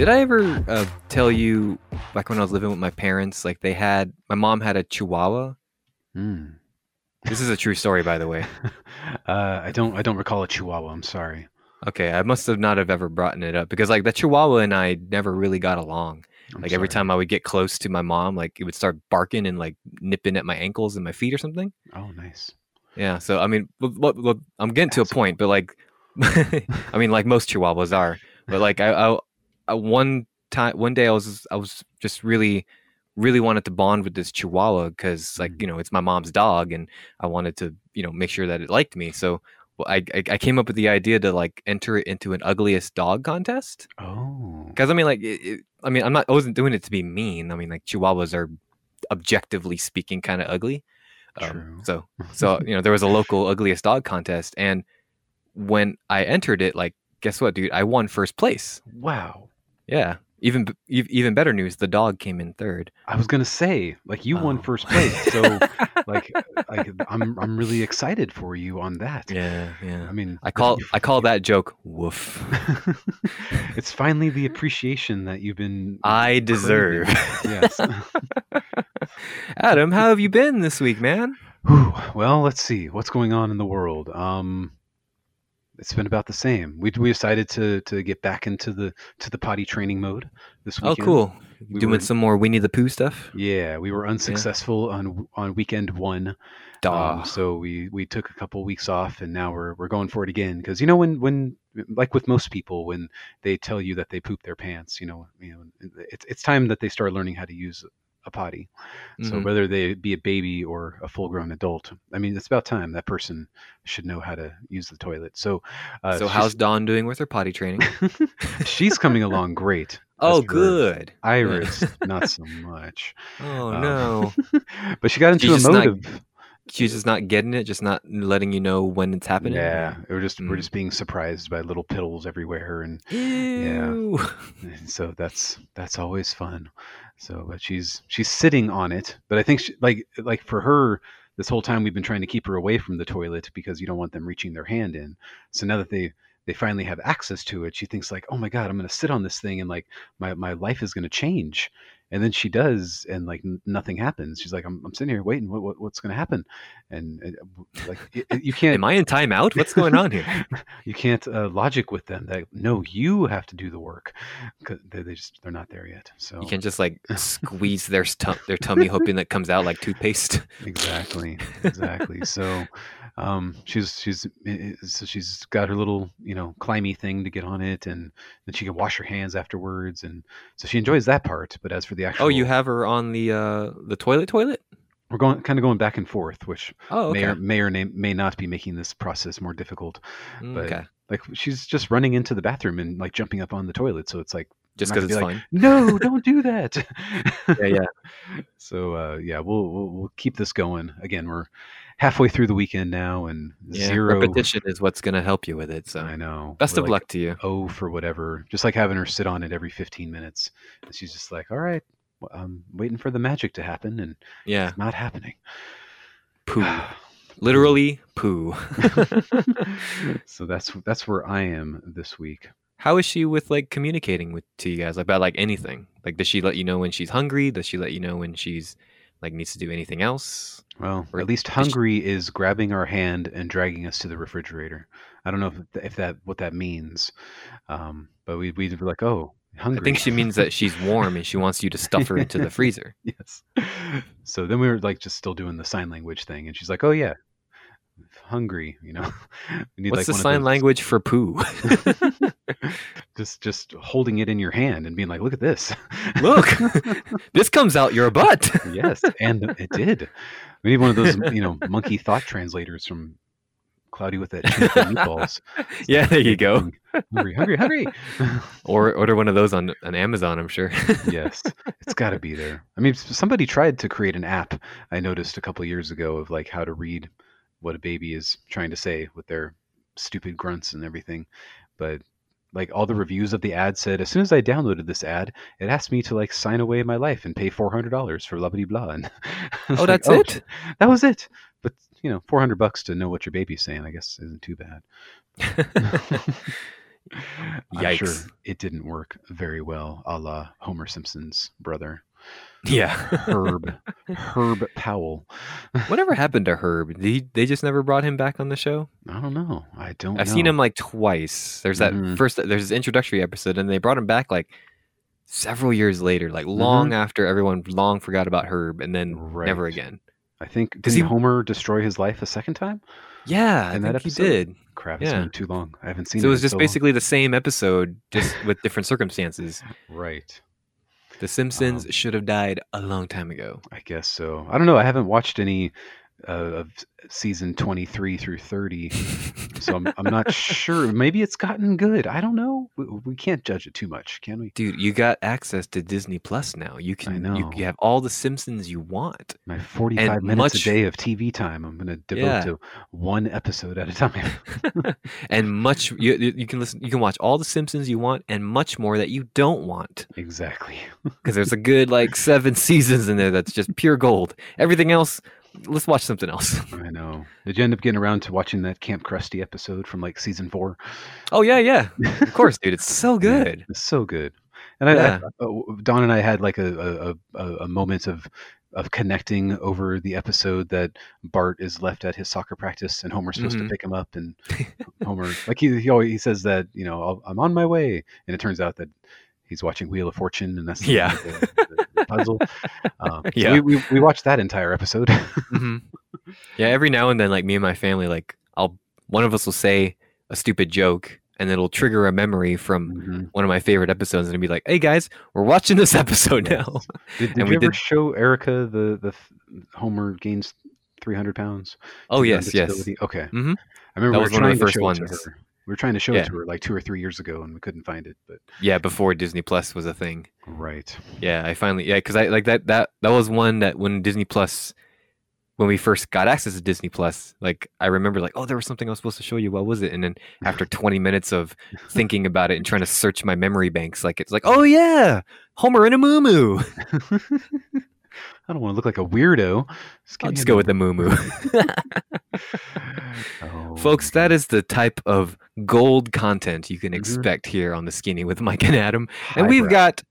Did I ever uh, tell you back when I was living with my parents? Like they had my mom had a Chihuahua. Hmm. This is a true story, by the way. Uh, I don't. I don't recall a Chihuahua. I'm sorry. Okay, I must have not have ever brought it up because like the Chihuahua and I never really got along. I'm like every time I would get close to my mom, like it would start barking and like nipping at my ankles and my feet or something. Oh, nice. Yeah. So I mean, look, look, I'm getting to a point, but like, I mean, like most Chihuahuas are, but like I, I one time, one day I was, I was just really, really wanted to bond with this Chihuahua because like Mm. you know it's my mom's dog and I wanted to you know make sure that it liked me. So well, I, I, I came up with the idea to like enter it into an ugliest dog contest Oh. because I mean like, it, it, I mean I'm not, I wasn't doing it to be mean. I mean like Chihuahuas are objectively speaking kind of ugly. Um, so so you know there was a local ugliest dog contest and when i entered it like guess what dude i won first place Wow. Yeah even even better news the dog came in third I was gonna say, like, you won Oh. first place, so like, like, I'm I'm really excited for you on that. yeah yeah I mean, i call i call that joke woof it's finally the appreciation that you've been. i craving. deserve Yes. adam how have you been this week man Whew. Well, let's see what's going on in the world. Um, it's been about the same. We we decided to to get back into the to the potty training mode this oh cool We doing were- some more winnie the pooh stuff Yeah, we were unsuccessful on on weekend one. Um, so we we took a couple weeks off, and now we're we're going for it again. Because you know when when like with most people, when they tell you that they poop their pants, you know, you know, it's it's time that they start learning how to use a potty. So Mhm. whether they be a baby or a full grown adult, I mean, it's about time that person should know how to use the toilet. So, uh, so how's dawn doing with her potty training she's coming along great. oh good Iris, not so much. oh Um, no but she got into She's a mode not- she's just not getting it just not letting you know when it's happening Yeah, we're just we're Mm. just being surprised by little piddles everywhere, and, Ew. and so that's that's always fun. So, but she's she's sitting on it, but I think she, like like for her, this whole time we've been trying to keep her away from the toilet because you don't want them reaching their hand in. So now that they they finally have access to it, she thinks like, oh my god, I'm gonna sit on this thing and like my my life is gonna change. And then she does, and like n- nothing happens. She's like, "I'm, I'm sitting here waiting. What, what what's going to happen?" And, and like, y- y- you can't Am I in timeout? What's going on here? you can't uh, logic with them that no you have to do the work 'Cause they, they just they're not there yet so You can just like squeeze their their tummy, hoping that comes out like toothpaste. exactly exactly so um she's she's i- i- so she's got her little you know climby thing to get on it and then she can wash her hands afterwards and so she enjoys that part but as for the actual Oh, you have her on the uh the toilet toilet? we're going kind of going back and forth which Oh, may or may or may, may not be making this process more difficult Mm, but- okay. like she's just running into the bathroom and like jumping up on the toilet so it's like Just because it's be fun. no don't do that Yeah, yeah. so uh, yeah we'll, we'll we'll keep this going again we're halfway through the weekend now and yeah. zero Repetition is what's gonna help you with it. So i know best We're of like, luck to you. oh for whatever just like having her sit on it every 15 minutes and she's just like all right i'm waiting for the magic to happen and Yeah, it's not happening poo. Literally poo. so that's that's where i am this week How is she with like communicating with to you guys about like anything? Like, does she let you know when she's hungry? Does she let you know when she's like needs to do anything else? Well Or at least Hungary is grabbing our hand and dragging us to the refrigerator i don't know if, if that what that means um, but we, we were like oh hungry I think she means that she's warm and she wants you to stuff her into the freezer. yes. So then we were like just still doing the sign language thing, and she's like, "Oh yeah, hungry." You know, we need What's like the sign language for poo? just just holding it in your hand and being like, "Look at this." Look, this comes out your butt. yes, and it did. We need one of those, you know, monkey thought translators from Cloudy with that Chance meatballs. yeah, there you go. Hungry, hungry, hungry. Or order one of those on, on Amazon, I'm sure. yes, it's got to be there. I mean, somebody tried to create an app. I noticed a couple years ago of like how to read what a baby is trying to say with their stupid grunts and everything, but like all the reviews of the ad said, as soon as I downloaded this ad, it asked me to like sign away my life and pay four hundred dollars for blah blah. And I oh, was oh, like, that's oh, it? That was it. But you know, four hundred bucks to know what your baby's saying, I guess, isn't too bad. I'm sure it didn't work very well, a la Homer Simpson's brother, Yeah. Herb Herb Powell. Whatever happened to Herb? Did he, they just never brought him back on the show. I don't know. I don't. I've know. seen him like twice. There's that Mhm. first. There's this introductory episode, and they brought him back like several years later, like long after everyone long forgot about Herb, and then never again. I think did Does he- Homer destroy his life a second time? Yeah, I In think that he episode? did. Crap, it's Yeah. been too long. I haven't seen it. So it was just so long. basically the same episode, just with different circumstances. right. The Simpsons Um, should have died a long time ago. I guess so. I don't know. I haven't watched any uh, of season 23 through 30, so I'm, I'm not sure. Maybe it's gotten good. I don't know. We, we can't judge it too much, can we? Dude, you got access to Disney Plus now. You can you, know. you have all the Simpsons you want. My 45 minutes much- a day of TV time, I'm going to devote Yeah. to one episode at a time. and much you, you you can listen you can watch all the Simpsons you want and much more that you don't want. exactly. Because there's a good like seven seasons in there that's just pure gold. Everything else, let's watch something else. I know. Did you end up getting around to watching that Camp Krusty episode from like season four? Oh yeah, yeah. Of course, dude. It's so Yeah, good. it's so good. And I, Yeah. I, uh, Don and I had like a, a, a, a moment of of connecting over the episode that Bart is left at his soccer practice and Homer's supposed Mhm. to pick him up and Homer like he he always he says that you know I'll, I'm on my way and it turns out that he's watching Wheel of Fortune and that's the- Yeah. the, the, the puzzle. Um, so Yeah. we, we we watched that entire episode. hmm Yeah, every now and then, like me and my family, like I'll one of us will say a stupid joke, and it'll trigger a memory from Mhm. one of my favorite episodes, and it'll be like, "Hey guys, we're watching this episode Yes. now." Did, did And we ever did- show Erica the the Homer gains 300 pounds? Oh yes, yes. Okay. Mhm. I remember That was one of the first ones. We were trying to show Yeah. it to her like two or three years ago, and we couldn't find it. But Yeah, before Disney Plus was a thing. right, Yeah, I finally yeah, because I like that that that was one that when Disney Plus when we first got access to Disney Plus, like I remember like, oh, there was something I was supposed to show you. What was it? And then after 20 minutes of thinking about it and trying to search my memory banks, like it's like, oh yeah, Homer and a Moo Moo. I don't want to look like a weirdo. Just I'll just go with the Moo Moo. Oh, Folks, that is the type of gold content you can Mhm. expect here on the Skinny with Mike and Adam. And we've highbrow. got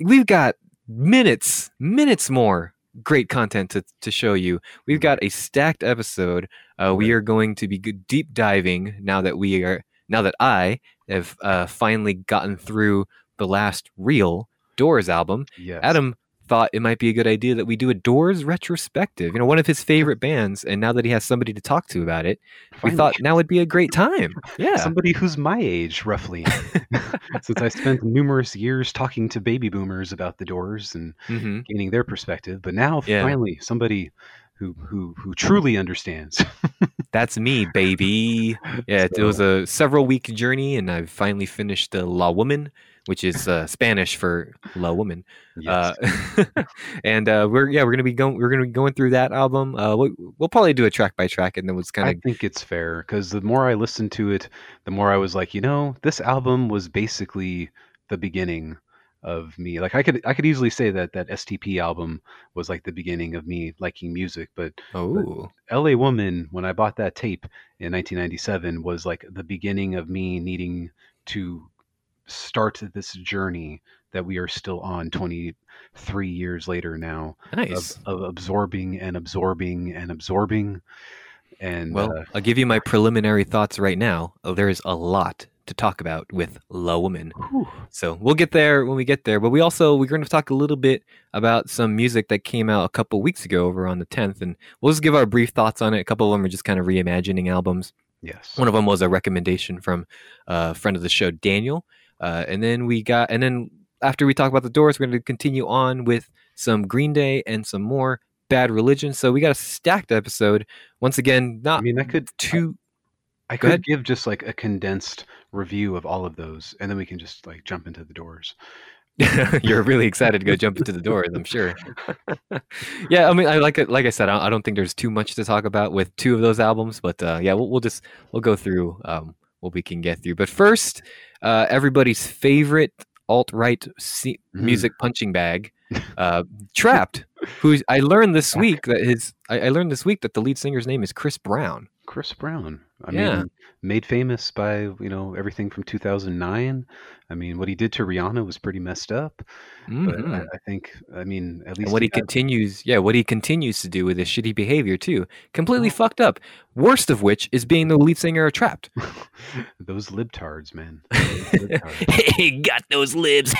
we've got minutes, minutes more great content to, to show you. We've got a stacked episode. Uh, we are going to be deep diving now that we are now that I have uh, finally gotten through the last real Doors album. yes. Adam thought it might be a good idea that we do a Doors retrospective. You know, one of his favorite bands, and now that he has somebody to talk to about it, we thought now would be a great time. Yeah. somebody who's my age, roughly, since I spent numerous years talking to baby boomers about the Doors and hmm gaining their perspective. But now, Yeah. finally, somebody who who who truly understands. That's me, baby. Yeah, it was a several week journey, and I've finally finished the La Woman, which is uh, Spanish for La Woman. Yes. Uh, and uh, we're yeah, we're gonna be going we're gonna be going through that album. Uh, we'll, we'll probably do a track by track, and then we'll kind of. I think it's fair because the more I listened to it, the more I was like, you know, this album was basically the beginning of me. Like I could I could easily say that that STP album was like the beginning of me liking music, but oh LA Woman when I bought that tape in 1997 was like the beginning of me needing to start this journey that we are still on 23 years later now nice. of, of absorbing and absorbing and absorbing and Well, uh, I'll give you my preliminary thoughts right now. Uh, There is a lot to talk about with La Woman. whew, So we'll get there when we get there. But we also we're going to talk a little bit about some music that came out a couple weeks ago over on the 10th, and we'll just give our brief thoughts on it. A couple of them are just kind of reimagining albums. yes One of them was a recommendation from a friend of the show, Daniel. Uh, and then we got, and then after we talk about the Doors, we're going to continue on with some Green Day and some more Bad Religion. So we got a stacked episode. Once again, not. I mean I could two. I Go could ahead. give just like a condensed review of all of those and then we can just like jump into the doors You're really excited to go jump into the doors, I'm sure. yeah, I mean, I like it. Like I said, I I don't think there's too much to talk about with two of those albums, but uh, yeah, we'll, we'll just we'll go through um, what we can get through. But first, uh, everybody's favorite alt right Mm. music punching bag, uh, Trapt. Who's I learned this week that his I, I learned this week that the lead singer's name is Chris Brown. Chris Brown. I Yeah. mean, made famous by, you know, everything from 2009. I mean, what he did to Rihanna was pretty messed up, but I, Mhm. I think, I mean, at And least what he he had continues, yeah, what he continues to do with his shitty behavior too, completely well, fucked up. Worst of which is being the lead singer of Trapt. those libtards, man. Hey, got those libs.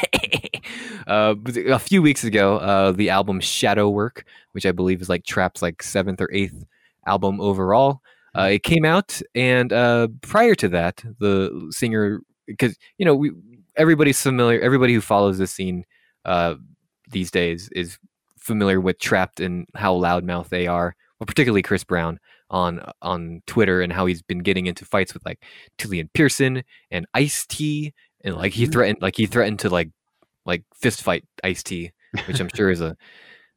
uh, a few weeks ago, uh, the album Shadow Work, which I believe is like Trapt's like seventh or eighth album overall, uh, it came out, and uh, prior to that, the singer, because you know, we everybody's familiar, everybody who follows this scene uh, these days is familiar with Trapt and how loudmouth they are, well, particularly Chris Brown on on Twitter and how he's been getting into fights with like Tilian Pearson and Ice T, and like he Mhm. threatened, like he threatened to like like fist fight Ice T, which I'm sure is a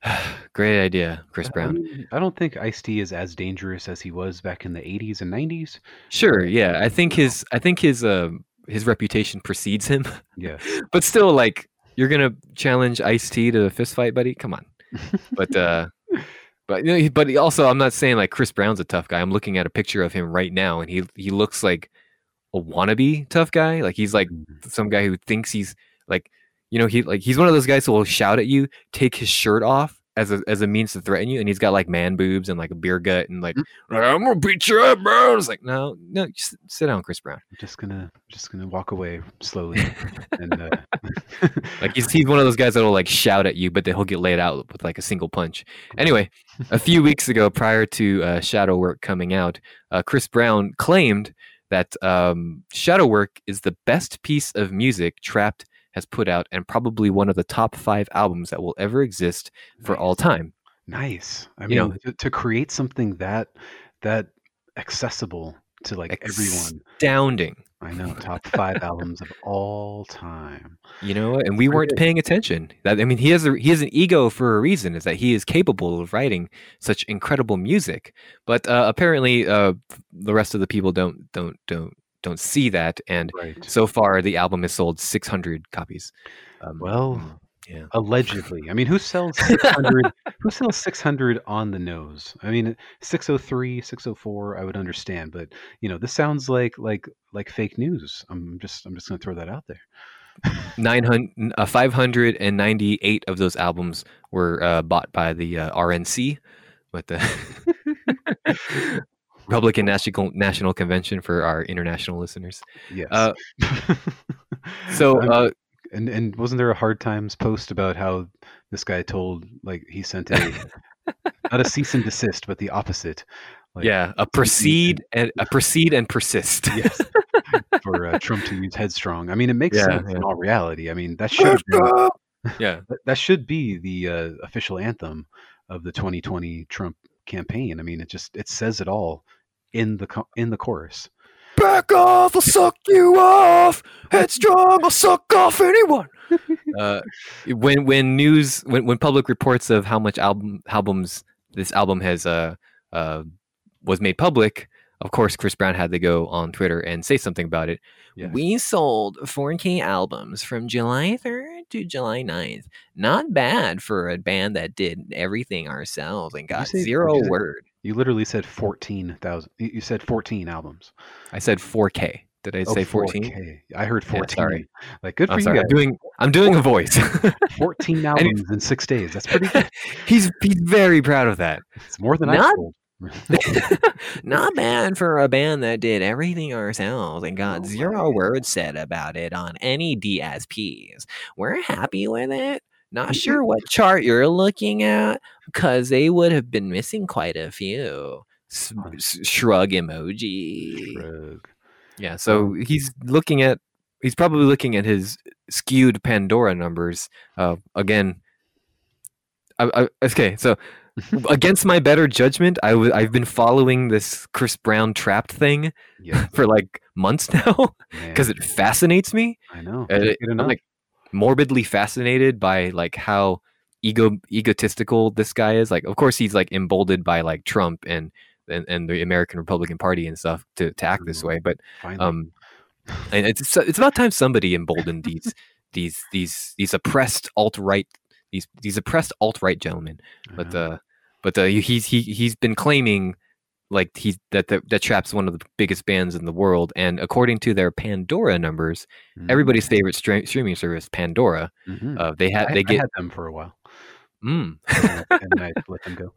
great idea, Chris Brown. I don't think Ice T is as dangerous as he was back in the 80s and 90s, Sure, yeah, I think his I think his um his reputation precedes him, yes. but still, like you're gonna challenge Ice T to a fist fight, buddy? Come on. But uh, but you know, but also, I'm not saying like Chris Brown's a tough guy. I'm looking at a picture of him right now, and he he looks like a wannabe tough guy. Like he's like Mm, some guy who thinks he's like you know he like he's one of those guys who will shout at you, take his shirt off as a as a means to threaten you, and he's got like man boobs and like a beer gut and like mm. I'm gonna beat you up, bro. It's like no, no, just sit down, Chris Brown. I'm just gonna just gonna walk away slowly and uh, Like he's he's one of those guys that'll like shout at you, but then he'll get laid out with like a single punch. Anyway, a few weeks ago, prior to uh, Shadow Work coming out, uh, Chris Brown claimed that um, Shadow Work is the best piece of music Trapt has put out, and probably one of the top five albums that will ever exist for Nice. all time. Nice. I You know, to, to create something that that accessible to like everyone. astounding. I know, top five albums of all time. You know, and we weren't paying attention. That I mean, he has a he has an ego for a reason. Is that he is capable of writing such incredible music. But uh, apparently, uh, the rest of the people don't don't don't don't see that. And Right. so far, the album has sold 600 copies. Um, Well, yeah, allegedly. I mean, who sells 600 who sells 600 on the nose? I mean, 603, 604, I would understand, but you know, this sounds like like like fake news. I'm just I'm just going to throw that out there. 900, uh, 598 of those albums were uh, bought by the uh, RNC, with the Republican National National Convention for our international listeners. Yes. Uh, so, uh, and and wasn't there a hard times post about how this guy told like he sent a not a cease and desist but the opposite like yeah, a proceed and a proceed and persist. yes for uh, Trump to use headstrong. I mean, it makes Yeah, sense yeah. in all reality. I mean, that should been, yeah, that- that should be the uh, official anthem of the 2020 Trump campaign. I mean, it just it says it all in the co- in the chorus. back off, I'll suck you off. Headstrong, I'll suck off anyone. uh, when when news when when public reports of how much album albums this album has uh uh was made public, of course Chris Brown had to go on Twitter and say something about it. Yes. We sold 4K albums from July 3rd to July 9th. Not bad for a band that did everything ourselves and got say- zero did you say- word. You literally said 14,000. You you said 14 albums. I said 4K. Did I Oh, say 14? 4K. I heard Yeah, 14. sorry. Like good for I'm you sorry. guys. I'm doing I'm doing a voice. 14 albums in 6 days. That's pretty good. he's he's very proud of that. It's more than I Not- Not bad for a band that did everything ourselves and got zero words said about it on any DSPs. We're happy with it. Not sure what chart you're looking at because they would have been missing quite a few. S- shrug emoji. Shrug. Yeah, so he's looking at he's probably looking at his skewed Pandora numbers. Uh, again, I, I, okay, so against my better judgment, I w- I've been following this Chris Brown Trapt thing Yeah, for like months now because it fascinates me. I know. Uh, I'm like morbidly fascinated by like how ego egotistical this guy is. Like, of course, he's like emboldened by like Trump and and, and the American Republican Party and stuff to, to act this Mhm. way. But Finally. um, and it's it's about time somebody emboldened these these these these oppressed alt right these these oppressed alt right gentlemen. But know. uh, but uh, he's he he's been claiming like he that that, that Trapt's one of the biggest bands in the world, and according to their Pandora numbers, Mm. everybody's favorite stra- streaming service, Pandora, Mhm. uh, they had they I get had them for a while, mm, and I- and I let them go.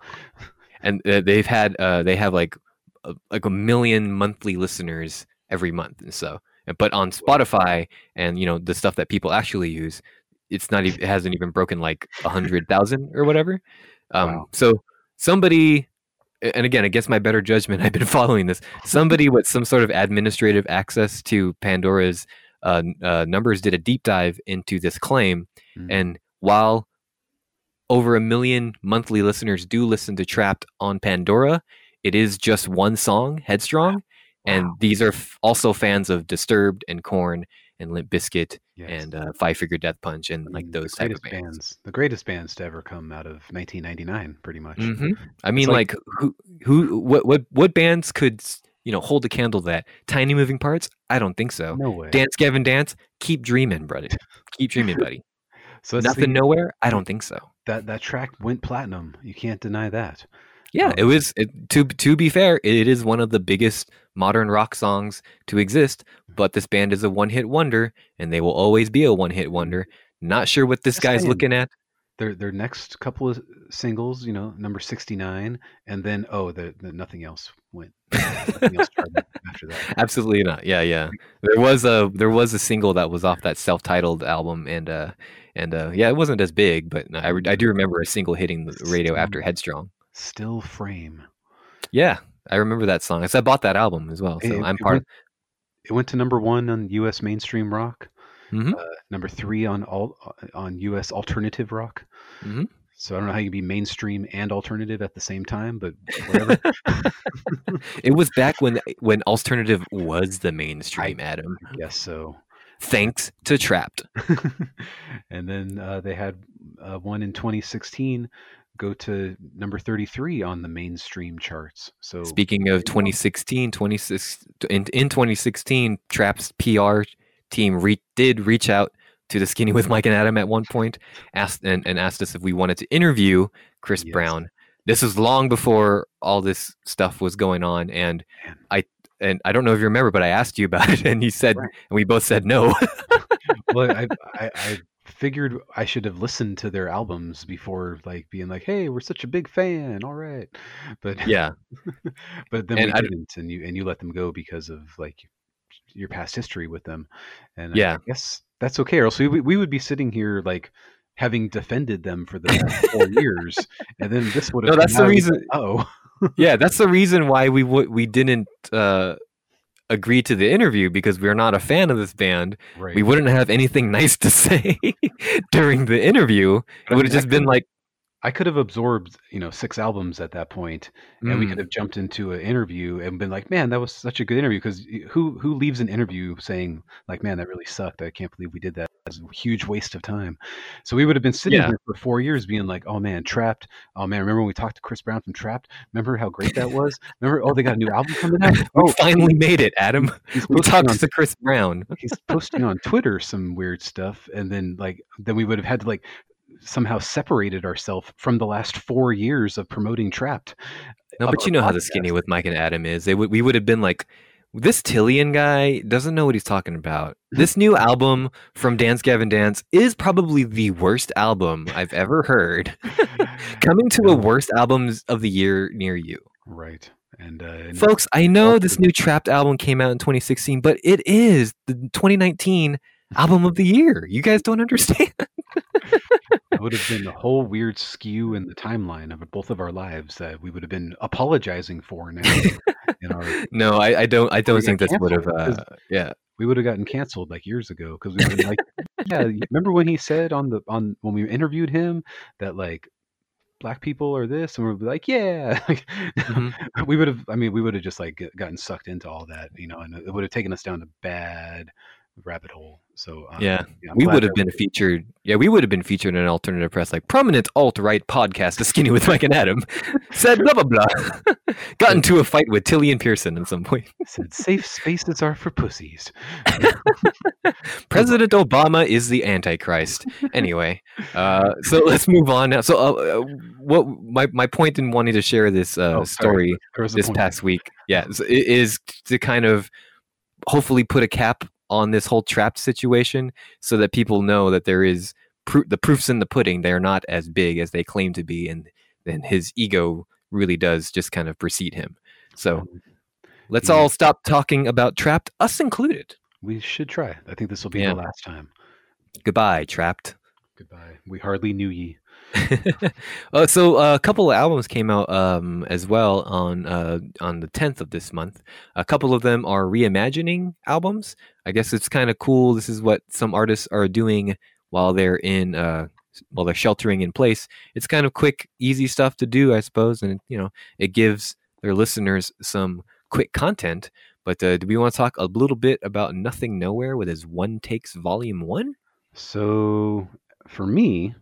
and uh, they've had uh, they have like a, like a million monthly listeners every month, and so but on Spotify and you know the stuff that people actually use, it's not even it hasn't even broken like a hundred thousand or whatever. Um, Wow. So somebody, and again, against my better judgment, I've been following this. Somebody with some sort of administrative access to Pandora's uh, uh, numbers did a deep dive into this claim, Mm. and while over a million monthly listeners do listen to Trapt on Pandora, it is just one song, Headstrong, and these are f- also fans of Disturbed and Korn and Limp Bizkit Yes. and uh, Five Finger Death Punch and like mean, those type of greatest bands. the greatest bands to ever come out of 1999, pretty much. hmm I mean, like- like, who, who, what, what, what bands could you know hold a candle to that? Tiny Moving Parts? I don't think so. No way. Dance Gavin Dance? Keep dreaming, buddy. Keep dreaming, buddy. so Nothing the- nowhere? I don't think so. that that track went platinum. You can't deny that. Yeah, Um, it was. It, to to be fair, it is one of the biggest modern rock songs to exist. But this band is a one hit wonder, and they will always be a one hit wonder. Not sure what this guy's looking at. Their their next couple of singles, you know, number 69, and then oh, the, the nothing else went. Nothing else after that. Absolutely not. Yeah, yeah. There was a there was a single that was off that self titled album, and uh and uh yeah, it wasn't as big, but I I do remember a single hitting the radio after Headstrong. Still frame. Yeah, I remember that song. I bought that album as well, so It- I'm it part. went, it went to number one on U.S. mainstream rock. Mhm. Uh, number three on all on U.S. alternative rock. Mhm. So I don't know how you can be mainstream and alternative at the same time, but whatever. It was back when when alternative was the mainstream, Adam. Yes, so. Thanks to Trapt. and then uh, they had uh, one in 2016 go to number 33 on the mainstream charts. So Speaking of 2016, 26 in, in 2016, Trapt's PR team re- did reach out to the Skinny with Mike and Adam at one point, asked and, and asked us if we wanted to interview Chris Yes. Brown. This was long before all this stuff was going on, and Man. I and I don't know if you remember, but I asked you about it, and you said, Right. and we both said no. well, I, I, I figured I should have listened to their albums before, like being like, "Hey, we're such a big fan." All right, but yeah, but then And we I- didn't, and you and you let them go because of like your past history with them, and I Yeah. guess that's okay. Or else we we would be sitting here like having defended them for the past four years, and then this would have. No, that's the reason- Oh, yeah, that's the reason why we would we didn't uh, agree to the interview because we're not a fan of this band. right. we wouldn't have anything nice to say during the interview. It would have just been like, I could have absorbed, you know, six albums at that point, and we mm, could have jumped into an interview and been like, "Man, that was such a good interview." Because who who leaves an interview saying like, "Man, that really sucked. I can't believe we did that. It was a huge waste of time." So we would have been sitting Yeah. here for four years, being like, "Oh man, Trapt. Oh man, remember when we talked to Chris Brown from Trapt? Remember how great that was? Remember? Oh, they got a new album coming out. we Oh, finally made it, Adam. he's We posting talked to Chris Brown. he's posting on Twitter some weird stuff, and then like then we would have had to like somehow separated ourselves from the last four years of promoting Trapt. No, but you know how the skinny with Mike and Adam is. They would we would have been like, this Tilian guy doesn't know what he's talking about. This new album from Dance Gavin Dance is probably the worst album I've ever heard. Coming to a worst albums of the year near you. Right. And, uh, and Folks, I know this new Trapt album came out in 2016, but it is the 2019 album of the year. You guys don't understand. would have been a whole weird skew in the timeline of both of our lives that we would have been apologizing for now. in our, No, I, I don't. I don't think this would have. Uh, yeah, we would have gotten canceled like years ago because we would have like, yeah, remember when he said on the on when we interviewed him that like black people are this, and we'd be like, yeah, Mhm. we would have. I mean, we would have just like gotten sucked into all that, you know, and it would have taken us down a bad rabbit hole. So um, Yeah. I'm we would have been featured. Yeah, we would have been featured in an alternative press, like prominent alt right podcast, The Skinny with Mike and Adam, said blah blah blah. Got into a fight with Tilian Pearson at some point. said safe spaces are for pussies. President Obama is the Antichrist. Anyway, uh, so let's move on now. So, uh, uh, what my my point in wanting to share this uh, Oh, story There was a this past week, yeah, is to kind of hopefully put a cap on this whole Trapt situation, so that people know that there is proof. The proofs in the pudding; they're not as big as they claim to be, and then his ego really does just kind of precede him. So let's Yeah. all stop talking about Trapt, us included. we should try. I think this will be Yeah. the last time. Goodbye, Trapt. Goodbye. We hardly knew ye. uh, so uh, a couple of albums came out um, as well on uh, on the 10th of this month. A couple of them are reimagining albums. I guess it's kind of cool. This is what some artists are doing while they're in uh, while they're sheltering in place. It's kind of quick, easy stuff to do, I suppose, and you know it gives their listeners some quick content. But uh, do we want to talk a little bit about Nothing Nowhere with his One Takes Volume One? So for me,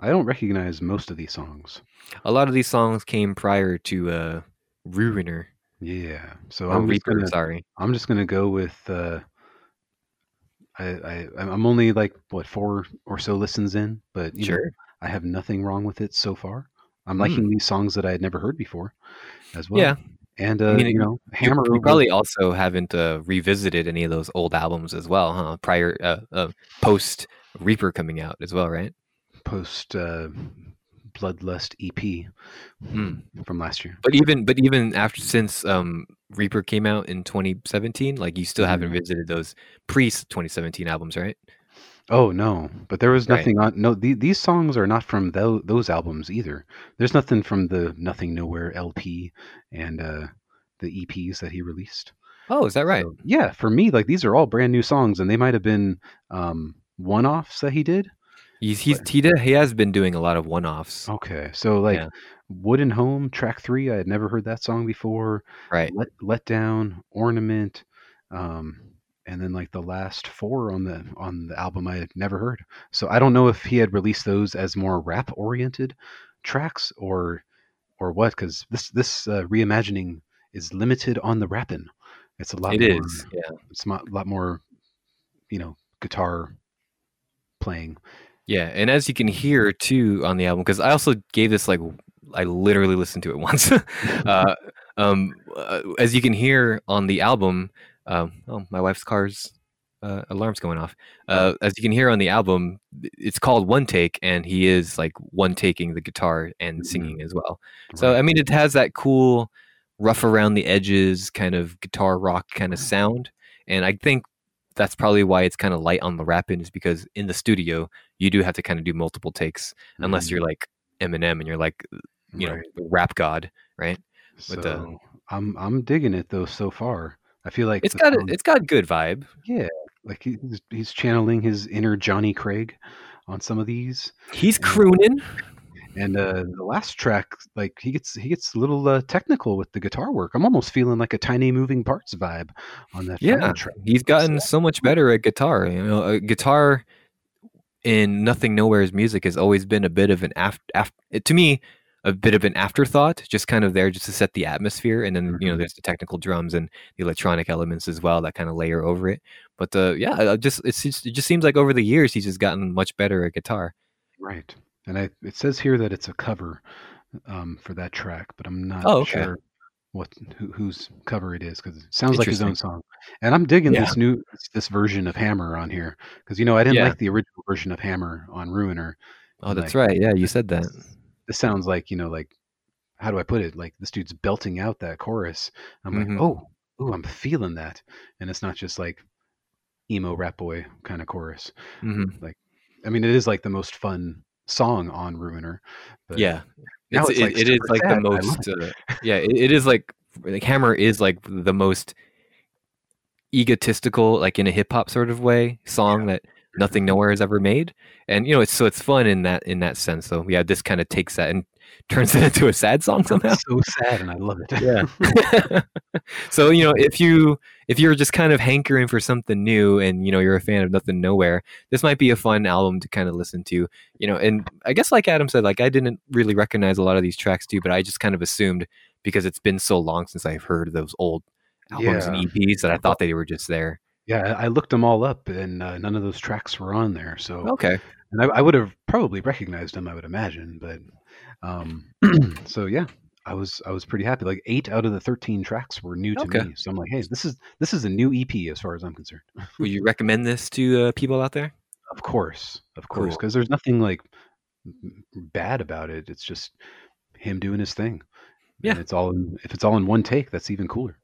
I don't recognize most of these songs. A lot of these songs came prior to uh, Ruiner. Yeah. So I'm just Reaper, gonna sorry. I'm just gonna go with uh I, I I'm only like what four or so listens in, but you know, Sure. I have nothing wrong with it so far. I'm liking these songs that I had never heard before as well. Hmm. Yeah. And uh, mean, you know, Hammer you probably also haven't uh, revisited any of those old albums as well, huh? Prior, uh, uh, post Reaper coming out as well, right? Post uh, Bloodlust EP Mm. from last year. But even, but even after since um, Reaper came out in 2017, like you still haven't Mhm. visited those pre 2017 albums, right? Oh no, but there was Right. nothing on. No, the, these songs are not from tho- those albums either. There's nothing from the Nothing Nowhere LP and uh, the EPs that he released. Oh, is that right? So, yeah, for me, like these are all brand new songs, and they might have been um, one-offs that he did. He's he's he did, he has been doing a lot of one offs, Okay, so like Yeah. Wooden Home track three, I had never heard that song before. right? Let Let Down, Ornament, um, and then like the last four on the on the album I had never heard. So I don't know if he had released those as more rap oriented tracks or or what, because this this uh, reimagining is limited on the rapping. It's a lot. It more, is, yeah, It's a lot more, you know, guitar playing. Yeah. And as you can hear too on the album, because I also gave this like I literally listened to it once. uh, um, uh, as you can hear on the album, um, oh, my wife's car's uh, alarm's going off. Uh, as you can hear on the album, it's called One Take, and he is like one taking the guitar and singing as well. So I mean, it has that cool, rough around the edges kind of guitar rock kind of sound, and I think that's probably why it's kind of light on the rapping is because in the studio you do have to kind of do multiple takes unless Mhm. you're like Eminem and you're like you know Right. the rap god, right? with the- So I'm I'm digging it though so far. I feel like it's got a, song- it's got good vibe. yeah, like he's he's channeling his inner Johnny Craig on some of these. He's crooning. And uh, the last track, like he gets he gets a little uh, technical with the guitar work. I'm almost feeling like a tiny moving parts vibe on that. final Yeah, track. he's gotten So- so much better at guitar. You know, guitar in Nothing Nowhere's music has always been a bit of an after, after to me, a bit of an afterthought, just kind of there just to set the atmosphere, and then you know Mhm. there's the technical drums and the electronic elements as well that kind of layer over it. But uh, yeah, just it's just, it just seems like over the years he's just gotten much better at guitar. Right. And I, it says here that it's a cover um, for that track, but I'm not Oh, okay. sure what who, whose cover it is because it sounds like his own song. And I'm digging Yeah. this new this version of Hammer on here because you know I didn't Yeah. like the original version of Hammer on Ruiner. Oh, that's like, right. Yeah, you said that. This, this sounds like you know like how do I put it? Like this dude's belting out that chorus. I'm Mhm. like, oh, oh, I'm feeling that, and it's not just like emo rap boy kind of chorus. hmm I mean, it is like the most fun song on Ruiner. But Yeah, now it's, it's, like, it, it is like the most. Uh, yeah, it, it is like like Hammer is like the most egotistical, like in a hip hop sort of way, song that nothing nowhere has ever made. And you know, it's so it's fun in that in that sense. So yeah, this kind of takes that and turns it into a sad song somehow. It's so sad, and I love it. Yeah. so you know, if you if you're just kind of hankering for something new and you know you're a fan of Nothing Nowhere, this might be a fun album to kind of listen to. You know, and I guess like Adam said, like I didn't really recognize a lot of these tracks too, but I just kind of assumed because it's been so long since I've heard those old albums Yeah. and EPs that I thought they were just there. Yeah, I looked them all up, and uh, none of those tracks were on there. So, Okay. and I, I would have probably recognized them, I would imagine. But, um, so yeah, I was I was pretty happy. Like eight out of the thirteen tracks were new to Okay. me. So I'm like, hey, this is this is a new EP as far as I'm concerned. Would you recommend this to uh, people out there? Of course, of course, Cool. because there's nothing like bad about it. It's just him doing his thing. Yeah. And it's all in, if it's all in one take, that's even cooler.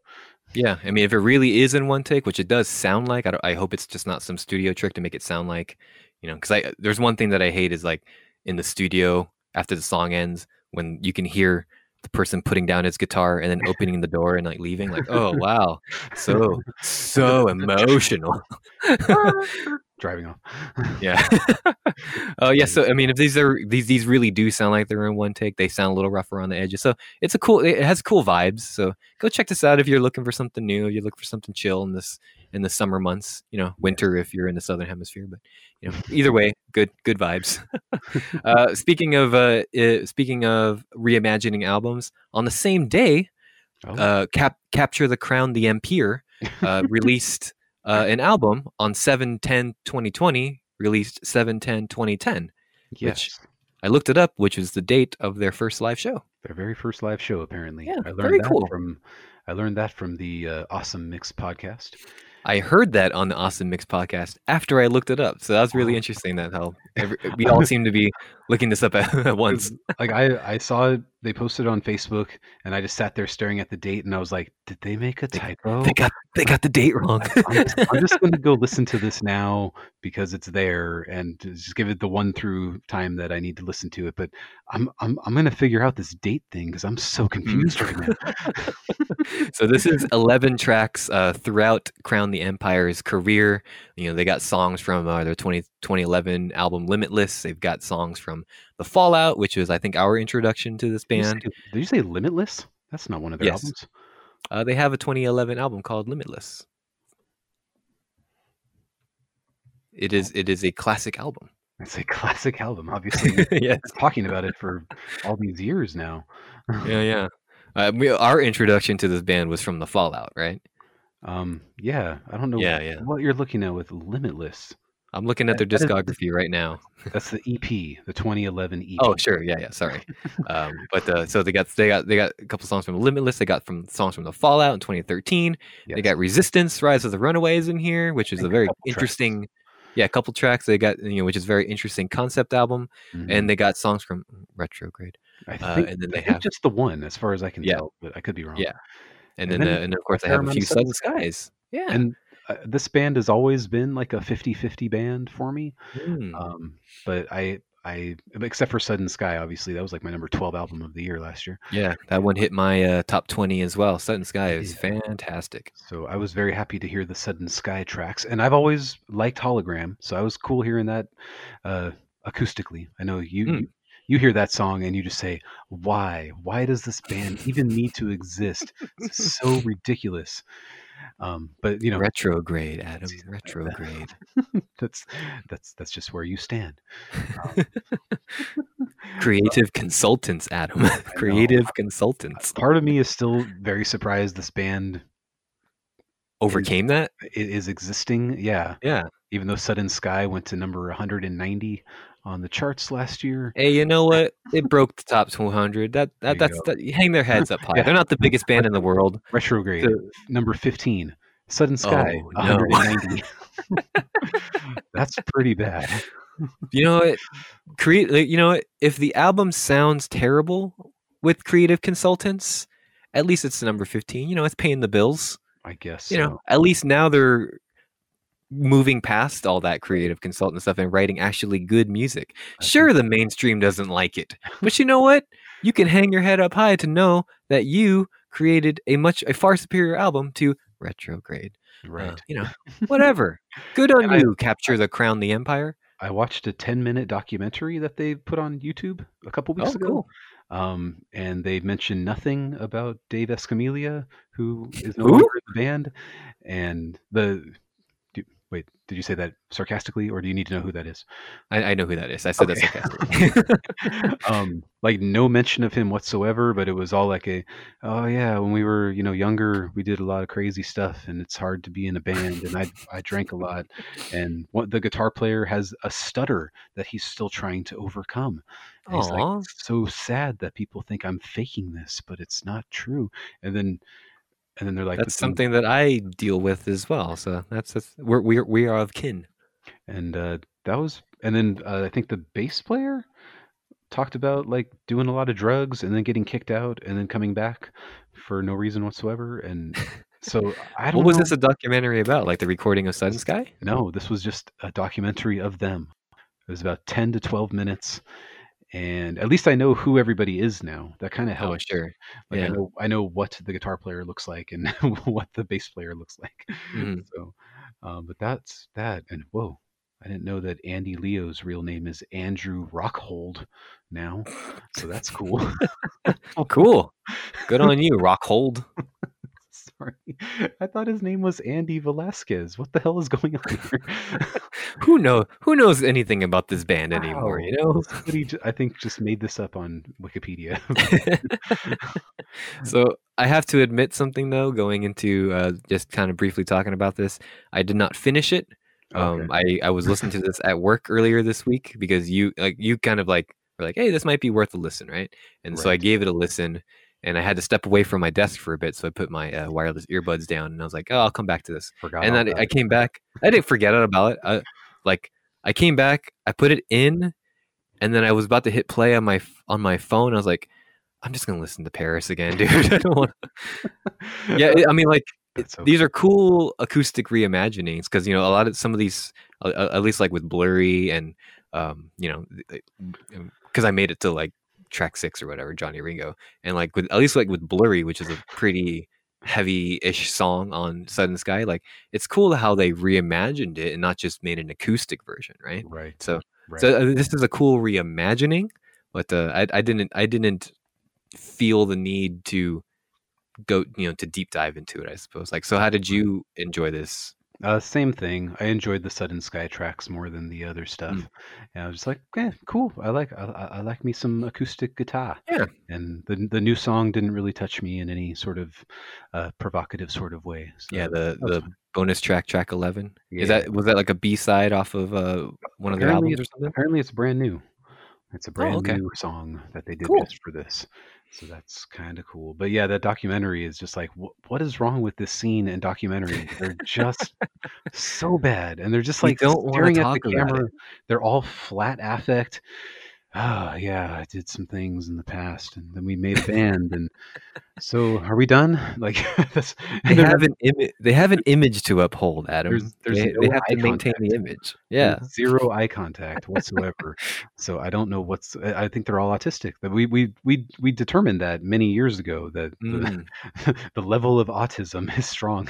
Yeah, I mean, if it really is in one take, which it does sound like, I, I hope it's just not some studio trick to make it sound like, you know, because I there's one thing that I hate is like in the studio after the song ends when you can hear the person putting down his guitar and then opening the door and like leaving, like, oh wow, so so emotional. Ah, Driving off. yeah. Oh yeah. So I mean, if these are these these really do sound like they're in one take, they sound a little rough around the edges. So it's a cool. It has cool vibes. So go check this out if you're looking for something new. You look for something chill in this in the summer months. You know, winter if you're in the southern hemisphere. But you know, either way, good good vibes. uh, speaking of uh, uh, speaking of reimagining albums, on the same day, Oh. uh, Cap- Capture the Crown, the Empire uh, released uh, an album on 7 10 2020, released 7 10 2010. yes. I looked it up, which is the date of their first live show. Their very first live show, apparently. Yeah, I learned very that cool. from I learned that from the uh, Awesome Mix podcast. I heard that on the Awesome Mix podcast after I looked it up. So that was really interesting that how every, we all seem to be looking this up at, at once. like I, I saw it, they posted on Facebook, and I just sat there staring at the date, and I was like, "Did they make a typo?" They got they got the date wrong. I'm just, I'm just going to go listen to this now because it's there, and just give it the one through time that I need to listen to it. But I'm I'm I'm going to figure out this date thing because I'm so confused right now. so this is 11 tracks uh, throughout Crown the Empire's career. You know, they got songs from uh, their 20, 2011 album Limitless. They've got songs from The Fallout, which was, I think, our introduction to this Did you band. say- Did you say Limitless? That's not one of their Yes. albums. Uh, they have a 2011 album called Limitless. It is it is a classic album. It's a classic album. Obviously, yes. talking about it for all these years now. Yeah, yeah. Uh, we, our introduction to this band was from The Fallout, right? Um, yeah, I don't know Yeah, yeah. what you're looking at with Limitless. I'm looking at their That- that is- discography right now. That's the EP, the 2011 EP. Oh, sure. Yeah, yeah. Sorry. Um, but uh, so they got they got they got a couple songs from Limitless. They got from songs from the Fallout in 2013. They got Resistance, Rise of the Runaways in here, which is think a very couple tracks. interesting. Yeah, a couple tracks they got, you know, which is a very interesting concept album, Mhm. and they got songs from Retrograde, I uh, think, and then I they have- just the one, as far as I can Yeah. tell, but I could be wrong. Yeah. and And then, then uh, and then of course they have a few Sudden Skies. Yeah, And uh, this band has always been like a 50-50 band for me. Mm. Um, but I, I, except for Sudden Sky, obviously that was like my number 12 album of the year last year. yeah, that one hit my uh, top 20 as well. Sudden Sky is fantastic. So I was very happy to hear the Sudden Sky tracks, and I've always liked Hologram, so I was cool hearing that uh, acoustically. I know you, Mm. you you hear that song and you just say, "Why? Why does this band even need to exist? It's so ridiculous." Um, but you know, Retrograde, Adam. Retrograde. that's that's that's just where you stand. Creative consultants, Adam. Creative consultants. Part of me is still very surprised this band Overcame that? i- is existing. Yeah, Yeah. even though Sudden Sky went to number 190 on the charts last year. Hey, you know what? It broke the top 200. That that that's that, hang their heads up high. Yeah. They're not the biggest band in the world. Retrograde, So- number 15. Sudden Sky, Oh, no. That's pretty bad. you know what? Create. You know what? If the album sounds terrible with creative consultants, at least it's number 15. You know, it's paying the bills. I guess. You know, at least now they're moving past all that creative consultant stuff and writing actually good music. Sure, the mainstream doesn't like it, but you know what? You can hang your head up high to know that you created a much a far superior album to Retrograde. Uh, Right. you know, whatever. Good on And I- you. Capture the crown, the empire. I watched a 10 minute documentary that they put on YouTube a couple weeks Oh, ago. cool. Um, and they mentioned nothing about Dave Escamilla, who is no longer in the band. And the wait, did you say that sarcastically, or do you need to know who that is? I, I know who that is. I said Okay. that sarcastically. um, like no mention of him whatsoever, but it was all like a, oh yeah, when we were you know younger, we did a lot of crazy stuff, and it's hard to be in a band, and I I drank a lot, and what the guitar player has a stutter that he's still trying to overcome. And he's like. So sad that people think I'm faking this, but it's not true. And then, and then they're like, That's "But something that I deal with as well. So that's, that's we're we are, we are of kin. and uh, that was and then uh, i think the bass player talked about like doing a lot of drugs and then getting kicked out and then coming back for no reason whatsoever and so i don't What was know. this a documentary about? Like the recording of Sudden Sky? no this was just a documentary of them it was about 10 to 12 minutes and at least i know who everybody is now that kind of Oh, helps sure. like i know i know what the guitar player looks like and what the bass player looks like Mhm. so um, but that's that and whoa i didn't know that andy leo's real name is andrew rockhold now so that's cool oh, Cool. Good on you, Rockhold. Sorry i thought his name was andy velasquez what the hell is going on here Who know who knows anything about this band anymore, you know? somebody i think just made this up on wikipedia so I have to admit something though, going into uh, just kind of briefly talking about this. I did not finish it. Um, I, I was listening to this at work earlier this week because you like you kind of like were like, hey, this might be worth a listen, right? And so I gave it a listen, and I had to step away from my desk for a bit, so I put my uh, wireless earbuds down, and I was like, oh, I'll come back to this. forgot and then about I came back. I didn't forget about it. I, like I came back, I put it in, and then I was about to hit play on my on my phone. I was like, I'm just gonna listen to Paris again, dude. I don't want. Yeah, I mean, like so these are cool acoustic reimaginings because you know a lot of some of these, uh, uh, at least like with Blurry and um, you know, because I made it to like track six or whatever, Johnny Ringo, and like with at least like with Blurry, which is a pretty heavy-ish song on Sudden Sky, like it's cool how they reimagined it and not just made an acoustic version, right? right So, right so uh, this is a cool reimagining, but uh, I, I didn't, I didn't feel the need to go, you know, to deep dive into it. I suppose. Like, so how did you enjoy this? Uh, same thing. I enjoyed the Sudden Sky tracks more than the other stuff. Mm. And I was just like, yeah, cool. I like I, I like me some acoustic guitar. Yeah. And the the new song didn't really touch me in any sort of uh, provocative sort of way. So Yeah, the the fine. bonus track, track eleven. Is that was that like a B side off of uh, one of their Apparently albums or something? apparently it's brand new. It's a brand Oh, okay. new song that they did Cool. just for this. So that's kind of cool. But yeah, that documentary is just like, wh- what is wrong with this scene and documentary? They're just so bad, and they're just like staring at the camera. They're all flat affect. Ah, yeah, I did some things in the past, and then we made a band, and so are we done? Like, that's, They have an image. They have an image to uphold, Adam. There's- there's they, no they have to maintain the image. Yeah. There's zero eye contact whatsoever. so I don't know what's. I think they're all autistic. That we we we we determined that many years ago that the, Mm. the level of autism is strong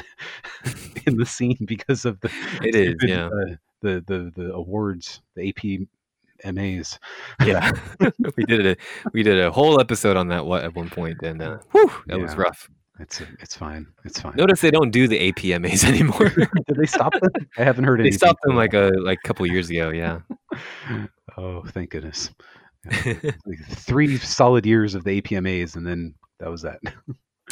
in the scene because of the It is, yeah. uh, the the the awards, the AP MAs. Yeah, we did a we did a whole episode on that what at one point, and uh, whew, that was rough. It's it's fine. It's fine. Notice they don't do the APMAs anymore. Did they stop them? I haven't heard anything. they stopped them like a like a couple years ago. Yeah. Oh, thank goodness. Like three solid years of the APMAs, and then that was that.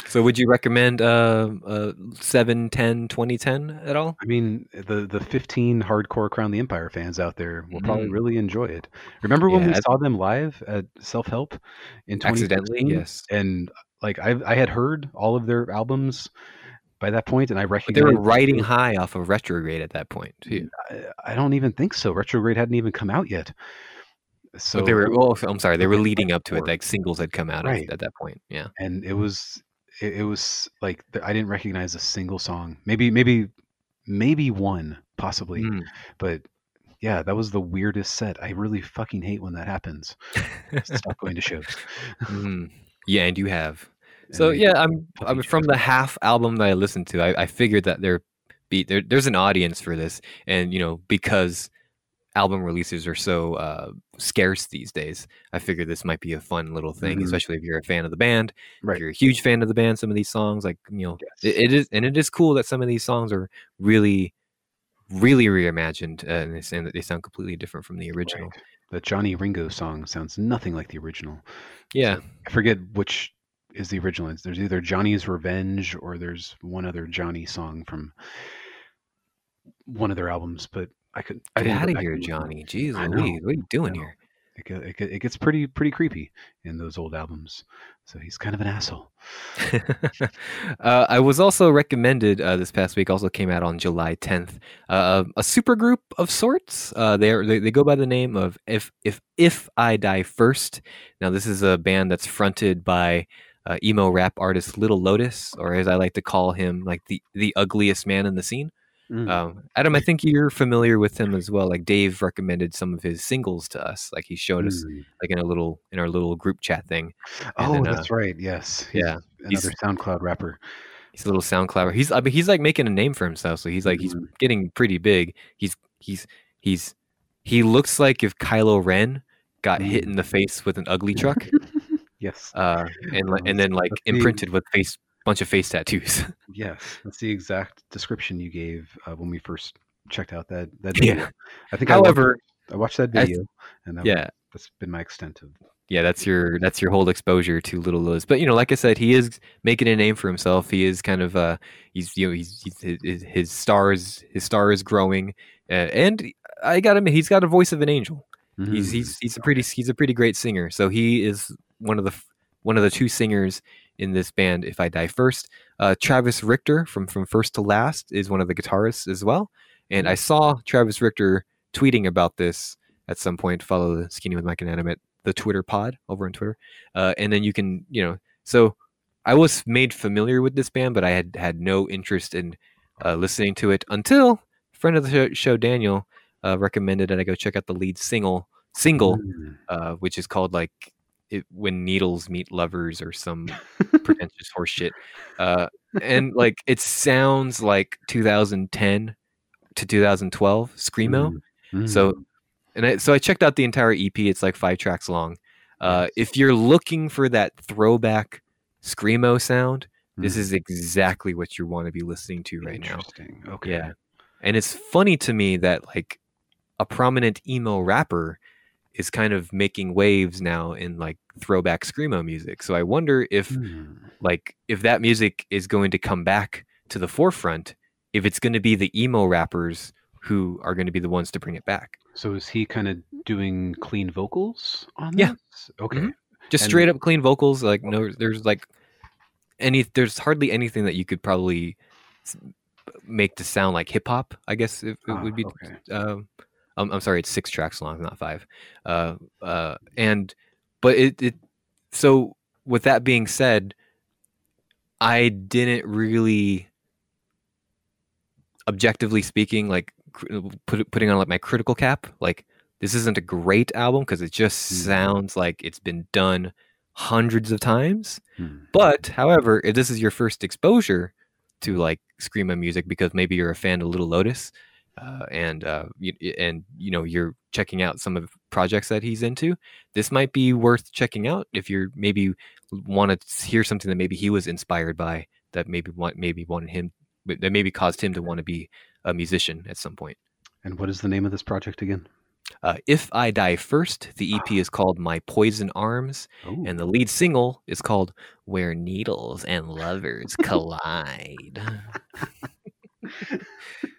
So, would you recommend uh, uh 7, 10, 2010 at all? I mean, the the 15 hardcore Crown the Empire fans out there will probably Mm. really enjoy it. Remember when we I- saw them live at Self Help in 2016? Accidentally, yes. And like I I had heard all of their albums by that point, and I But they were riding high off of retrograde at that point too. I, I don't even think so. Retrograde hadn't even come out yet. So but they were. Well, I'm sorry, they were leading up to it. Like singles had come out Right. at that point. Yeah. and it was it, it was like I didn't recognize a single song. Maybe maybe maybe one possibly, Mm. but yeah, that was the weirdest set. I really fucking hate when that happens. Stop going to shows. Mhm. Yeah, and you have. And So yeah, I'm, I'm from the half album that I listened to. I, I figured that there be there, there's an audience for this, and you know because album releases are so uh, scarce these days, I figured this might be a fun little thing, Mhm. especially if you're a fan of the band. Right. If you're a huge fan of the band, some of these songs, like you know, Yes. it, it is, and it is cool that some of these songs are really, really reimagined, uh, and they sound they sound completely different from the original. Right. The Johnny Ringo song sounds nothing like the original. Yeah, I forget which is the original. There's either Johnny's Revenge or there's one other Johnny song from one of their albums, but I could. Get out of here. Johnny. Jeez I know. Louise, what are you doing here? It, it, it gets pretty pretty creepy in those old albums. So he's kind of an asshole. uh, I was also recommended uh, this past week. Also came out on July 10th. Uh, a supergroup of sorts. Uh, they, are, they they go by the name of if if if I die first. Now this is a band that's fronted by uh, emo rap artist Little Lotus, or as I like to call him, like the the ugliest man in the scene. Mm. Um, Adam, I think you're familiar with him as well. Like Dave recommended some of his singles to us. Like he showed us Mm. like in a little in our little group chat thing. and Oh, then, that's right. Yes. He's yeah, Another SoundCloud rapper. He's a little SoundCloud. He's I mean he's like making a name for himself. So he's like he's Mhm. getting pretty big. He's he's he's he looks like if Kylo Ren got hit Mm. in the face with an ugly truck, Yes. uh, and and then like imprinted with face bunch of face tattoos. Yes. That's the exact description you gave uh, when we first checked out that that Yeah. video. I think I watched, However, I watched that video, and that yeah, that's been my extent of. yeah, that's your that's your whole exposure to Little Liz. But you know, like I said, he is making a name for himself. He is kind of uh, he's you know he's, he's his, his is his star is growing, uh, and I got him. He's got a voice of an angel. He's Mm. he's he's a pretty he's a pretty great singer. So he is one of the one of the two singers in this band. If I die first, uh, Travis Richter from from First to Last is one of the guitarists as well. And I saw Travis Richter tweeting about this at some point. Follow the Skinny with Mike and Adam at the Twitter pod over on Twitter, uh, and then you can you know. So I was made familiar with this band, but I had had no interest in uh, listening to it until friend of the show, show Daniel uh, recommended that I go check out the lead single single, Mm. uh, which is called like it, "When Needles Meet Lovers" or some pretentious horse shit. Uh, and like it sounds like 2010 to 2012 screamo. Mm. So, and I, so I checked out the entire EP. It's like five tracks long. Uh, if you're looking for that throwback screamo sound, this Mm. is exactly what you want to be listening to right now. Okay. Yeah. And it's funny to me that like a prominent emo rapper is kind of making waves now in like throwback screamo music. So I wonder if Mm. like if that music is going to come back to the forefront, if it's going to be the emo rappers who are going to be the ones to bring it back. So is he kind of doing clean vocals on Yeah. this? Okay. Mhm. Just And- straight up clean vocals, like no there's like any there's hardly anything that you could probably make to sound like hip hop, I guess it, it Ah, would be okay. um, I'm, I'm sorry, it's six tracks long, not five. Uh, uh, and but it, it so with that being said, I didn't really, objectively speaking, like put, putting on like my critical cap. Like this isn't a great album because it just Mhm. sounds like it's been done hundreds of times. Hmm. But however, if this is your first exposure to like screamo music because maybe you're a fan of Little Lotus, uh, and uh, you, and you know you're checking out some of the projects that he's into, this might be worth checking out if you're maybe want to hear something that maybe he was inspired by that maybe want maybe wanted him that maybe caused him to want to be a musician at some point. And what is the name of this project again? Uh, if I Die First, the EP is called My Poison Arms, Oh, and the lead single is called Where Needles and Lovers Collide.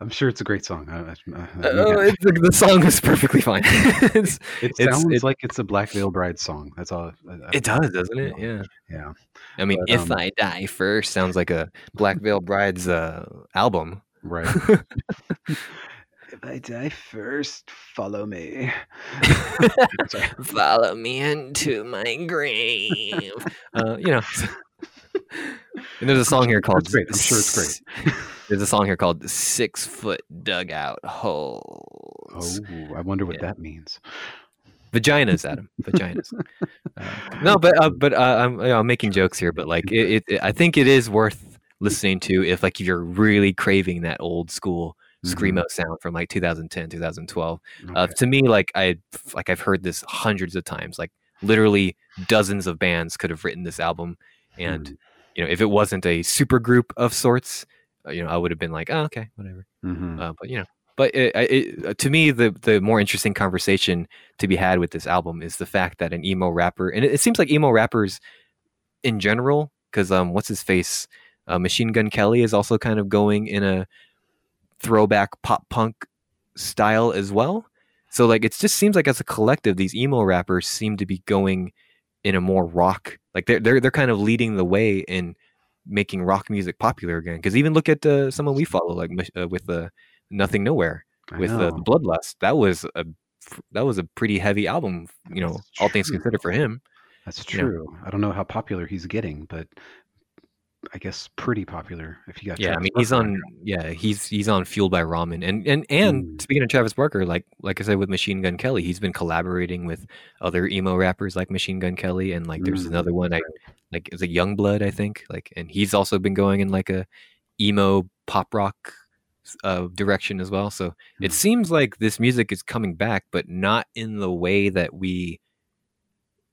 I'm sure it's a great song. I, I, I- Uh, it's, the, song is perfectly fine. it it's- sounds it- like it's a Black Veil Bride song. That's all. It does, doesn't it? Yeah. Yeah. I mean, But, If um, I Die First sounds like a Black Veil Bride's uh, album. Right. if I die first, follow me. Follow me into my grave. uh, you know. And there's a song here called. It's great. I'm sure it's great. There's a song here called Six Foot Dugout Holes. Oh, I wonder what Yeah. that means. Vaginas, Adam. Vaginas. Uh, no, but uh, but uh, I'm, you know, I'm making jokes here, but like it, it, I think it is worth listening to if like you're really craving that old school Mhm. screamo sound from like 2010, 2012. Uh, to me, like I like I've heard this hundreds of times. Like literally dozens of bands could have written this album, and Mhm. You know if it wasn't a super group of sorts, uh, you know I would have been like, oh, okay, whatever. Mhm. Uh, but you know, but it, it, uh, to me, the the more interesting conversation to be had with this album is the fact that an emo rapper, and it, it seems like emo rappers in general, because um, what's his face, uh, Machine Gun Kelly is also kind of going in a throwback pop punk style as well. So like, it just seems like as a collective, these emo rappers seem to be going in a more rock, like they're they're they're kind of leading the way in making rock music popular again. Because even look at uh, someone we follow, like uh, with the Nothing Nowhere I with uh, the Bloodlust. That was a that was a pretty heavy album, you know, all things considered for him. That's you know. true. I don't know how popular he's getting, but I guess pretty popular if you got Yeah, I Travis mean he's Barker on yeah, he's he's on Fueled by Ramen. And and and Mm. speaking of Travis Barker, like like I said with Machine Gun Kelly, he's been collaborating with other emo rappers like Machine Gun Kelly and like there's Mm, another one I like it's a Yungblud, I think. Like and he's also been going in like a emo pop rock uh, direction as well. So it Mm. seems like this music is coming back, but not in the way that we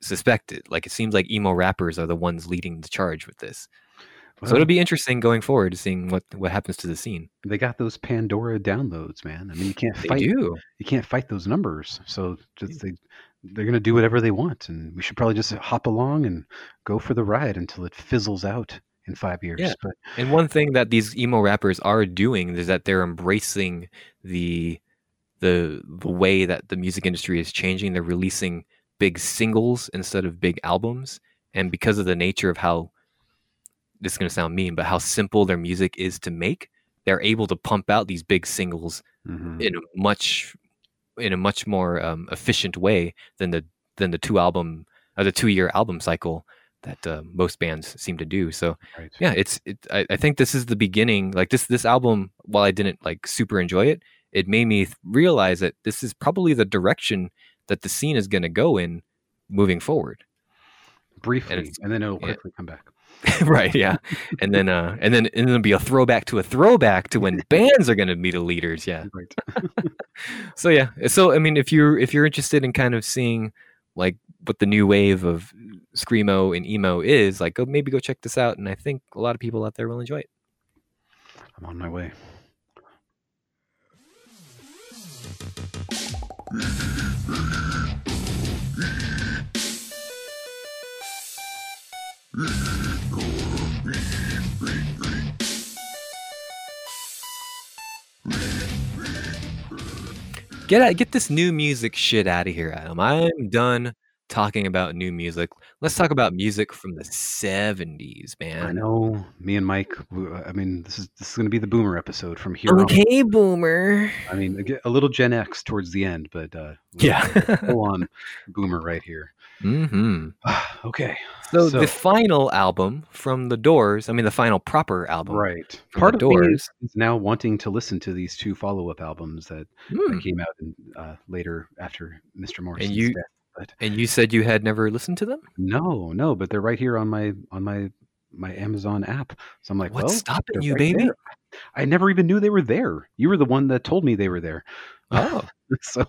suspected. Like it seems like emo rappers are the ones leading the charge with this. So it'll be interesting going forward, to seeing what what happens to the scene. they got those Pandora downloads, man. I mean, you can't They fight. do. You can't fight those numbers. So just they they're gonna do whatever they want, and we should probably just hop along and go for the ride until it fizzles out in five years. Yeah. But And one thing that these emo rappers are doing is that they're embracing the the the way that the music industry is changing. They're releasing big singles instead of big albums, and because of the nature of how this is going to sound mean, but how simple their music is to make, they're able to pump out these big singles mhm. in a much in a much more um, efficient way than the than the two album or the two year album cycle that uh, most bands seem to do. So right. yeah it's it, I, I think this is the beginning like this this album while i didn't like super enjoy it it made me th- realize that this is probably the direction that the scene is going to go in moving forward Briefly, it's- and then it'll yeah. quickly come back. right yeah and then uh and then and then it'll be a throwback to a throwback to when bands are going to be the leaders yeah Right. so yeah so i mean if you're if you're interested in kind of seeing like what the new wave of screamo and emo is like go maybe go check this out and i think a lot of people out there will enjoy it I'm on my way. Get out, get this new music shit out of here, Adam. I'm done talking about new music. Let's talk about music from the 70s, man. I know. Me and Mike. I mean, this is this is going to be the boomer episode from here on. Okay, boomer. I mean, a, a little Gen X towards the end, but uh, Yeah. full on boomer right here. Hmm okay. So, So- the final album from The Doors, I mean the final proper album. Right. Part of Doors. is, now wanting to listen to these two follow-up albums that, Hmm. that came out in, uh, later after Mr. Morrison's you- death. But And you said you had never listened to them? no, no, but they're right here on my on my my Amazon app. So I'm like, What's well, stopping you, right baby? there. I never even knew they were there. You were the one that told me they were there. Oh. so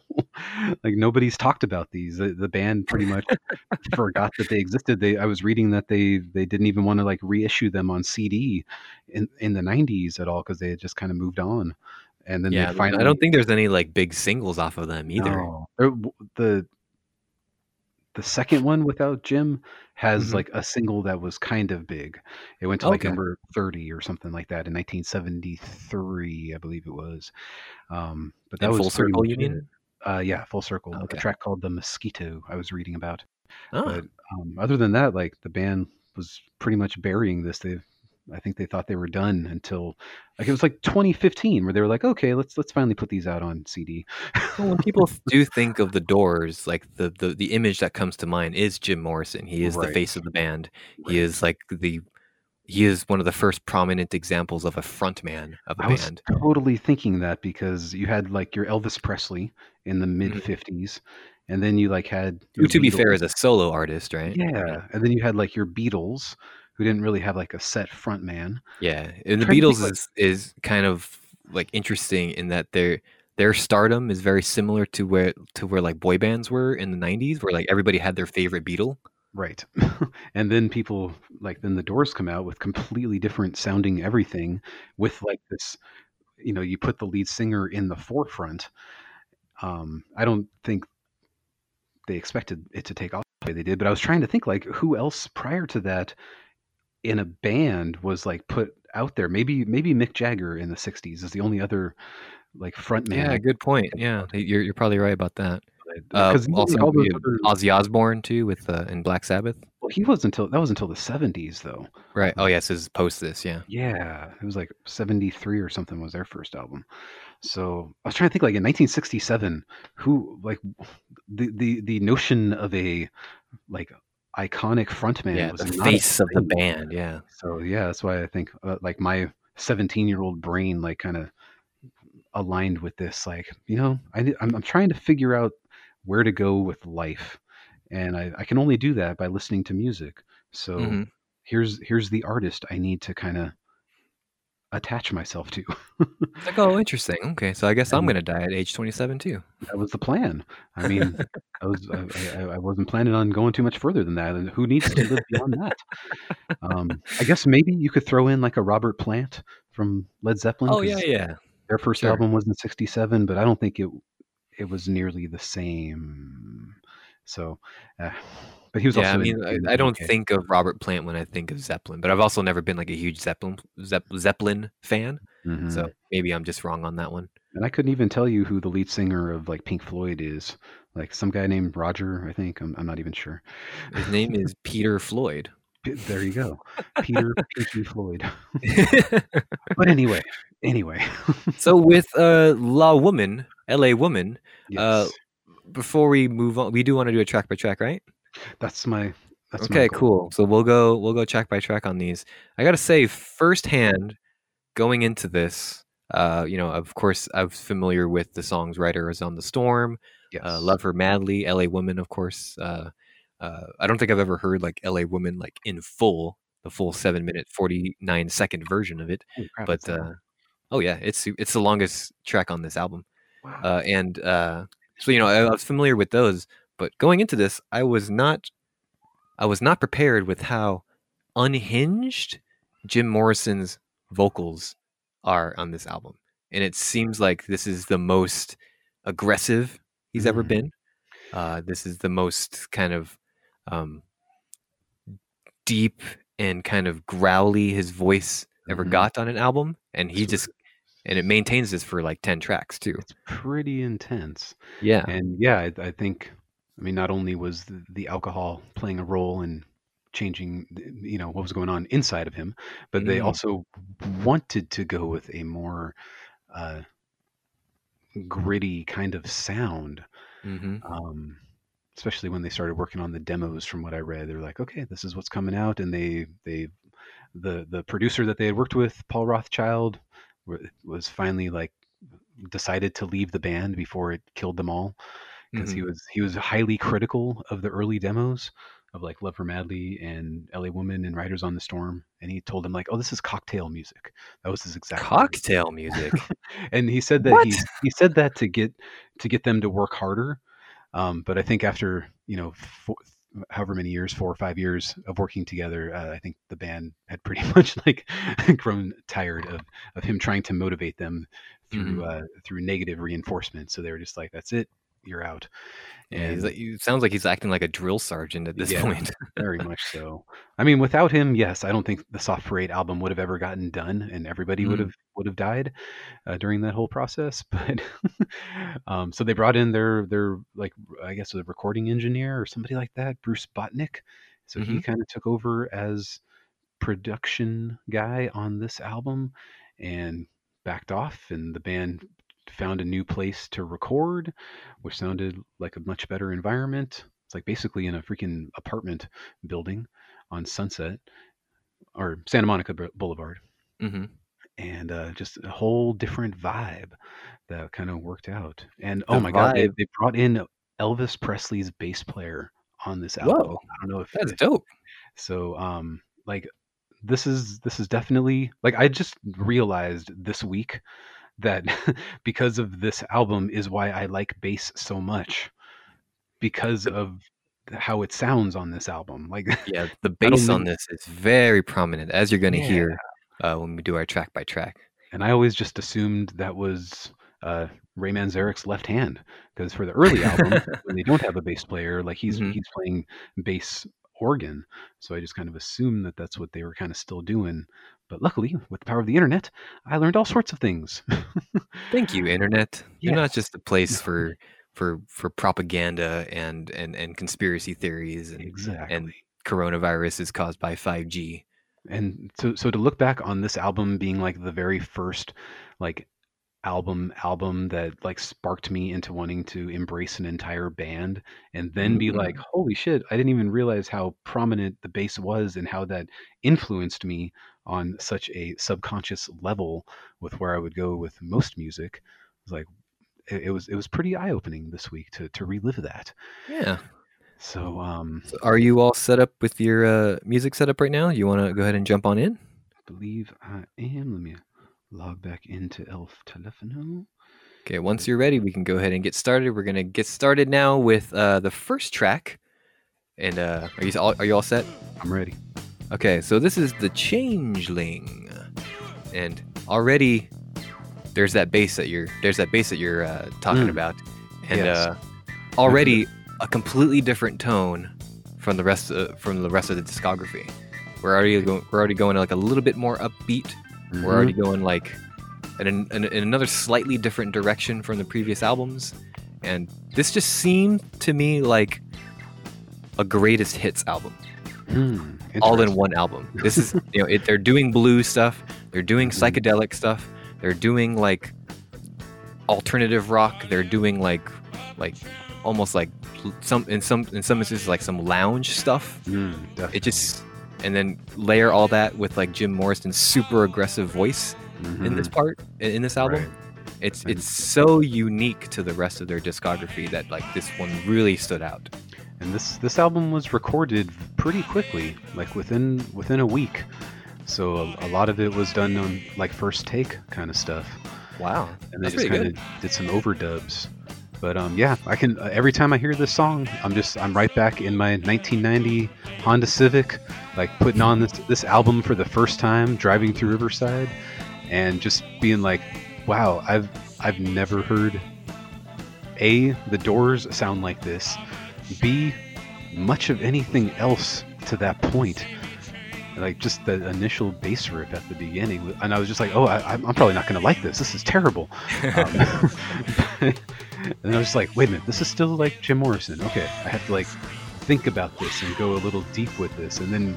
like nobody's talked about these the, the band pretty much forgot that they existed they i was reading that they they didn't even want to like reissue them on cd in in the 90s at all because they had just kind of moved on and then yeah, they finally I don't think there's any like big singles off of them either. No. The the second one without jim has Mhm. like a single that was kind of big it went to like Okay. number 30 or something like that in 1973 i believe it was um but that In was full circle, mean? Uh, yeah, full circle. Okay. A track called "The Mosquito" I was reading about. Oh. But um, other than that, like the band was pretty much burying this. They, I think they thought they were done until like it was like 2015 where they were like, okay, let's let's finally put these out on CD. Well, when people do think of the Doors, like the, the the image that comes to mind is Jim Morrison. He is the face of the band. He is like the he is one of the first prominent examples of a frontman of a I was band. totally thinking that because you had like your Elvis Presley in the mm-hmm. mid 50s, and then you like had Who, to be fair, Beatles. is a solo artist, right? yeah, and then you had like your Beatles who didn't really have like a set front man. Yeah, and the Trying to think, Beatles like- is is kind of like interesting in that their their stardom is very similar to where to where like boy bands were in the 90s where like everybody had their favorite Beatle. Right. and then people like then the doors come out with completely different sounding everything with like this you know, you put the lead singer in the forefront. Um I don't think they expected it to take off the way they did, but I was trying to think like who else prior to that in a band was like put out there. Maybe maybe Mick Jagger in the 60s is the only other like front man. Yeah, good point. Yeah, you're you're probably right about that. Uh, Because also, all those we have other- Ozzy Osbourne too with uh, in Black Sabbath. well, he was until that was until the 70s though. Right. Oh yes, is post this. Yeah. Yeah, it was like 73 or something was their first album. So I was trying to think like in 1967, who like the the the notion of a like iconic frontman yeah, was the face of the band. Yeah. So yeah, that's why I think uh, like my 17 year old brain like kind of aligned with this. Like you know, I, I'm, I'm trying to figure out where to go with life, and I, I can only do that by listening to music. So Mhm. here's here's the artist I need to kind of attach myself to. It's like, oh, interesting. Okay, so I guess I'm gonna die at age 27 too. that was the plan. I mean, I was I, I, I wasn't planning on going too much further than that, and who needs to live beyond that? Um, I guess maybe you could throw in like a Robert Plant from Led Zeppelin. Oh yeah, yeah. Their first Sure. album was in '67, but I don't think it it was nearly the same. So, uh, but he was Yeah, I mean, in- I, in I don't UK. think of Robert Plant when I think of Zeppelin, but I've also never been like a huge Zeppelin Zepp, Zeppelin fan. Mhm. So maybe I'm just wrong on that one. and I couldn't even tell you who the lead singer of like Pink Floyd is. Like some guy named Roger, I think. I'm, I'm not even sure. His name is Peter Floyd. There you go, Peter Pinky Floyd. But anyway, anyway. so with uh, La Woman, L.A. Woman, yes, Uh, before we move on, we do want to do a track by track, right? that's my. That's okay, goal. cool. So we'll go we'll go track by track on these. I gotta say, firsthand, going into this, uh, you know, of course, I was familiar with the songs "Riders on the Storm," Yes. uh, "Love Her Madly," "L.A. Woman," of course. Uh, uh, I don't think I've ever heard like "L.A. Woman" like in full, the full seven minute forty nine second version of it. Holy crap, But uh, oh yeah, it's it's the longest track on this album. Wow. uh, and uh, so you know I, I was familiar with those but going into this i was not i was not prepared with how unhinged jim morrison's vocals are on this album and it seems like this is the most aggressive he's ever Mhm. been uh, this is the most kind of um, deep and kind of growly his voice ever Mhm. got on an album and he just and it maintains this for like 10 tracks too it's pretty intense. yeah And yeah, I, I think, I mean, not only was the, the alcohol playing a role in changing, you know, what was going on inside of him, but they Mm. also wanted to go with a more uh, gritty kind of sound. hmm Um, especially when they started working on the demos, from what I read, they're like, okay, this is what's coming out, and they they the the producer that they had worked with, Paul Rothchild, was finally like decided to leave the band before it killed them all because he was he was highly critical of the early demos of like Love Her Madly and LA Woman and Riders on the Storm and he told them like oh this is cocktail music. That was his exact cocktail music? And he said that What? he he said that to get to get them to work harder um, but I think after you know four, however many years four or five years of working together uh, I think the band had pretty much like grown tired of of him trying to motivate them through Mhm. uh, through negative reinforcement so they were just like that's it you're out yeah, And- like, it sounds like he's acting like a drill sergeant at this Yeah. point very much so. I mean, without him, yes, I don't think the Soft Parade album would have ever gotten done, and everybody would Mm. have would have died uh, during that whole process. But um, so they brought in their their like I guess a recording engineer or somebody like that, Bruce Botnick. So he kind of took over as production guy on this album and backed off, and the band found a new place to record, which sounded like a much better environment. It's like basically in a freaking apartment building on Sunset or Santa Monica Bou- Boulevard, hmm and uh, just a whole different vibe that kind of worked out. And oh The my god, they, they brought in Elvis Presley's bass player on this album. Whoa, I don't know if that's dope so um like this is this is definitely like I just realized this week that because of this album is why I like bass so much because of how it sounds on this album. Like Yeah, the bass on this is very prominent, as you're going to Yeah. hear uh, when we do our track by track. And I always just assumed that was uh, Ray Manzarek's left hand because for the early album, when they don't have a bass player, like he's Mhm. he's playing bass organ. So I just kind of assumed that that's what they were kind of still doing. But luckily, with the power of the internet, I learned all sorts of things. Thank you, internet. You're not just a place for for for propaganda and and and conspiracy theories and exactly. coronavirus is caused by 5G. And so so to look back on this album being like the very first like album album that like sparked me into wanting to embrace an entire band and then be like mm-hmm. holy shit i didn't even realize how prominent the bass was and how that influenced me on such a subconscious level with where i would go with most music. It was like it, it was it was pretty eye-opening this week to to relive that. Yeah. So um So are you all set up with your uh, music setup right now? You want to go ahead and jump on in? I believe i am let me log back into elf telefono Okay, once you're ready, we can go ahead and get started. We're gonna get started now with uh, the first track. And uh, are you all are you all set? i'm ready Okay, so this is the Changeling, and already there's that bass that you're there's that bass that you're uh, talking Mm. about, and Yes. uh, already a completely different tone from the rest of, from the rest of the discography. We're already going we're already going like a little bit more upbeat. Mhm. We're already going like in, an, in, in another slightly different direction from the previous albums, and this just seemed to me like a greatest hits album Hmm, all in one album. This is you know it, they're doing blues stuff, they're doing Mhm. psychedelic stuff, they're doing like alternative rock, they're doing like like almost like some in some in some instances like some lounge stuff. Definitely. It just and then layer all that with like Jim Morrison's super aggressive voice in this Mhm, part in this album. right. It's it's so unique to the rest of their discography that like this one really stood out. And this this album was recorded pretty quickly, like within within a week. So a, a lot of it was done on like first take kind of stuff, Wow, and they that's just kind of did some overdubs. But um, yeah, I can uh, every time I hear this song, I'm just I'm right back in my 1990 Honda Civic, like putting on this this album for the first time, driving through Riverside, and just being like, wow, I've I've never heard a the Doors sound like this, b much of anything else to that point. Like just the initial bass riff at the beginning, and I was just like, "Oh, I, I'm I'm probably not going to like this. This is terrible." Um, and I was just like, "Wait a minute, this is still like Jim Morrison." Okay, I have to like think about this and go a little deep with this, and then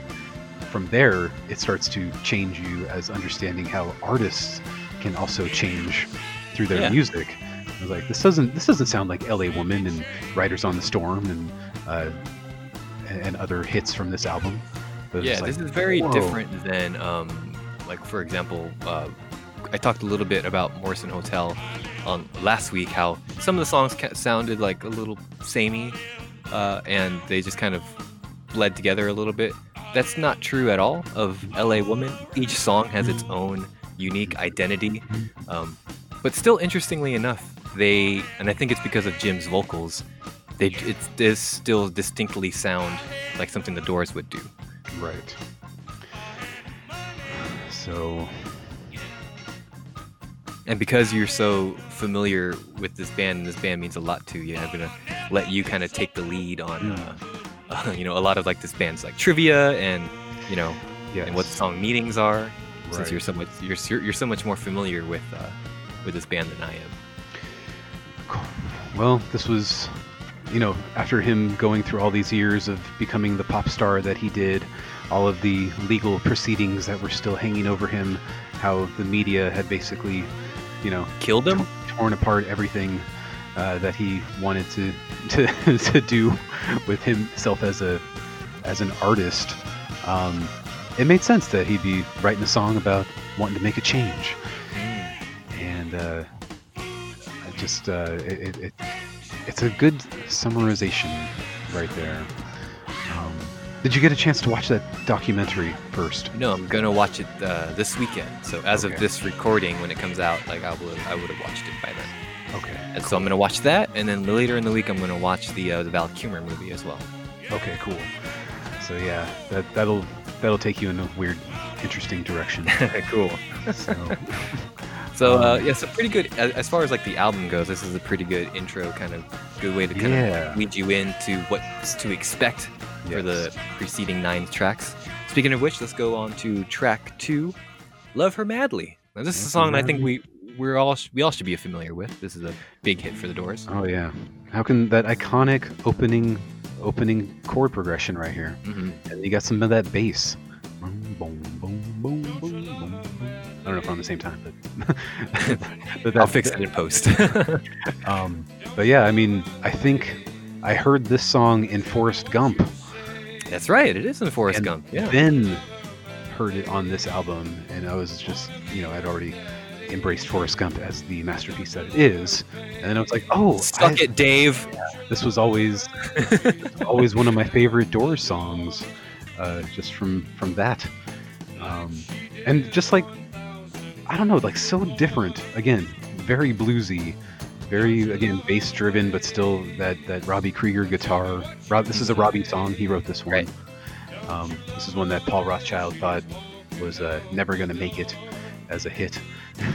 from there, it starts to change you as understanding how artists can also change through their Yeah. music. I was like, "This doesn't this doesn't sound like L.A. Woman and Riders on the Storm and uh, and other hits from this album." But Yeah, just this is very whoa. different than, um, like for example, uh, I talked a little bit about Morrison Hotel on last week. How some of the songs ca- sounded like a little samey, uh, and they just kind of bled together a little bit. That's not true at all of L.A. Woman. Each song has its own unique identity, um, but still, interestingly enough, they and I think it's because of Jim's vocals. They it does still distinctly sound like something the Doors would do. Right. So And because you're so familiar with this band, and this band means a lot to you, I'm gonna let you kind of take the lead on, uh, you know, a lot of like this band's like trivia and you know, yeah, and what the song meanings are. Since you're so much, you're you're you're so much more familiar with uh, with this band than I am. Well, this was, you know, after him going through all these years of becoming the pop star that he did, all of the legal proceedings that were still hanging over him, how the media had basically, you know, Killed him? torn apart everything uh, that he wanted to, to to do with himself as a as an artist. Um, it made sense that he'd be writing a song about wanting to make a change and uh, I just uh, it, it it's a good summarization right there. Um, Did you get a chance to watch that documentary first? No, I'm gonna watch it uh, this weekend. So as Okay. of this recording, when it comes out, like I would I would have watched it by then. Okay. And so I'm gonna watch that, and then later in the week I'm gonna watch the uh, the Val Kilmer movie as well. Okay, cool. So yeah, that that'll that'll take you in a weird, interesting direction. cool. So So uh, Um, yeah, so pretty good as, far as like the album goes. This is a pretty good intro, kind of good way to kind Yeah. of lead you into what's to expect for the preceding nine tracks. Speaking of which, let's go on to track two, "Love Her Madly." Now, this is a song that I think we we're all we all should be familiar with. This is a big hit for the Doors. Oh yeah. How can that iconic opening opening chord progression right here? hmm And you got some of that bass. Boom, boom, boom, don't know if we're on the same time, but, but I'll fix it in post. Um, but yeah, I mean, I think I heard this song in Forrest Gump, That's right. It is in Forrest And Gump. Yeah. then heard it on this album, and I was just, you know, I'd already embraced Forrest Gump as the masterpiece that it is, and then I was like, oh, Suck I- it, Dave. this was always always one of my favorite Doors songs, uh, just from from that, um, and just like I don't know, like so different. Again, very bluesy, very again bass driven, but still that that Robbie Krieger guitar. Rob, this is a Robbie song. He wrote this one. Right. Um, this is one that Paul Rothchild thought was uh, never going to make it as a hit.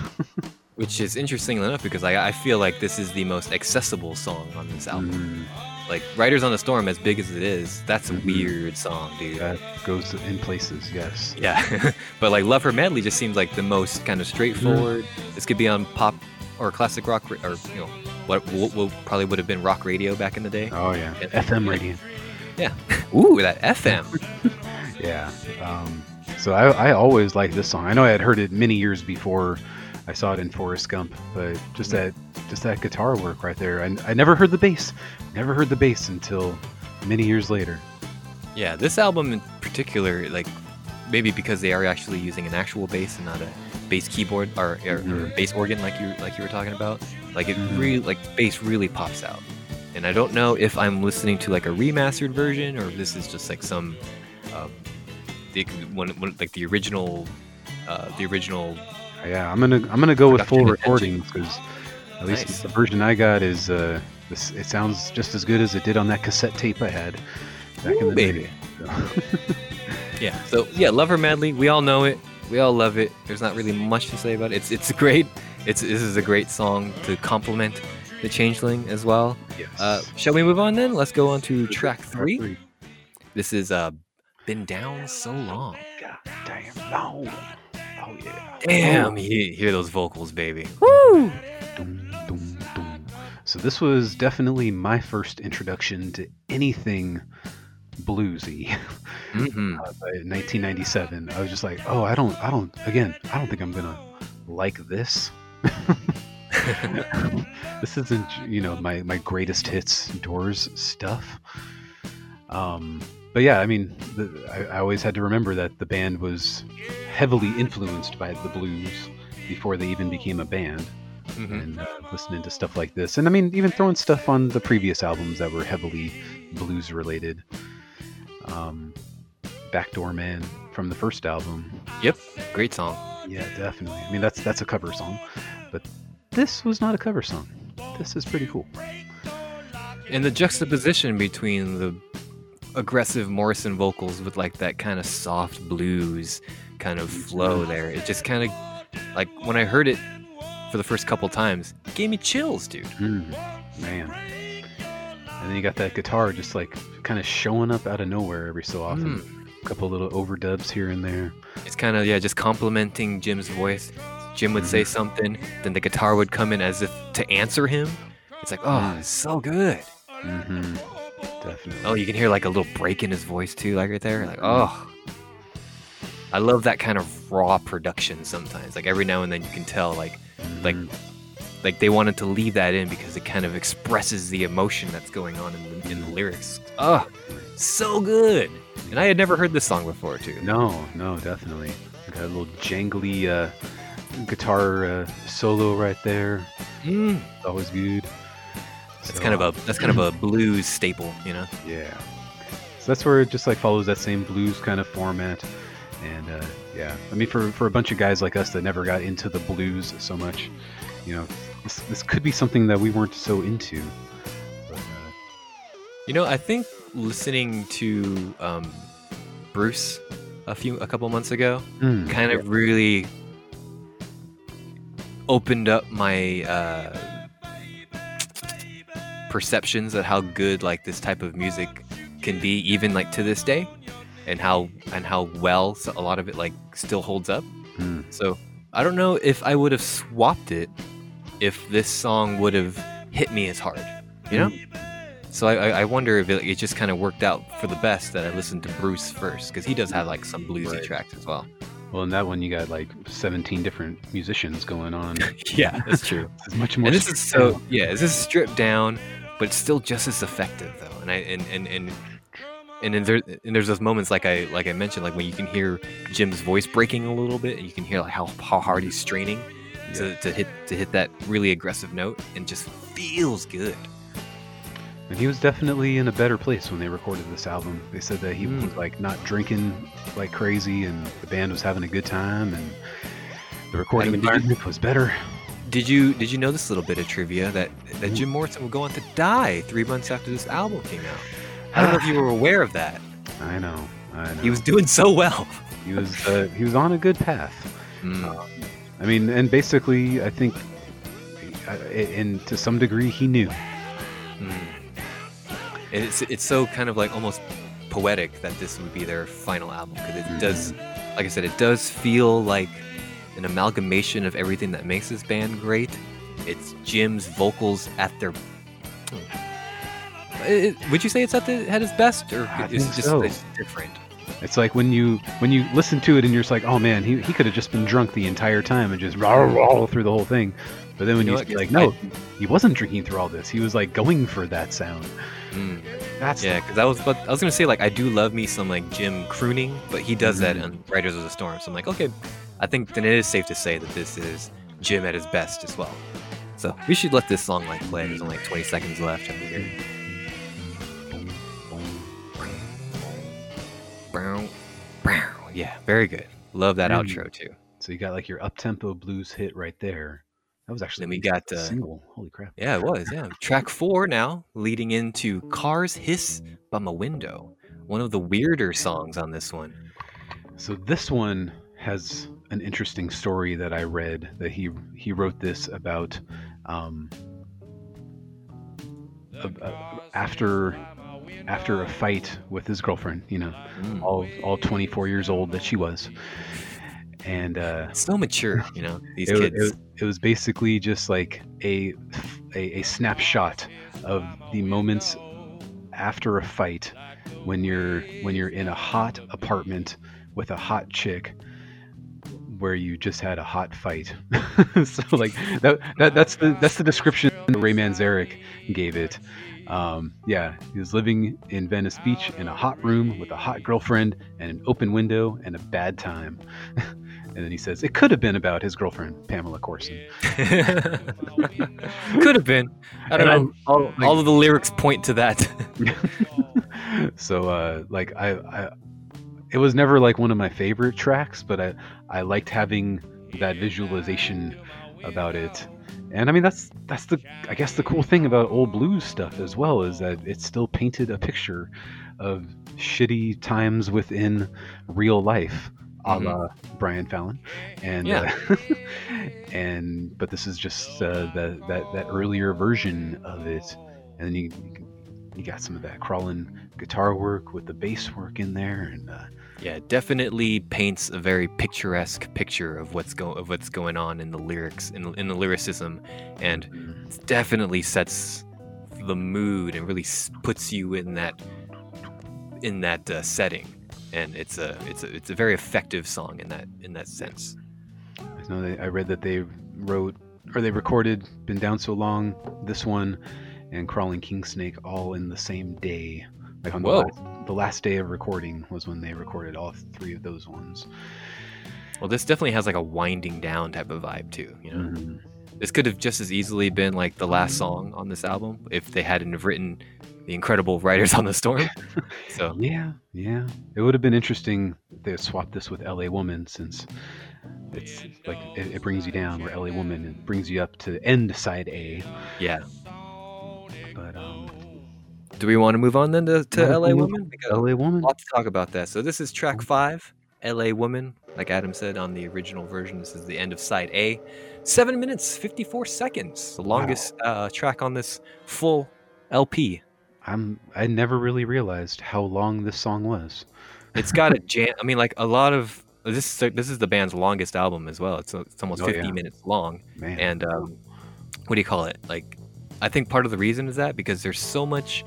Which is interesting enough because I, I feel like this is the most accessible song on this album. Mm, Like Riders on the Storm, as big as it is, that's a Mhm. weird song, dude. that goes in places. Yes. Yeah, but like Love Her Madly just seems like the most kind of straightforward. This could be on pop or classic rock, or you know, what, what, what probably would have been rock radio back in the day. Oh yeah. Yeah. FM radio. Yeah. Ooh, that FM. Yeah. Um, so I, I always liked this song. I know I had heard it many years before I saw it in Forrest Gump, but just that just that guitar work right there. I, I never heard the bass. Never heard the bass until many years later. Yeah, this album in particular, like maybe because they are actually using an actual bass and not a bass keyboard or, or, or Mhm. bass organ like you like you were talking about. Like it Mhm. really like bass really pops out. And I don't know if I'm listening to like a remastered version or if this is just like some um, the one, one like the original uh, the original Yeah, I'm gonna I'm gonna go with full recordings because at least Nice. the version I got is uh, this. It sounds just as good as it did on that cassette tape I had back in the baby. day. So- Yeah. So yeah, love her madly. We all know it. We all love it. There's not really much to say about it. It's it's great. It's this is a great song to complement the Changeling as well. yes. Uh, shall we move on then? Let's go on to track three. This is uh, been down so long. God damn. No. Oh yeah. Damn, you hear those vocals, baby. Dum, dum, dum. So this was definitely my first introduction to anything bluesy. hmm Uh, 1997, I was just like, oh, I don't, I don't, again, I don't think I'm gonna like this. this isn't, you know, my my greatest hits Doors stuff. Um, but yeah, I mean, the, I, I always had to remember that the band was heavily influenced by the blues before they even became a band hmm and uh, listening to stuff like this. And I mean, even throwing stuff on the previous albums that were heavily blues related. Um, Backdoor Man from the first album. Yep, great song. Yeah, definitely. I mean, that's that's a cover song, but this was not a cover song. This is pretty cool. And the juxtaposition between the aggressive Morrison vocals with like that kind of soft blues kind of flow there, it just kind of like when I heard it for the first couple times, it gave me chills, dude. Mm, man. And then you got that guitar just like kind of showing up out of nowhere every so often. Mm. A couple little overdubs here and there. It's kind of yeah, just complimenting Jim's voice. Jim would say something, then the guitar would come in as if to answer him. It's like, oh, Mm. it's so good. hmm Definitely. Oh, you can hear like a little break in his voice too, like right there. Like, oh, I love that kind of raw production. Sometimes, like every now and then, you can tell like like Mhm. like they wanted to leave that in because it kind of expresses the emotion that's going on in the, in the lyrics. Oh, so good. And I had never heard this song before too. No, no, definitely. Got a little jangly uh, guitar uh, solo right there. Mm, Always good. That's So, kind of a that's kind of a blues staple, you know. yeah. so that's where it just like follows that same blues kind of format. And uh, yeah, I mean, for for a bunch of guys like us that never got into the blues so much, you know, this this could be something that we weren't so into. But, uh, You know, I think listening to um, Bruce a few a couple months ago mm, kind of really opened up my uh, perceptions of how good like this type of music can be, even like to this day, and how and how well so- a lot of it like still holds up. mm. So I don't know if I would have swapped it if this song would have hit me as hard, you know. So I, I wonder if it, it just kind of worked out for the best that I listened to Bruce first because he does have like some bluesy Right. tracks as well. Well, in that one, you got like 17 different musicians going on. yeah, that's true. It's much more. and this is so yeah, is this is stripped down, but it's still just as effective though. And I and and and and then there and there's those moments like I like I mentioned like when you can hear Jim's voice breaking a little bit and you can hear like how how hard he's straining to, to hit to hit that really aggressive note and just feels good. And he was definitely in a better place when they recorded this album. They said that he Mm. was like not drinking like crazy, and the band was having a good time, and the recording environment was better. Did you did you know this little bit of trivia that that Mm. Jim Morrison would go on to die three months after this album came out? I don't know if you were aware of that. I know, I know. He was doing so well. he was uh, he was on a good path. Mm. I mean, and basically, I think, uh, and to some degree, he knew. Mm. And It's it's so kind of like almost poetic that this would be their final album because it does, like I said, it does feel like an amalgamation of everything that makes this band great. It's Jim's vocals at their. It- it- would you say it's at the at its best, or I is it just so. it's different? It's like when you when you listen to it and you're just like, oh man, he, he could have just been drunk the entire time and just rah, rah, through the whole thing. But then when You know like, no, he wasn't drinking through all this. He was like going for that sound. Mm. That's Yeah, because I was but I was gonna say like I do love me some like Jim crooning, but he does that Mhm. on Riders of the Storm. So I'm like, okay, I think then it is safe to say that this is Jim at his best as well. So we should let this song like play. There's only like 20 seconds left over here. Yeah, very good. Love that Mm. outro too. So you got like your up tempo blues hit right there. That was actually Then we got, uh, single. Holy crap! Yeah, it was. Yeah, track four now, leading into "Cars Hiss by My Window," one of the weirder songs on this one. So this one has an interesting story that I read that he he wrote this about um, a- a- after after a fight with his girlfriend. You know, Mm. all all 24 years old that she was, and uh, so mature, you know, these it, kids. it, it was basically just like a, a a snapshot of the moments after a fight when you're when you're in a hot apartment with a hot chick where you just had a hot fight so like that, that that's the that's the description ray manzarek gave it um, yeah he was living in venice beach in a hot room with a hot girlfriend and an open window and a bad time and then he says it could have been about his girlfriend pamela courson Could have been. I don't And know. all, all of the lyrics point to that. so uh like I, I it was never like one of my favorite tracks but i i liked having that visualization about it. And i mean that's that's the i guess the cool thing about old blues stuff as well is that it still painted a picture of shitty times within real life a la brian fallon. And Yeah. uh, and but this is just uh, that that that earlier version of it. And then you you got some of that crawling guitar work with the bass work in there and uh, yeah, definitely paints a very picturesque picture of what's go of what's going on in the lyrics in, the- in the lyricism, and definitely sets the mood and really s- puts you in that in that uh, setting. And it's a it's a it's a very effective song in that in that sense. I know they, I read that they wrote or they recorded "Been Down So Long," this one, and "Crawling King Snake" all in the same day. Like on the last, the last day of recording was when they recorded all three of those ones. Well, this definitely has like a winding down type of vibe too. You know, Mhm. this could have just as easily been like the last song on this album if they hadn't have written the incredible Riders on the Storm. So Yeah, yeah. It would have been interesting if they had swapped this with LA Woman since it's like it, it brings you down where LA Woman it brings you up to end side A. yeah, But um do we want to move on then to, to Yeah, LA Woman? LA Woman. lot to talk about that. So this is track five, LA Woman. Like Adam said on the original version, this is the end of side A. Seven minutes, 54 seconds. The Wow. longest uh, track on this full LP. I'm I never really realized how long this song was. It's got a jam. I mean, like a lot of this. Is, this is the band's longest album as well. It's, it's almost Oh, 50 yeah. minutes long. Man. And um, what do you call it? Like, I think part of the reason is that because there's so much,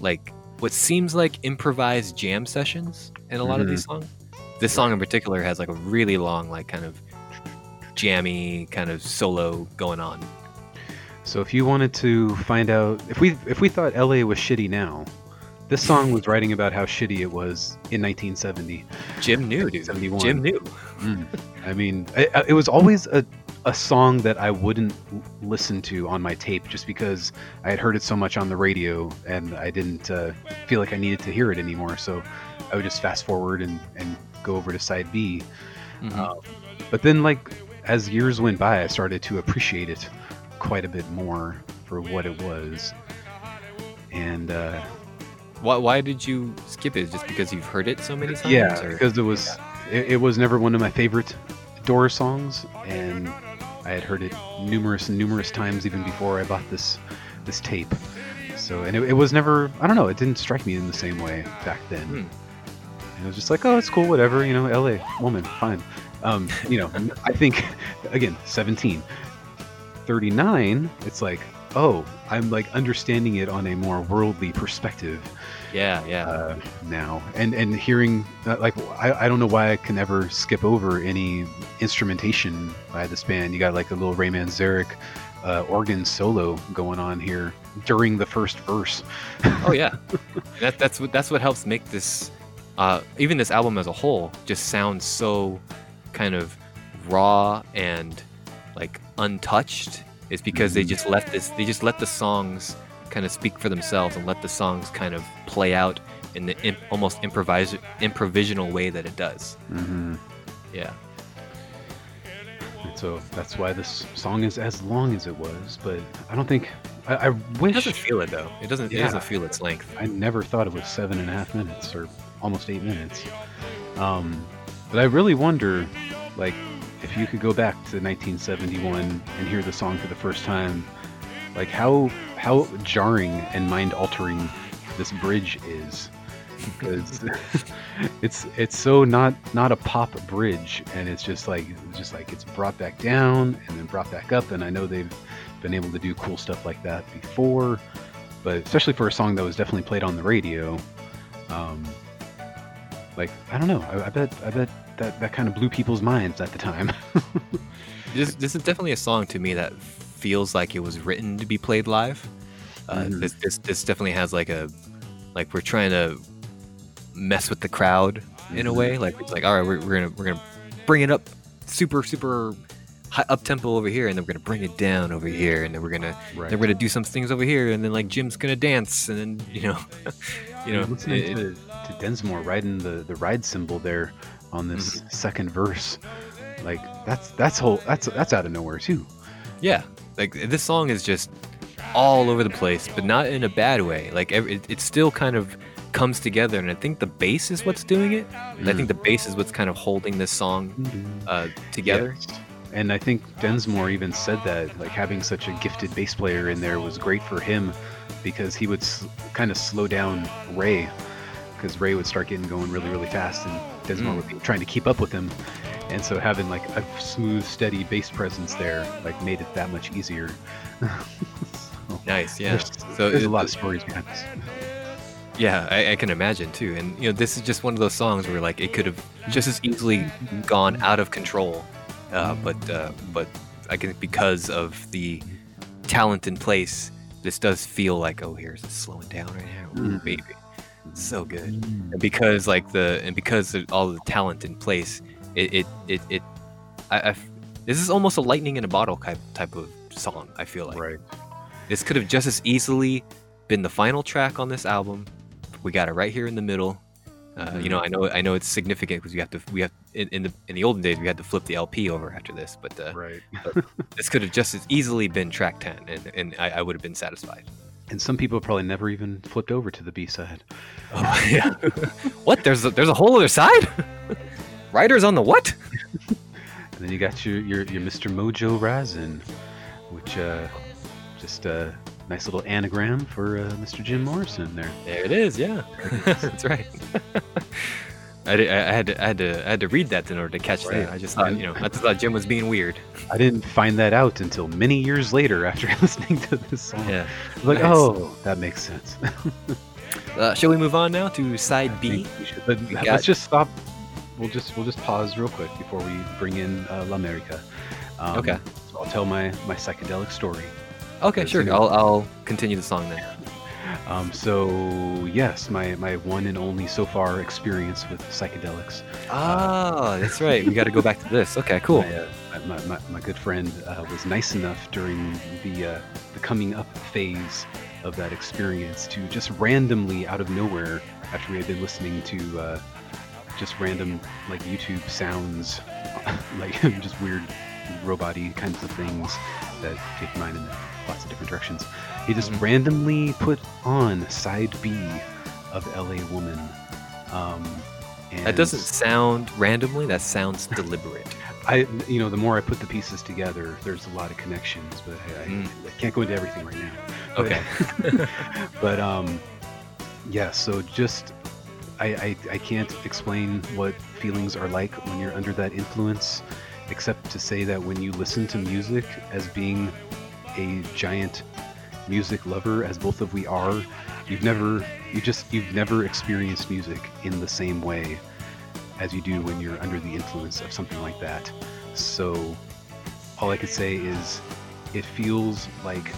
like, what seems like improvised jam sessions in a lot of these mm-hmm. songs. This song in particular has like a really long, like, kind of jammy kind of solo going on. So if you wanted to find out if we if we thought LA was shitty now, this song was writing about how shitty it was in 1970. Jim knew, dude. Jim knew. Mm. I mean, it, it was always a, a song that I wouldn't listen to on my tape just because I had heard it so much on the radio and I didn't uh, feel like I needed to hear it anymore. So I would just fast forward and, and go over to side B. Mhm. Um, but then, like, as years went by, I started to appreciate it quite a bit more for what it was. And uh, why, why did you skip it? Just because you've heard it so many times? yeah, or- because it was it, it was never one of my favorite Doors songs, and I had heard it numerous numerous times even before I bought this this tape. So, and it, it was never I don't know, it didn't strike me in the same way back then. Hmm. And it was just like, oh, it's cool, whatever, you know, L.A. woman, fine. Um, you know, I think again, 17, 39. It's like, oh, I'm like understanding it on a more worldly perspective yeah, yeah. uh, now and and hearing uh, like I, I don't know why I can ever skip over any instrumentation by this band. You got like a little Ray Manzarek uh, organ solo going on here during the first verse. Oh yeah, that, that's what that's what helps make this, uh, even this album as a whole, just sound so kind of raw and like untouched. Is because they Mhm. just let this, they just let the songs kind of speak for themselves and let the songs kind of play out in the imp- almost improvisational way that it does. Mm-hmm. Yeah, And so that's why this song is as long as it was. But I don't think I, I it wish doesn't feel it though. It doesn't. It Yeah. doesn't feel its length. I never thought it was seven and a half minutes or almost eight minutes. Um, but I really wonder, like, if you could go back to 1971 and hear the song for the first time, like how how jarring and mind altering this bridge is, because it's it's so not not a pop bridge, and it's just like it's just like it's brought back down and then brought back up, and I know they've been able to do cool stuff like that before but especially for a song that was definitely played on the radio, um, like I don't know, I, I bet I bet that that kind of blew people's minds at the time. this this is definitely a song to me that feels like it was written to be played live. Uh, Mhm. This this this definitely has like a like we're trying to mess with the crowd in a Mhm. way. Like it's like all right, we're, we're gonna we're gonna bring it up super super high up tempo over here, and then we're gonna bring it down over here, and then we're gonna right. then we're gonna do some things over here, and then like Jim's gonna dance, and then you know, you know, listening it- to, to Densmore riding the the ride cymbal there on this Mm-hmm. second verse, like that's that's whole that's that's out of nowhere too. Yeah, like this song is just all over the place, but not in a bad way. Like it, it still kind of comes together, and I think the bass is what's doing it. I think the bass is what's kind of holding this song uh, together. Yes. And I think Densmore even said that, like having such a gifted bass player in there was great for him because he would s- kind of slow down Ray because Ray would start getting going really, really fast, and Densmore Mm. would be trying to keep up with him. And so having like a smooth, steady bass presence there, like made it that much easier. So, Nice, yeah. There's, So there's it- a lot of stories behind this. Yeah, I, I can imagine too. And you know, this is just one of those songs where like it could have just as easily gone out of control, uh, but uh, but I think because of the talent in place, this does feel like oh, here's it slowing down right now, Mhm. baby, so good. And because like the and because of all the talent in place, it it it, it I, I this is almost a lightning in a bottle type type of song. I feel like Right. this could have just as easily been the final track on this album. We got it right here in the middle. Uh. You know, I know, I know it's significant because we have to, we have in, in the in the olden days we had to flip the LP over after this, but uh, Right. this could have just as easily been track ten, and, and I, I would have been satisfied. And some people probably never even flipped over to the B side. Oh, yeah. what? There's a, there's a whole other side. Riders on the what? And then you got your your, your Mr. Mojo Risin, which uh, just a nice little anagram for uh, Mr. Jim Morrison there. There it is. Yeah, that's right. I, did, I had to, I had to I had to read that in order to catch Right. that. I just thought you know I just thought Jim was being weird. I didn't find that out until many years later after listening to this song. Yeah. Like, Nice. oh, that makes sense. Uh, shall we move on now to side B? should- But let's got- just stop. We'll just we'll just pause real quick before we bring in uh, L'America. Um, Okay. So I'll tell my my psychedelic story. Okay, sure. you know. I'll I'll continue the song then. Um, so yes, my my one and only so far experience with psychedelics. Ah, that's right. We got to go back to this. Okay, cool. My, uh, my, my, my good friend uh, was nice enough during the uh, the coming up phase of that experience to just randomly out of nowhere, after we had been listening to uh, just random like YouTube sounds, like just weird robot-y kinds of things that take mine in lots of different directions. He just Mhm. randomly put on side B of LA Woman. Um, and That doesn't sound randomly. That sounds deliberate. I, you know, the more I put the pieces together, there's a lot of connections, but I, I, Mm. I can't go into everything right now. But- Okay. but um, yeah. So just, I, I, I can't explain what feelings are like when you're under that influence, except to say that when you listen to music as being a giant music lover, as both of we are, you've never, you just, you've never experienced music in the same way as you do when you're under the influence of something like that. So, all I could say is, it feels like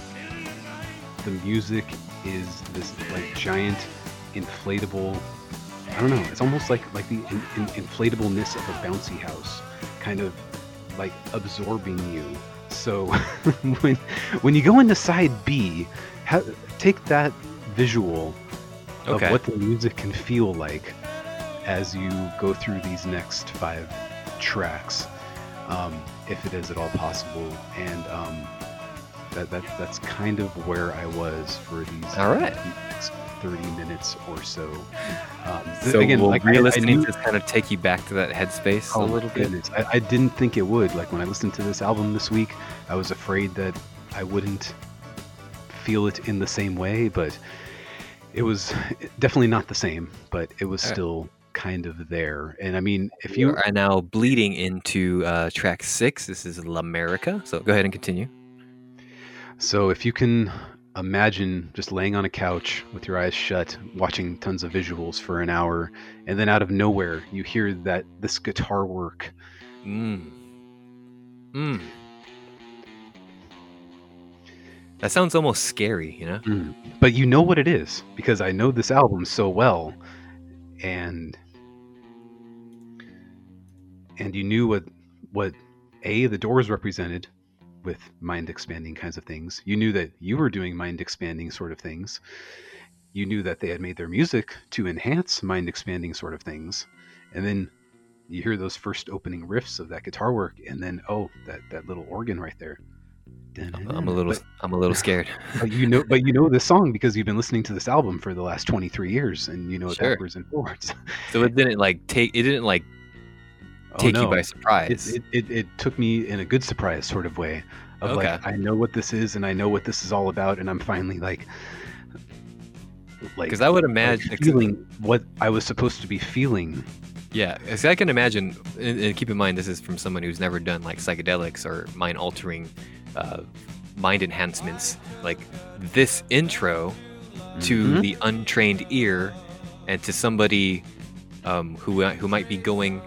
the music is this like giant inflatable. I don't know. It's almost like like the in, in, inflatableness of a bouncy house, kind of like absorbing you. So when when you go into side B, ha- take that visual Okay. of what the music can feel like as you go through these next five tracks, um, if it is at all possible. And um, that, that that's kind of where I was for these All right. next 30 minutes or so. Um, So again, will like I- I knew- just kind of take you back to that headspace Oh a little bit? I, I didn't think it would. Like when I listened to this album this week, I was afraid that I wouldn't feel it in the same way, but it was definitely not the same, but it was still kind of there. And I mean, if If you you are now bleeding into uh, track six, this is L'America. So go ahead and continue. so if you can imagine just laying on a couch with your eyes shut, watching tons of visuals for an hour, and then out of nowhere you hear that this guitar work Mm. Mm. That sounds almost scary, you know? Mm. But you know what it is because I know this album so well, and and you knew what what a the Doors represented with mind expanding kinds of things. You knew that you were doing mind expanding sort of things. You knew that they had made their music to enhance mind expanding sort of things, and then you hear those first opening riffs of that guitar work, and then oh, that that little organ right there. I'm, I'm a little, But- I'm a little scared. but you know, but you know this song because you've been listening to this album for the last 23 years, and you know it Sure. backwards and forwards. so it didn't like take, it didn't like Oh, take no. you by surprise. it, it, it took me in a good surprise sort of way of like I know what this is and I know what this is all about, and I'm finally like, like Because I would like, imagine, feeling what I was supposed to be feeling. yeah. 'cause I can imagine, and, and keep in mind, this is from someone who's never done like psychedelics or mind altering, uh, mind enhancements. Like this intro to Mhm. the untrained ear and to somebody um, who who might be going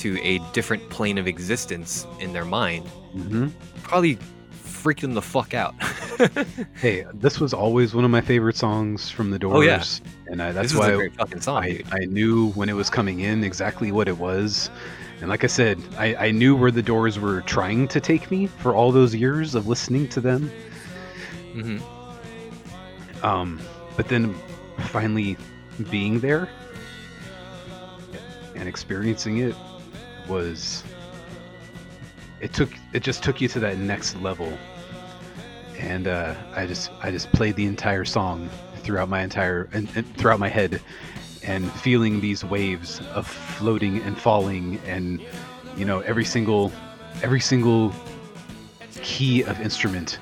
to a different plane of existence in their mind Mhm. probably freak them the fuck out. Hey, this was always one of my favorite songs from the Doors, Oh, yeah. and I, that's why a great fucking song, I. I knew when it was coming in exactly what it was. And like I said, I, I knew where the doors were trying to take me for all those years of listening to them. hmm Um, but then finally being there and experiencing it was it took it just took you to that next level. And uh, I just I just played the entire song throughout my entire and, and throughout my head and feeling these waves of floating and falling and you know every single every single key of instrument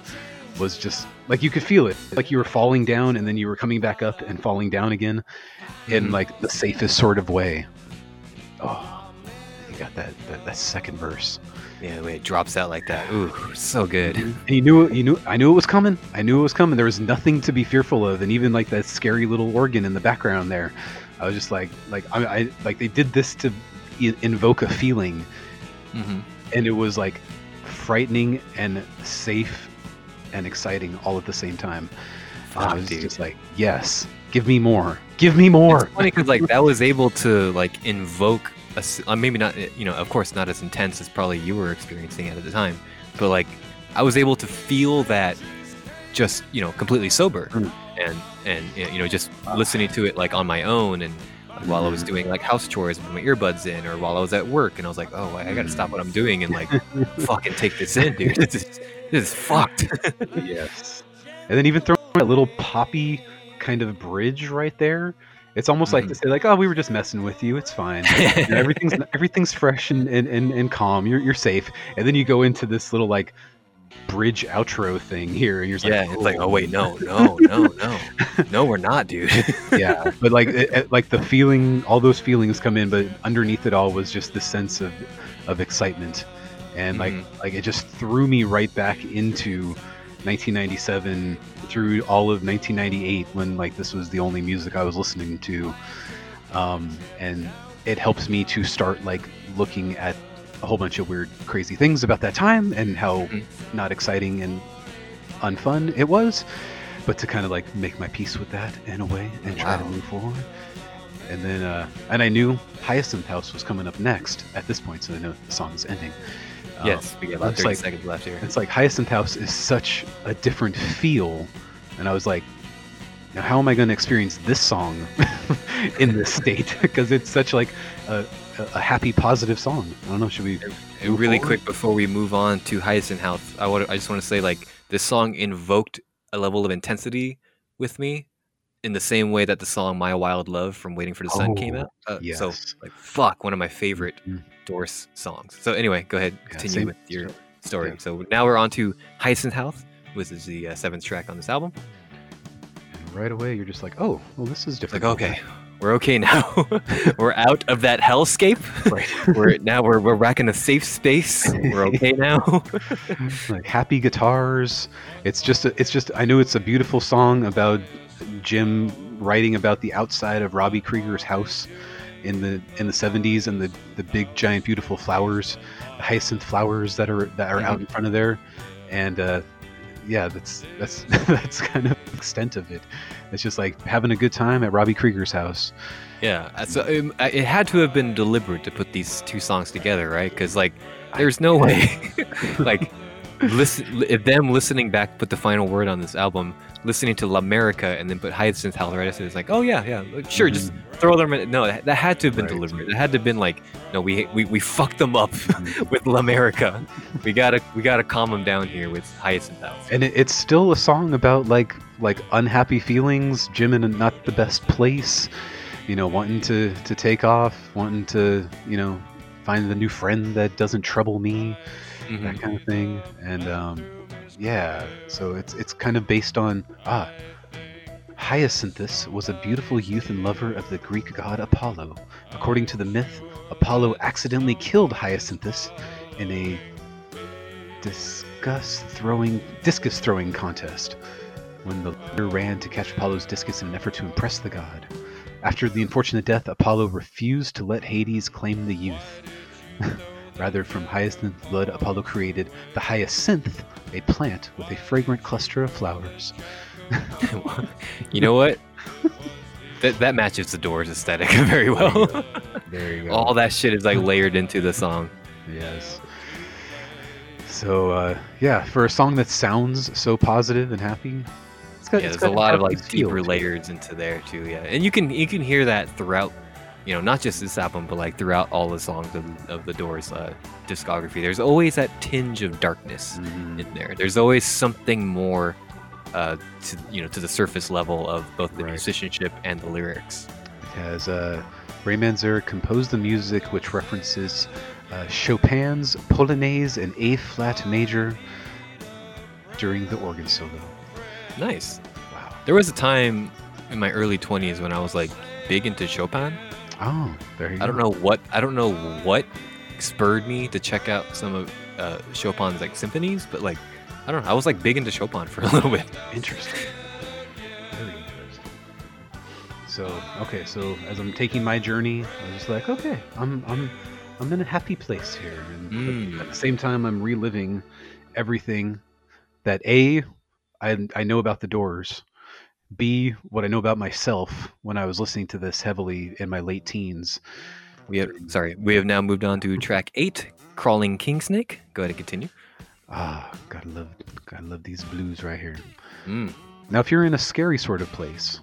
was just like you could feel it. Like you were falling down and then you were coming back up and falling down again in Mhm. like the safest sort of way. Oh got that that, that second verse Yeah, the way it drops out like that. Ooh, so good. and you knew you knew I knew it was coming. I knew it was coming. There was nothing to be fearful of, and even like that scary little organ in the background there, I was just like like I, I like they did this to invoke a feeling, hmm and it was like frightening and safe and exciting all at the same time. And I was dude. just like, yes, give me more, give me more. It's funny because like that was able to like invoke a uh, maybe not you know of course not as intense as probably you were experiencing it at the time, but like I was able to feel that just you know completely sober Mm. and and you know just listening to it like on my own and like, while I was Mhm. doing like house chores with my earbuds in or while I was at work and I was like oh I gotta stop what I'm doing and like fucking take this in dude this is this is fucked yes. And then even throwing that little poppy kind of bridge right there. It's almost like to say like, oh, we were just messing with you. It's fine. You know, everything's everything's fresh and, and, and, and calm. You're you're safe. And then you go into this little like bridge outro thing here, and you're yeah like, it's like oh wait no no no no no we're not dude yeah. But like it, it- like the feeling, all those feelings come in, but underneath it all was just the sense of of excitement, and like Mhm. like it just threw me right back into 1997 through all of 1998 when like this was the only music I was listening to, um, and it helps me to start like looking at a whole bunch of weird, crazy things about that time and how Mhm. not exciting and unfun it was, but to kind of like make my peace with that in a way and try to move forward. And then, uh, and I knew Hyacinth House was coming up next at this point, so I know the song is ending. Um, Yes, we got about it's 30 like- seconds left here. it's like Hyacinth House is such a different feel, and I was like, now how am I going to experience this song in this state? Because it's such like a, a, happy, positive song. I don't know. Should we? Really forward? quick before we move on to Hyacinth House, I want I just want to say like this song invoked a level of intensity with me in the same way that the song My Wild Love from Waiting for the Sun came Oh, out. Uh, Yes. So like fuck, one of my favorite Mhm. Doors songs. So anyway, go ahead, Yeah, continue same with your story. story. Yeah. So now we're on to Hyacinth House, which is the uh, seventh track on this album. And right away, you're just like, oh, well, this is different. like okay, we're okay now. we're out of that hellscape. right. We're now we're we're back in a safe space. We're okay now. like happy guitars. It's just a, it's just I know it's a beautiful song about Jim writing about the outside of Robbie Krieger's house in the in the 70s and the the big giant beautiful flowers, the hyacinth flowers that are that are out in front of there and uh yeah, that's that's that's kind of the extent of it. It's just like having a good time at Robbie Krieger's house. Yeah, so um, I- it had to have been deliberate to put these two songs together, right? Because like, there's no way, like, listen, them listening back, put the final word on this album, listening to L'America, and then put Hyacinth after, it's like, oh yeah, yeah, sure, just mm-hmm. throw them. In. No, that, that had to have been Right. deliberate. It had to have been like, no, we we we fucked them up mm-hmm. with L'America. We gotta we gotta calm them down here with Hyacinth House. and it, it's still a song about like like unhappy feelings jim in not the best place you know wanting to to take off wanting to you know find the new friend that doesn't trouble me Mhm. that kind of thing and um yeah so it's it's kind of based on ah hyacinthus was a beautiful youth and lover of the greek god apollo according to the myth apollo accidentally killed hyacinthus in a discus throwing discus throwing contest when the leader ran to catch Apollo's discus in an effort to impress the god. After the unfortunate death, Apollo refused to let Hades claim the youth. Rather, from hyacinth blood, Apollo created the hyacinth, a plant with a fragrant cluster of flowers. you know what? that that matches the Doors aesthetic very well. There you go. All that shit is like layered into the song. Yes. So uh, yeah, for a song that sounds so positive and happy, It's got, yeah, it's there's a got lot of like deeper layers into there too. Yeah, and you can you can hear that throughout, you know, not just this album, but like throughout all the songs of, of the Doors uh, discography. There's always that tinge of darkness Mhm. in there. There's always something more, uh, to you know, to the surface level of both the Right. musicianship and the lyrics. Has uh, Ray Manzarek composed the music, which references uh, Chopin's Polonaise in A flat major during the organ solo. Nice. Wow. There was a time in my early 20s when I was like big into Chopin. Oh, there you go. I don't know what I don't know what spurred me to check out some of uh, Chopin's like symphonies, but like I don't know. I was like big into Chopin for a little bit. Interesting. Very interesting. So okay, so as I'm taking my journey, I was just like, okay, I'm I'm I'm in a happy place here, and Mm. at the same time, I'm reliving everything that a I I know about the Doors, b what I know about myself when I was listening to this heavily in my late teens. We have sorry. We have now moved on to track eight, "Crawling King Snake." Go ahead and continue. Ah, gotta love gotta love these blues right here. Mm. Now, if you're in a scary sort of place,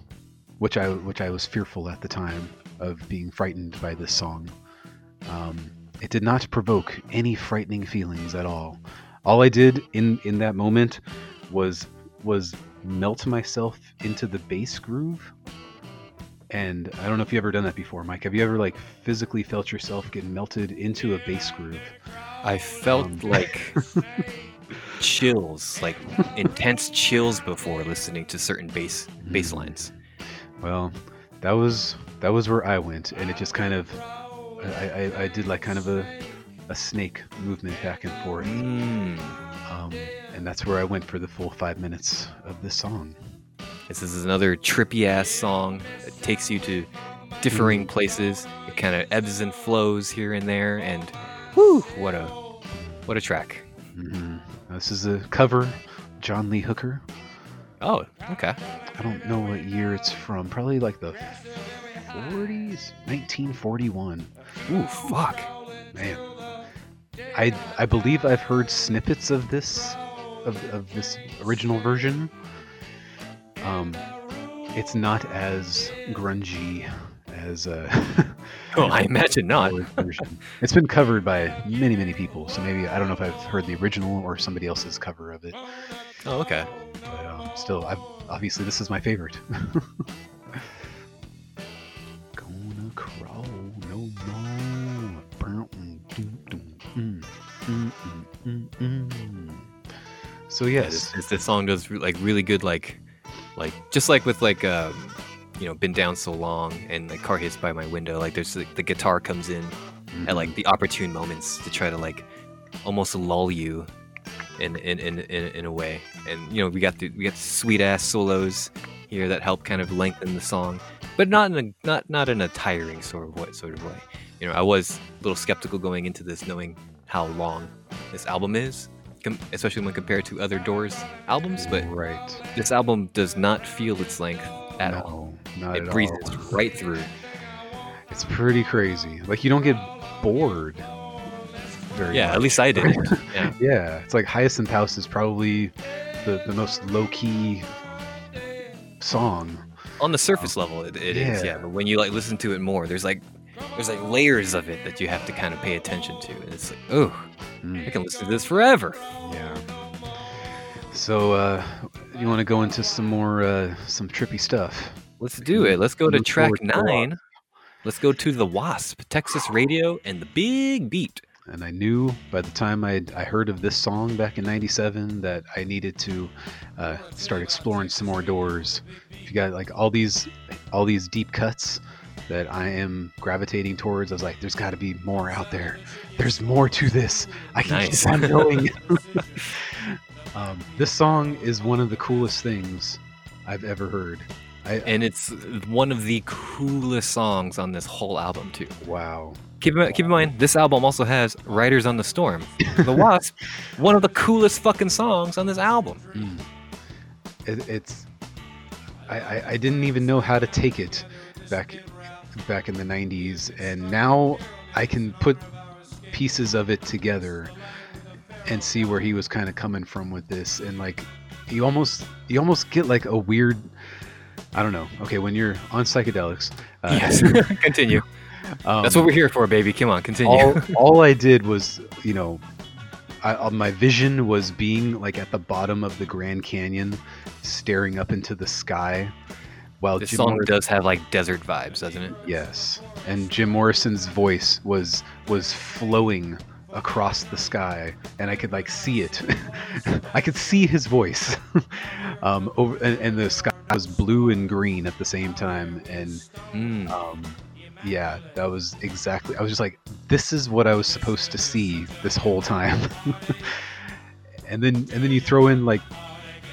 which I which I was fearful at the time of being frightened by this song, um, it did not provoke any frightening feelings at all. All I did in in that moment was was melt myself into the bass groove. And I don't know if you've ever done that before, Mike. Have you ever like physically felt yourself get melted into a bass groove? I felt Um, like chills, like intense chills before listening to certain bass bass Mm. lines. Well, that was that was where I went, and it just kind of I, I, I did like kind of a a snake movement back and forth, Mm. Um, and that's where I went for the full five minutes of this song. This is another trippy ass song that takes you to differing places. It kind of ebbs and flows here and there, and whoo, what a what a track. hmm This is a cover, John Lee Hooker. Oh, okay. I don't know what year it's from. Probably like the 40s, 1941. Ooh, fuck. Man, I I believe I've heard snippets of this of, of this original version. Um, it's not as grungy as uh, Oh, I imagine not. version. It's been covered by many many people, so maybe I don't know if I've heard the original or somebody else's cover of it. Oh, okay. But um, still, I've, obviously this is my favorite. Mm, mm, mm, mm. So Yeah, yes, this, this, this song does re- like really good, like, like just like with like um, you know, been down so long and like cars hiss by my window. Like there's like, the guitar comes in at like the opportune moments to try to like almost lull you in in, in, in, in a way. And you know, we got the we got sweet ass solos here that help kind of lengthen the song, but not in a not not in a tiring sort of way sort of way. You know, I was a little skeptical going into this, knowing how long this album is, com- especially when compared to other Doors albums. But right this album does not feel its length at no, all. not It breezes all. right through. It's pretty crazy. Like you don't get bored. Very Yeah, much. at least I did. yeah. Yeah, it's like Hyacinth House is probably the, the most low key song. on the surface um, level it, it is yeah yeah. but when you like listen to it more there's like there's like layers of it that you have to kind of pay attention to and it's like oh i can listen to this forever Yeah. So, uh, you want to go into some more, uh, some trippy stuff? let's do it let's go to track forward to the nine let's go to the wasp texas radio and the big beat And I knew by the time I I heard of this song back in '97 that I needed to uh, start exploring some more doors. If you got like all these all these deep cuts that I am gravitating towards, I was like, there's got to be more out there. There's more to this. I can Nice. keep on going. um, this song is one of the coolest things I've ever heard. I, and it's one of the coolest songs on this whole album too wow. keep in, keep in mind this album also has riders on the storm the wasp one of the coolest fucking songs on this album Mm. It, it's I, I, I didn't even know how to take it back back in the 90s and now I can put pieces of it together and see where he was kind of coming from with this and like you almost you almost get like a weird I don't know. Okay, when you're on psychedelics, uh, yes. continue. um, That's what we're here for, baby. Come on, continue. all, all I did was, you know, I, uh, my vision was being like at the bottom of the Grand Canyon, staring up into the sky, while this Jim song Morrison, does have like desert vibes, doesn't it? yes, and Jim Morrison's voice was was flowing across the sky, and I could like see it. I could see his voice, um, over, and, and the sky was blue and green at the same time, and Mm. um, yeah, that was exactly. I was just like, this is what I was supposed to see this whole time. and then and then you throw in like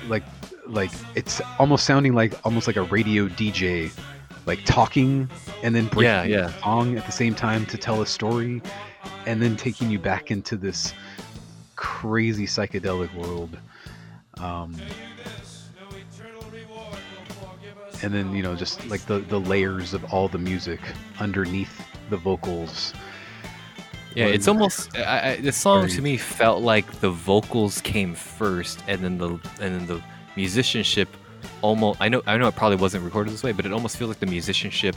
like like it's almost sounding like almost like a radio DJ, like talking and then breaking Yeah, yeah. the song at the same time to tell a story, and then taking you back into this crazy psychedelic world. Um, and then you know just like the the layers of all the music underneath the vocals Yeah, it's almost I, I, the song to me felt like the vocals came first, and then the and then the musicianship almost. I know I know it probably wasn't recorded this way, but it almost feels like the musicianship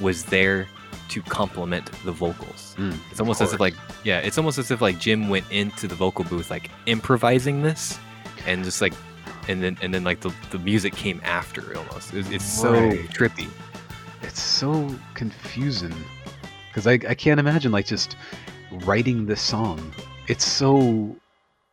was there to complement the vocals. Mm, It's almost as if like yeah, it's almost as if like Jim went into the vocal booth like improvising this, and just like. And then, and then, like the, the music came after. Almost, it's, it's so Right. trippy. it's so confusing because I, I can't imagine like just writing this song it's so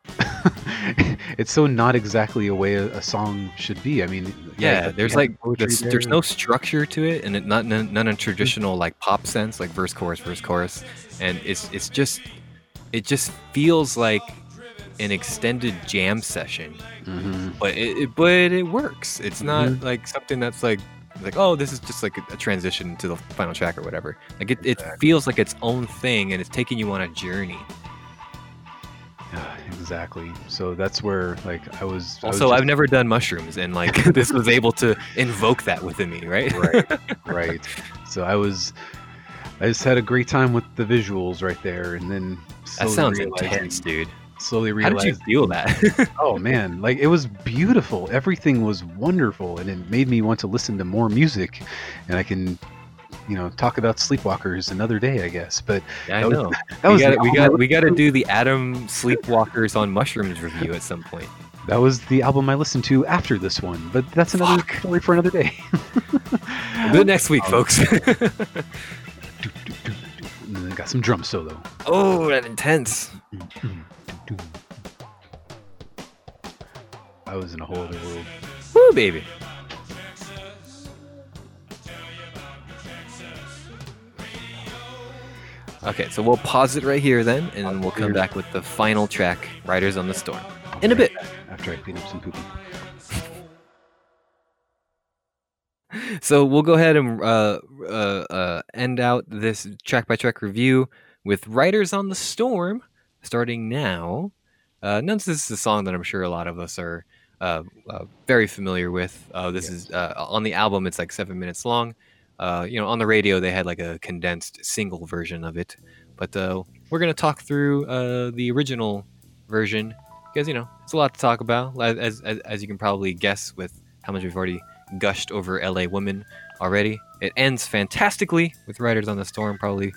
it's so not exactly a way a, a song should be. I mean yeah, there's like there's, there's no structure to it and it not none, none in traditional like pop sense like verse chorus verse chorus. And it's it's just it just feels like an extended jam session. Mhm. but it, it but it works. It's not Mhm. like something that's like like oh this is just like a, a transition to the final track or whatever. Like it, it feels like its own thing and it's taking you on a journey Yeah, exactly so that's where like i was I was also i've never done mushrooms and like this was able to invoke that within me right right right so i was i just had a great time with the visuals right there and then that sounds intense dude slowly realized. How did you feel that? oh man like it was beautiful everything was wonderful and it made me want to listen to more music and i can you know talk about sleepwalkers another day i guess but yeah, I was- know. that we was got the we got we got to do the Adam Sleepwalkers on Mushrooms review at some point. that was the album i listened to after this one but that's another Fuck. story for another day it next week, Um, folks. and then got some drum solo oh, that intense. i was in a whole other world Woo, baby. Okay, so we'll pause it right here then, and then we'll come back with the final track, Riders on the Storm, in a bit. after i clean up some poopy So we'll go ahead and uh, uh, uh, end out this track by track review with Riders on the Storm, starting now. Uh, none this is a song that I'm sure a lot of us are uh, uh, very familiar with. Uh, this is uh, on the album; it's like seven minutes long. Uh, you know, on the radio they had like a condensed single version of it, but uh, we're gonna talk through uh, the original version because you know it's a lot to talk about, as, as as you can probably guess with how much we've already gushed over LA Women already. It ends fantastically with Riders on the Storm. Probably,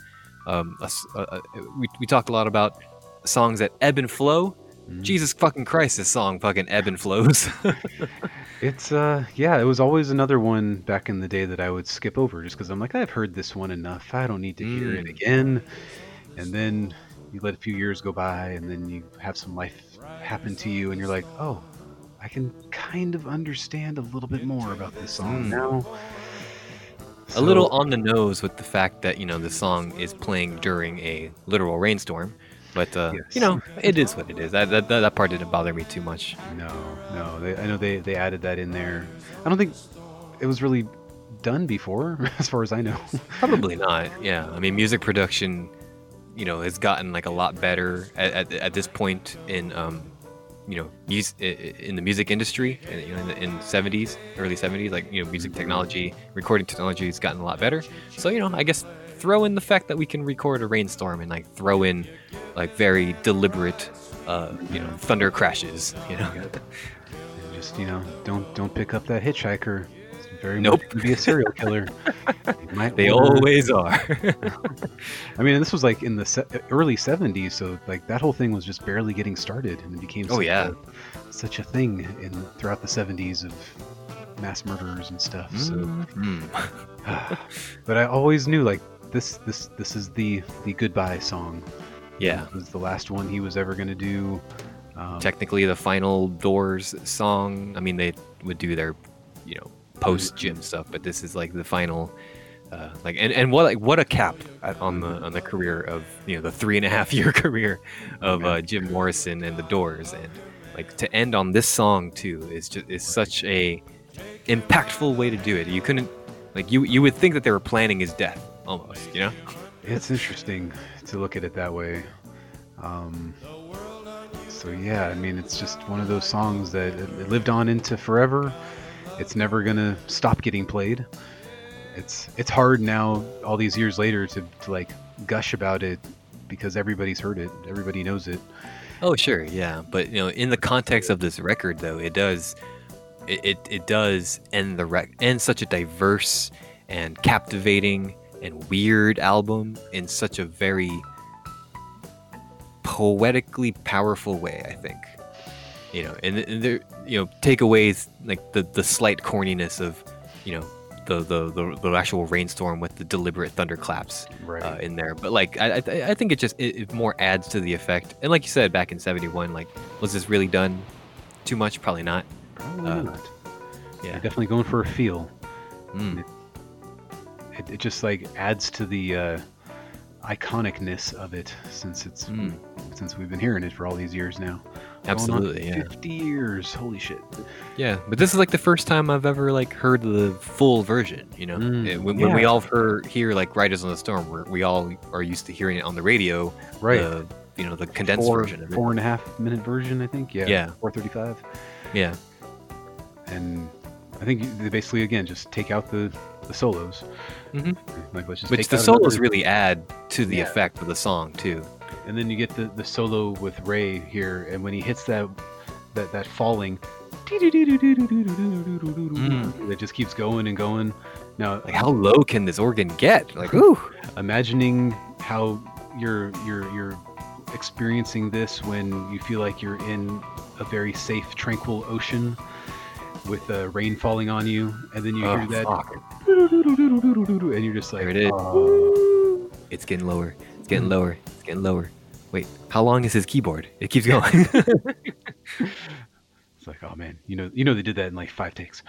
um, a a- we, we talked a lot about songs that ebb and flow. Mhm. Jesus fucking Christ, this song fucking ebb and flows. It's uh yeah, it was always another one back in the day that I would skip over just because I'm like I've heard this one enough. I don't need to hear it Mm. again. And then you let a few years go by, and then you have some life happen to you, and you're like, oh, I can kind of understand a little bit more about this song Mm. now. a little on the nose with the fact that you know the song is playing during a literal rainstorm. But uh, Yes. you know, it is what it is. That, that that part didn't bother me too much. No, no. They, I know they, they added that in there. I don't think it was really done before, as far as I know. Probably not. Yeah, I mean, music production, you know, has gotten like a lot better at, at, at this point in, um, you know, i- in the music industry. In, you know, in the in 70s, early 70s, like you know, music technology, recording technology has gotten a lot better. So you know, I guess throw in the fact that we can record a rainstorm and like throw in like very deliberate, uh, you know, thunder crashes. You know, just you know, don't don't pick up that hitchhiker. It's very Nope. much be a serial killer. They wanna- always are. I mean, this was like in the se- early '70s, so like that whole thing was just barely getting started, and it became Oh, such yeah. a, such a thing in throughout the '70s of mass murderers and stuff. So, Mhm. but I always knew like this this this is the the goodbye song. Yeah. It was the last one he was ever gonna do. Um, Technically, the final Doors song. I mean, they would do their, you know, post Jim stuff, but this is like the final. Uh, like and, and what like what a cap on the on the career of you know the three and a half year career of uh, Jim Morrison and the Doors and like to end on this song too is just is such a impactful way to do it. You couldn't like you you would think that they were planning his death almost, you know? It's interesting to look at it that way. Um, so yeah, I mean, it's just one of those songs that lived on into forever. It's never gonna stop getting played. It's it's hard now, all these years later, to, to like gush about it because everybody's heard it, everybody knows it. Oh sure, yeah, but you know, in the context of this record, though, it does, it it, it does end the rec end such a diverse and captivating and weird album in such a very poetically powerful way. I think, you know, and, and there, you know, takeaways like the the slight corniness of, you know. The, the, the, the actual rainstorm with the deliberate thunderclaps Right. uh, in there. But like, I, I, I think it just it, it more adds to the effect. And like you said back in '71, like, was this really done too much? Probably not. Probably uh, not. Yeah. You're definitely going for a feel. Mm. It, it just like adds to the uh, iconicness of it since it's Mm. since we've been hearing it for all these years now. Absolutely, yeah, 50 years. Holy shit. yeah. But this is like the first time I've ever like heard the full version. You know, Mm, Eh, when, when we all hear hear like Riders on the Storm, we we all are used to hearing it on the radio. Right. The, you know, the condensed four, version of it. four and a half minute version, I think. Yeah. Yeah. 435. Yeah. And I think they basically, again, just take out the, the solos. Mhm. Like, let's just Which take the out solos another- really add to the Yeah. effect of the song too. And then you get the, the solo with Ray here, and when he hits that that, that falling, that just keeps going and going. Now, Like, how low can this organ get? Like, ooh. imagining how you're you're you're experiencing this when you feel like you're in a very safe, tranquil ocean with uh, rain falling on you, and then you Oh, hear that, fuck. and you're just like, There it is. "Oh." It's getting lower. It's getting lower. It's getting lower. Wait, how long is his keyboard? It keeps going. It's like, oh man, you know, you know, they did that in like five takes.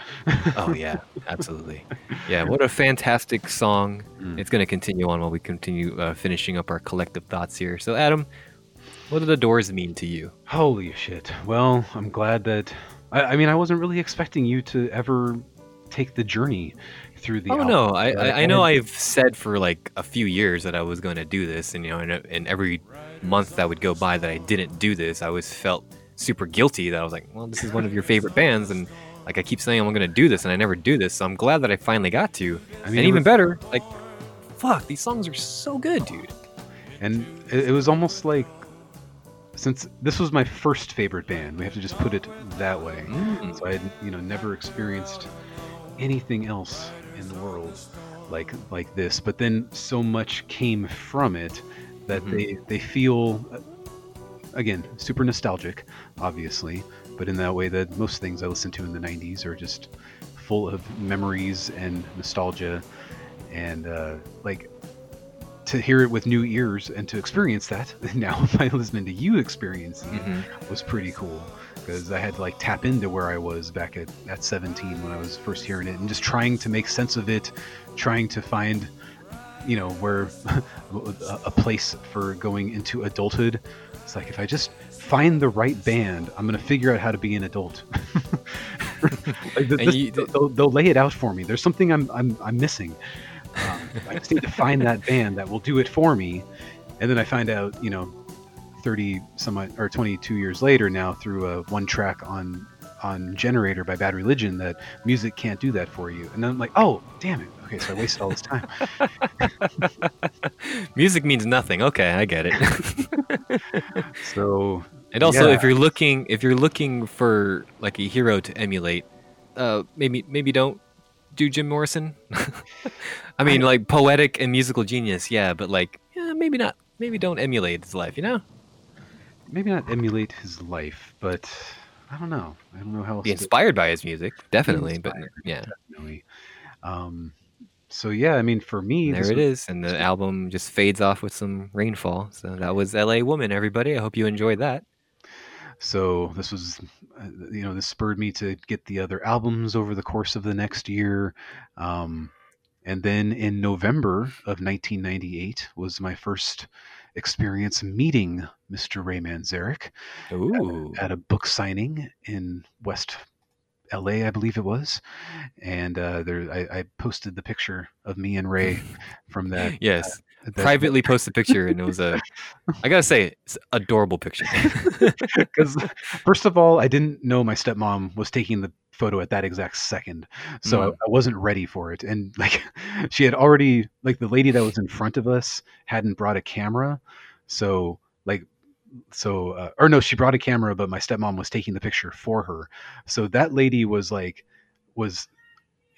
oh yeah, absolutely. Yeah, what a fantastic song. Mm. It's going to continue on while we continue uh, finishing up our collective thoughts here. So, Adam, what do the Doors mean to you? Holy shit. Well, I'm glad that. I, I mean, I wasn't really expecting you to ever take the journey through the. oh album, no, I, right? I I know I've said for like a few years that I was going to do this, and you know, and, and every month that would go by that I didn't do this, I always felt super guilty that I was like, well, this is one of your favorite bands, and like I keep saying I'm going to do this, and I never do this. So I'm glad that I finally got to. I mean, and even was- better, like, fuck, these songs are so good, dude. and it, it was almost like since this was my first favorite band, we have to just put it that way. Mm. So I had, you know, never experienced anything else in the world like like this. But then so much came from it that Mhm. they they feel uh, again super nostalgic, obviously, but in that way that most things I listen to in the '90s are just full of memories and nostalgia, and uh, like to hear it with new ears and to experience that now by listening to you experience it Mhm. was pretty cool because I had to like tap into where I was back at, at 17 when I was first hearing it and just trying to make sense of it, trying to find, you know, where a, place for going into adulthood. It's like if I just find the right band, I'm gonna figure out how to be an adult. like th- this- you- they'll, they'll lay it out for me. There's something I'm I'm, I'm missing. Um, I just need to find that band that will do it for me, and then I find out, you know, 30 some or 22 years later now through a one track on on Generator by Bad Religion that music can't do that for you. And then I'm like, oh, damn it. Okay, so I wasted all this time. Music means nothing. Okay, I get it. So And also, Yeah. if you're looking, if you're looking for like a hero to emulate, uh, maybe maybe don't do Jim Morrison. I mean, like poetic and musical genius, yeah, but like, yeah, maybe not. Maybe don't emulate his life. You know, maybe not emulate his life, but I don't know. I don't know how else be to- inspired by his music, definitely. But yeah, definitely. Um, so yeah, I mean, for me, there it was- is, and the album just fades off with some rainfall. So that was L.A. Woman, everybody. I hope you enjoyed that. So this was, uh, you know, this spurred me to get the other albums over the course of the next year. Um, and then in November of 1998 was my first experience meeting Mr. Ray Manzarek Ooh, at a book signing in West LA, I believe it was. And uh, there, I, I posted the picture of me and Ray from that. yes. that Privately post a picture, and it was a. I gotta say, it's adorable picture. because first of all, I didn't know my stepmom was taking the photo at that exact second, so I, Mm. I wasn't ready for it. And like, she had already like the lady that was in front of us hadn't brought a camera, so like. So, uh, or no, she brought a camera, but my stepmom was taking the picture for her. So that lady was like, was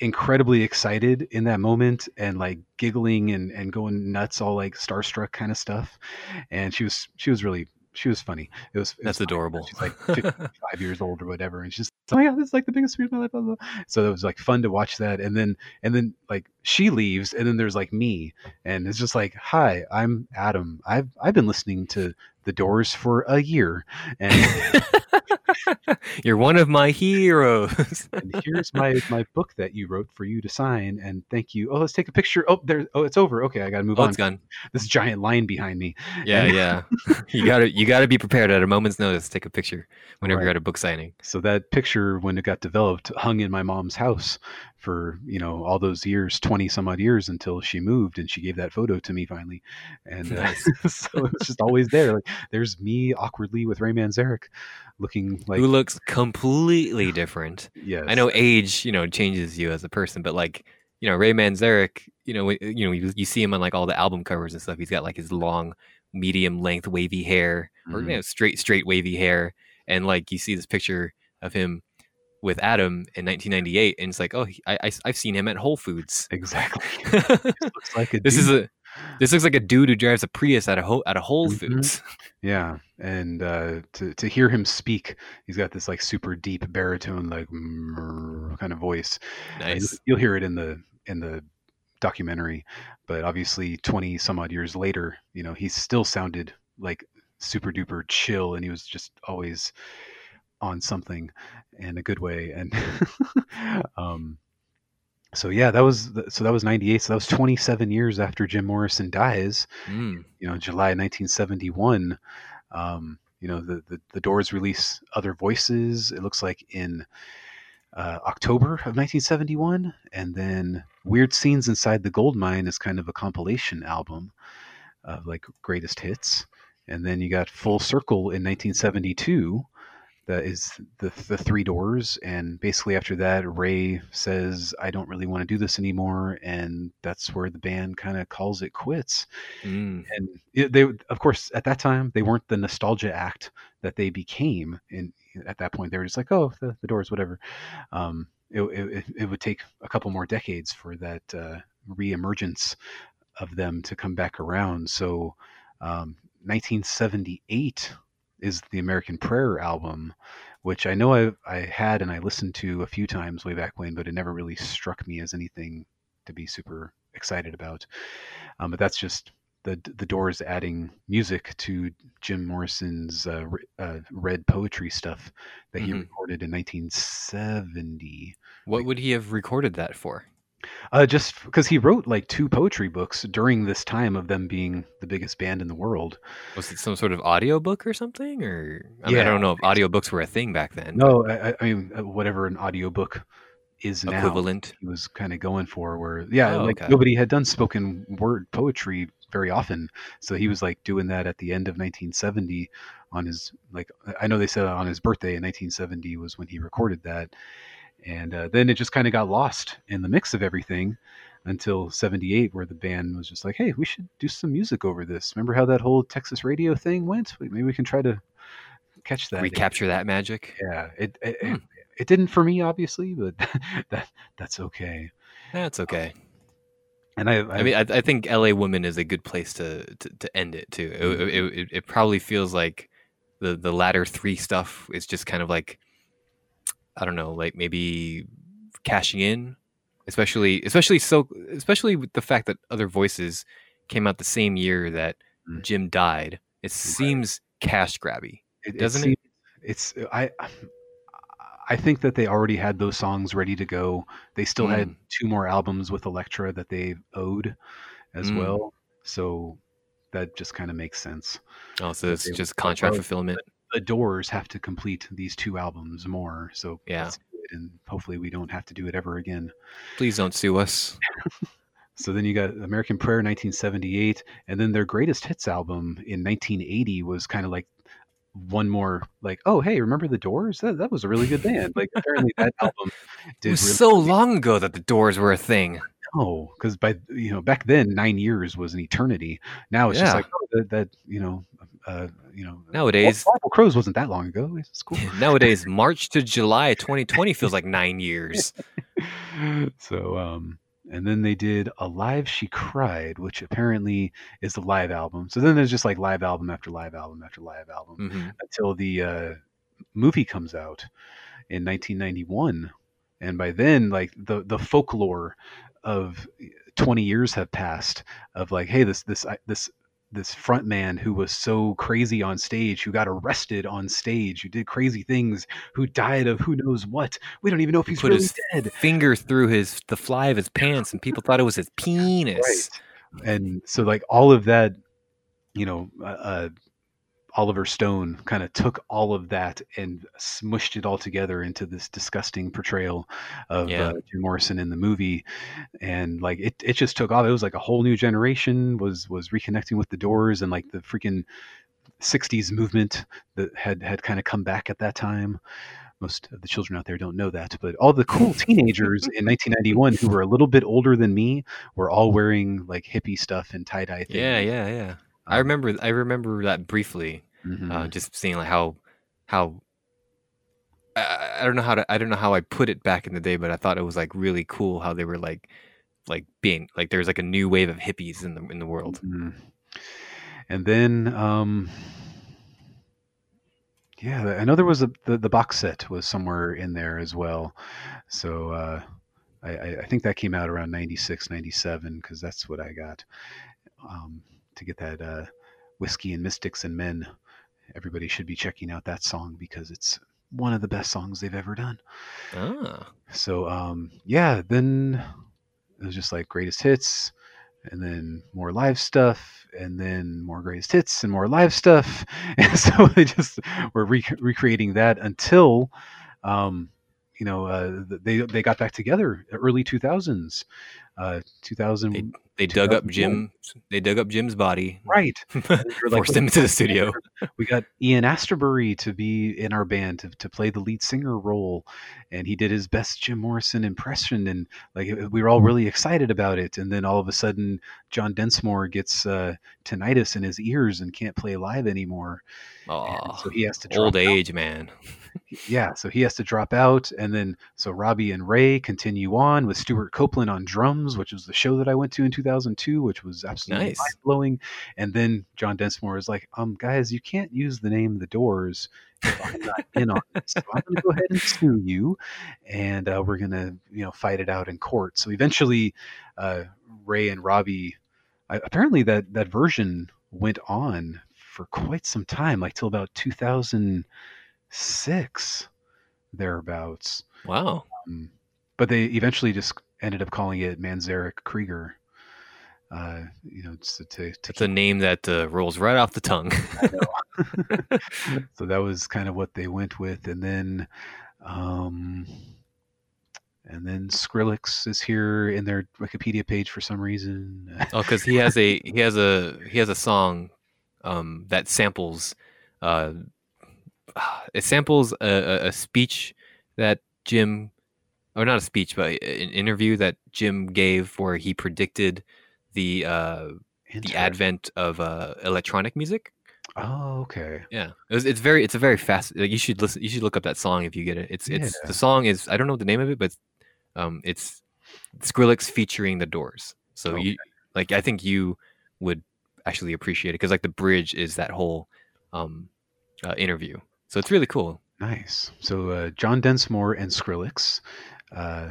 incredibly excited in that moment and like giggling and, and going nuts, all like starstruck kind of stuff. And she was, she was really, she was funny. It was, it That's was adorable. She's like 55 years old or whatever. And she's just, oh my God, this is like the biggest fear of my life. Blah, blah. blah." So it was like fun to watch that. And then, and then like she leaves and then there's like me and it's just like, hi, I'm Adam. I've, I've been listening to the doors for a year and, You're one of my heroes. and here's my, my book that you wrote for you to sign. And thank you. Oh, let's take a picture. Oh, there. Oh, it's over. Okay. I got to move oh, on. it's gone. This giant line behind me. Yeah, And- yeah. You gotta you gotta be prepared at a moment's notice. to Take a picture whenever Right. you're at a book signing. So that picture, when it got developed, hung in my mom's house for you know all those years, twenty some odd years until she moved, and she gave that photo to me finally. And uh, so it's just always there. Like there's me awkwardly with Ray Manzarek, looking like Who looks completely different. yes, I know age, you know, changes you as a person, but like, you know, Ray Manzarek, you know, you know, you, you see him on like all the album covers and stuff. He's got like his long, medium length wavy hair, or you know, straight straight wavy hair, and like you see this picture of him with Adam in 1998, and it's like, oh, he, I, I I've seen him at Whole Foods. exactly. looks like a this is a this looks like a dude who drives a Prius at a ho- at a Whole Mhm. Foods. Yeah, and uh, to to hear him speak, he's got this like super deep baritone, like kind of voice. You'll- Nice. You'll hear it in the in the documentary, but obviously, twenty some odd years later, you know, he still sounded like super duper chill, and he was just always on something in a good way. And um, so yeah, that was so that was ninety eight. So that was twenty seven years after Jim Morrison dies Mm. you know July 1971 um, you know the, the the Doors release Other Voices it looks like in uh, October of 1971 and then Weird Scenes Inside the Gold Mine is kind of a compilation album of like greatest hits and then you got Full Circle in 1972 that is the the Three Doors and basically after that Ray says I don't really want to do this anymore and that's where the band kind of calls it quits. Mm. and it, they of course at that time they weren't the nostalgia act that they became in at that point. They were just like oh the, the doors whatever. Um it, it, it would take a couple more decades for that uh, reemergence of them to come back around. So um, 1978 is the american prayer album which i know I, I had and i listened to a few times way back when but it never really struck me as anything to be super excited about um, but that's just the the Doors adding music to Jim Morrison's uh, uh, read poetry stuff that he Mhm. recorded in 1970. What would he have recorded that for? Uh, just because he wrote like two poetry books during this time of them being the biggest band in the world. Was it some sort of audiobook or something? Or I, mean, I don't know if audiobooks were a thing back then. No, I, I- I mean uh, whatever an audiobook is now. equivalent. He was kind of going for where yeah, Oh, like okay. nobody had done spoken word poetry very often, so he was like doing that at the end of 1970 on his like I know they said on his birthday in 1970 was when he recorded that, and uh, then it just kind of got lost in the mix of everything until 78 where the band was just like hey we should do some music over this remember how that whole texas radio thing went maybe we can try to catch that. Recapture that magic. Yeah, it it, Hmm. it it didn't for me, obviously, but that that's okay. That's okay. And I, I, I mean, I, I think L.A. Woman is a good place to to, to end it too. It, it, it, it probably feels like the the latter three stuff is just kind of like I don't know, like maybe cashing in, especially especially so especially with the fact that other voices came out the same year that Mm. Jim died. It seems cash grabby. it, doesn't it? seems- It's I. I think that they already had those songs ready to go. They still had Mm. two more albums with Elektra that they owed as Mm. well. So that just kind of makes sense. Oh, so it's they- just contract fulfillment. The Doors have to complete these two albums more. So Yeah. let's do it, and hopefully we don't have to do it ever again. Please don't sue us. So then you got American Prayer 1978, and then their greatest hits album in 1980 was kind of like one more like, oh hey, remember the Doors? That, that was a really good band. Like apparently that album It did was really so long ago that the Doors were a thing. no, because by you know back then nine years was an eternity. Now it's just like oh, that, that you know uh, you know Nowadays, Bible Crows wasn't that long ago. It's cool. nowadays, March to July 2020 feels like nine years. so um and then they did Alive she cried which apparently is the live album so then there's just like live album after live album after live album hmm until the uh, movie comes out in 1991 and by then like the the folklore of 20 years have passed of like hey this this I- this this front man who was so crazy on stage who got arrested on stage who did crazy things who died of who knows what. We don't even know if he's Put really his dead. finger through his the fly of his pants, and people thought it was his penis. and so like all of that you know uh, uh oliver stone kind of took all of that and smushed it all together into this disgusting portrayal of Yeah. uh, jim morrison in the movie and like it, it just took off it was like a whole new generation was was reconnecting with the doors and like the freaking 60s movement that had had kind of come back at that time most of the children out there don't know that but all the cool teenagers in 1991 who were a little bit older than me were all wearing like hippie stuff and tie-dye things Yeah, yeah, yeah. I Um, remember. I remember that briefly. mhm. Uh, just seeing like how how. I, I don't know how to. I don't know how I put it back in the day, but I thought it was like really cool how they were like, like being like there's like a new wave of hippies in the in the world. Mhm. and then um yeah i know there was a the, the box set was somewhere in there as well so uh I, I- I think that came out around 96 97 because that's what i got um to get that uh whiskey and mystics and men. Everybody should be checking out that song because it's one of the best songs they've ever done. Ah, so um yeah then it was just like greatest hits and then more live stuff and then more greatest hits and more live stuff. And so they just were rec- recreating that until um you know uh they they got back together early 2000s uh 2000 they dug up Jim. They dug up Jim's body, right They like, forced him into the studio. we got Ian Astbury to be in our band to, to play the lead singer role, and he did his best Jim Morrison impression, and like we were all really excited about it. And then all of a sudden, John Densmore gets uh, tinnitus in his ears and can't play live anymore, Oh, so he has to old out. age, man. Yeah, so he has to drop out, and then so Robby and Ray continue on with Stewart Copeland on drums, which was the show that I went to in 2002, which was absolutely Nice. mind blowing. And then John Densmore is like, "Um, guys, you can't use the name The Doors if I'm not in on this. so I'm going to go ahead and sue you, and uh, we're going to, you know, fight it out in court." So eventually, uh, Ray and Robbie, uh, apparently that that version went on for quite some time, like till about 2006 thereabouts. Wow. Um, but they eventually just ended up calling it Manzarek Krieger. Uh, you know, to, to, to It's a name that uh, rolls right off the tongue. so that was kind of what they went with, and then, um, and then Skrillex is here in their Wikipedia page for some reason. Oh, because he has a he has a he has a song um, that samples uh, it samples a, a, speech that Jim or not a speech but an interview that Jim gave where he predicted the uh, the advent of uh, electronic music. Oh, okay. Yeah, it was, it's very it's a very fast. Like you should listen. You should look up that song if you get it. It's it's Yeah. the song is I don't know the name of it, but um, it's Skrillex featuring the Doors. So Okay. you like I think you would actually appreciate it because like the bridge is that whole um uh, interview. So it's really cool. Nice. So uh, John Densmore and Skrillex uh,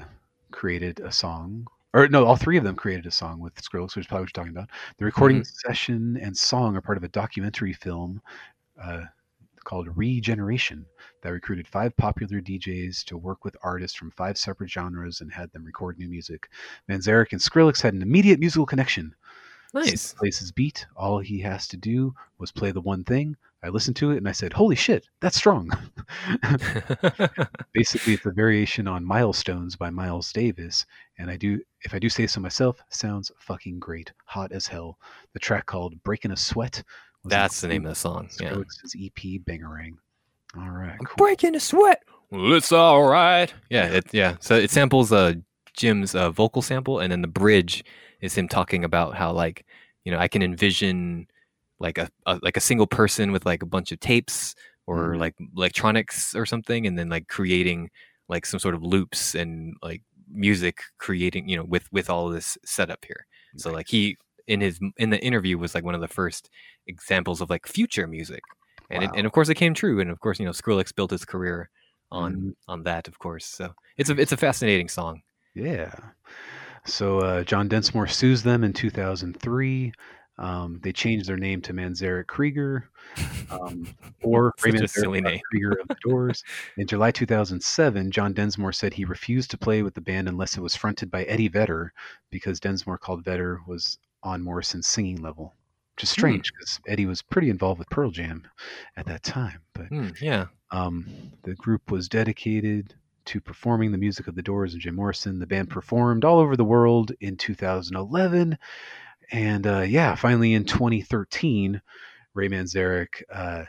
created a song, or no, all three of them created a song with Skrillex, which is probably what you're talking about. The recording session and song are part of a documentary film uh, called Regeneration that recruited five popular DJs to work with artists from five separate genres and had them record new music. Manzarek and Skrillex had an immediate musical connection. Nice. Plays his beat. All he has to do was play the one thing. I listened to it and I said, "Holy shit, that's strong." Basically, it's a variation on "Milestones" by Miles Davis, and I do, if I do say so myself, sounds fucking great, hot as hell. The track called "Breaking a Sweat" was That's the name of the song. Yeah. Skrillex's EP Bangarang. All right, cool. breaking a sweat. Well, it's all right. Yeah, it, yeah. So it samples uh Jim's uh, vocal sample, and then the bridge is him talking about how like you know I can envision like a, a like a single person with like a bunch of tapes or Mhm. like electronics or something, and then like creating like some sort of loops and like music creating you know with with all of this setup here. So like he in his in the interview was like one of the first examples of like future music and it, and of course it came true and of course you know Skrillex built his career on Mhm. on that of course so it's a it's a fascinating song Yeah. So uh, John Densmore sues them in 2003. Um, they changed their name to Manzarek Krieger, um, or Raymond silly Zarek name. Krieger of the Doors. In July 2007, John Densmore said he refused to play with the band unless it was fronted by Eddie Vedder, because Densmore called Vedder was on Morrison's singing level. Which is strange because Eddie was pretty involved with Pearl Jam at that time. But Hmm, yeah um, the group was dedicated to performing the music of the Doors and Jim Morrison. The band performed all over the world in 2011. And uh, yeah, finally in 2013, Ray Manzarek uh,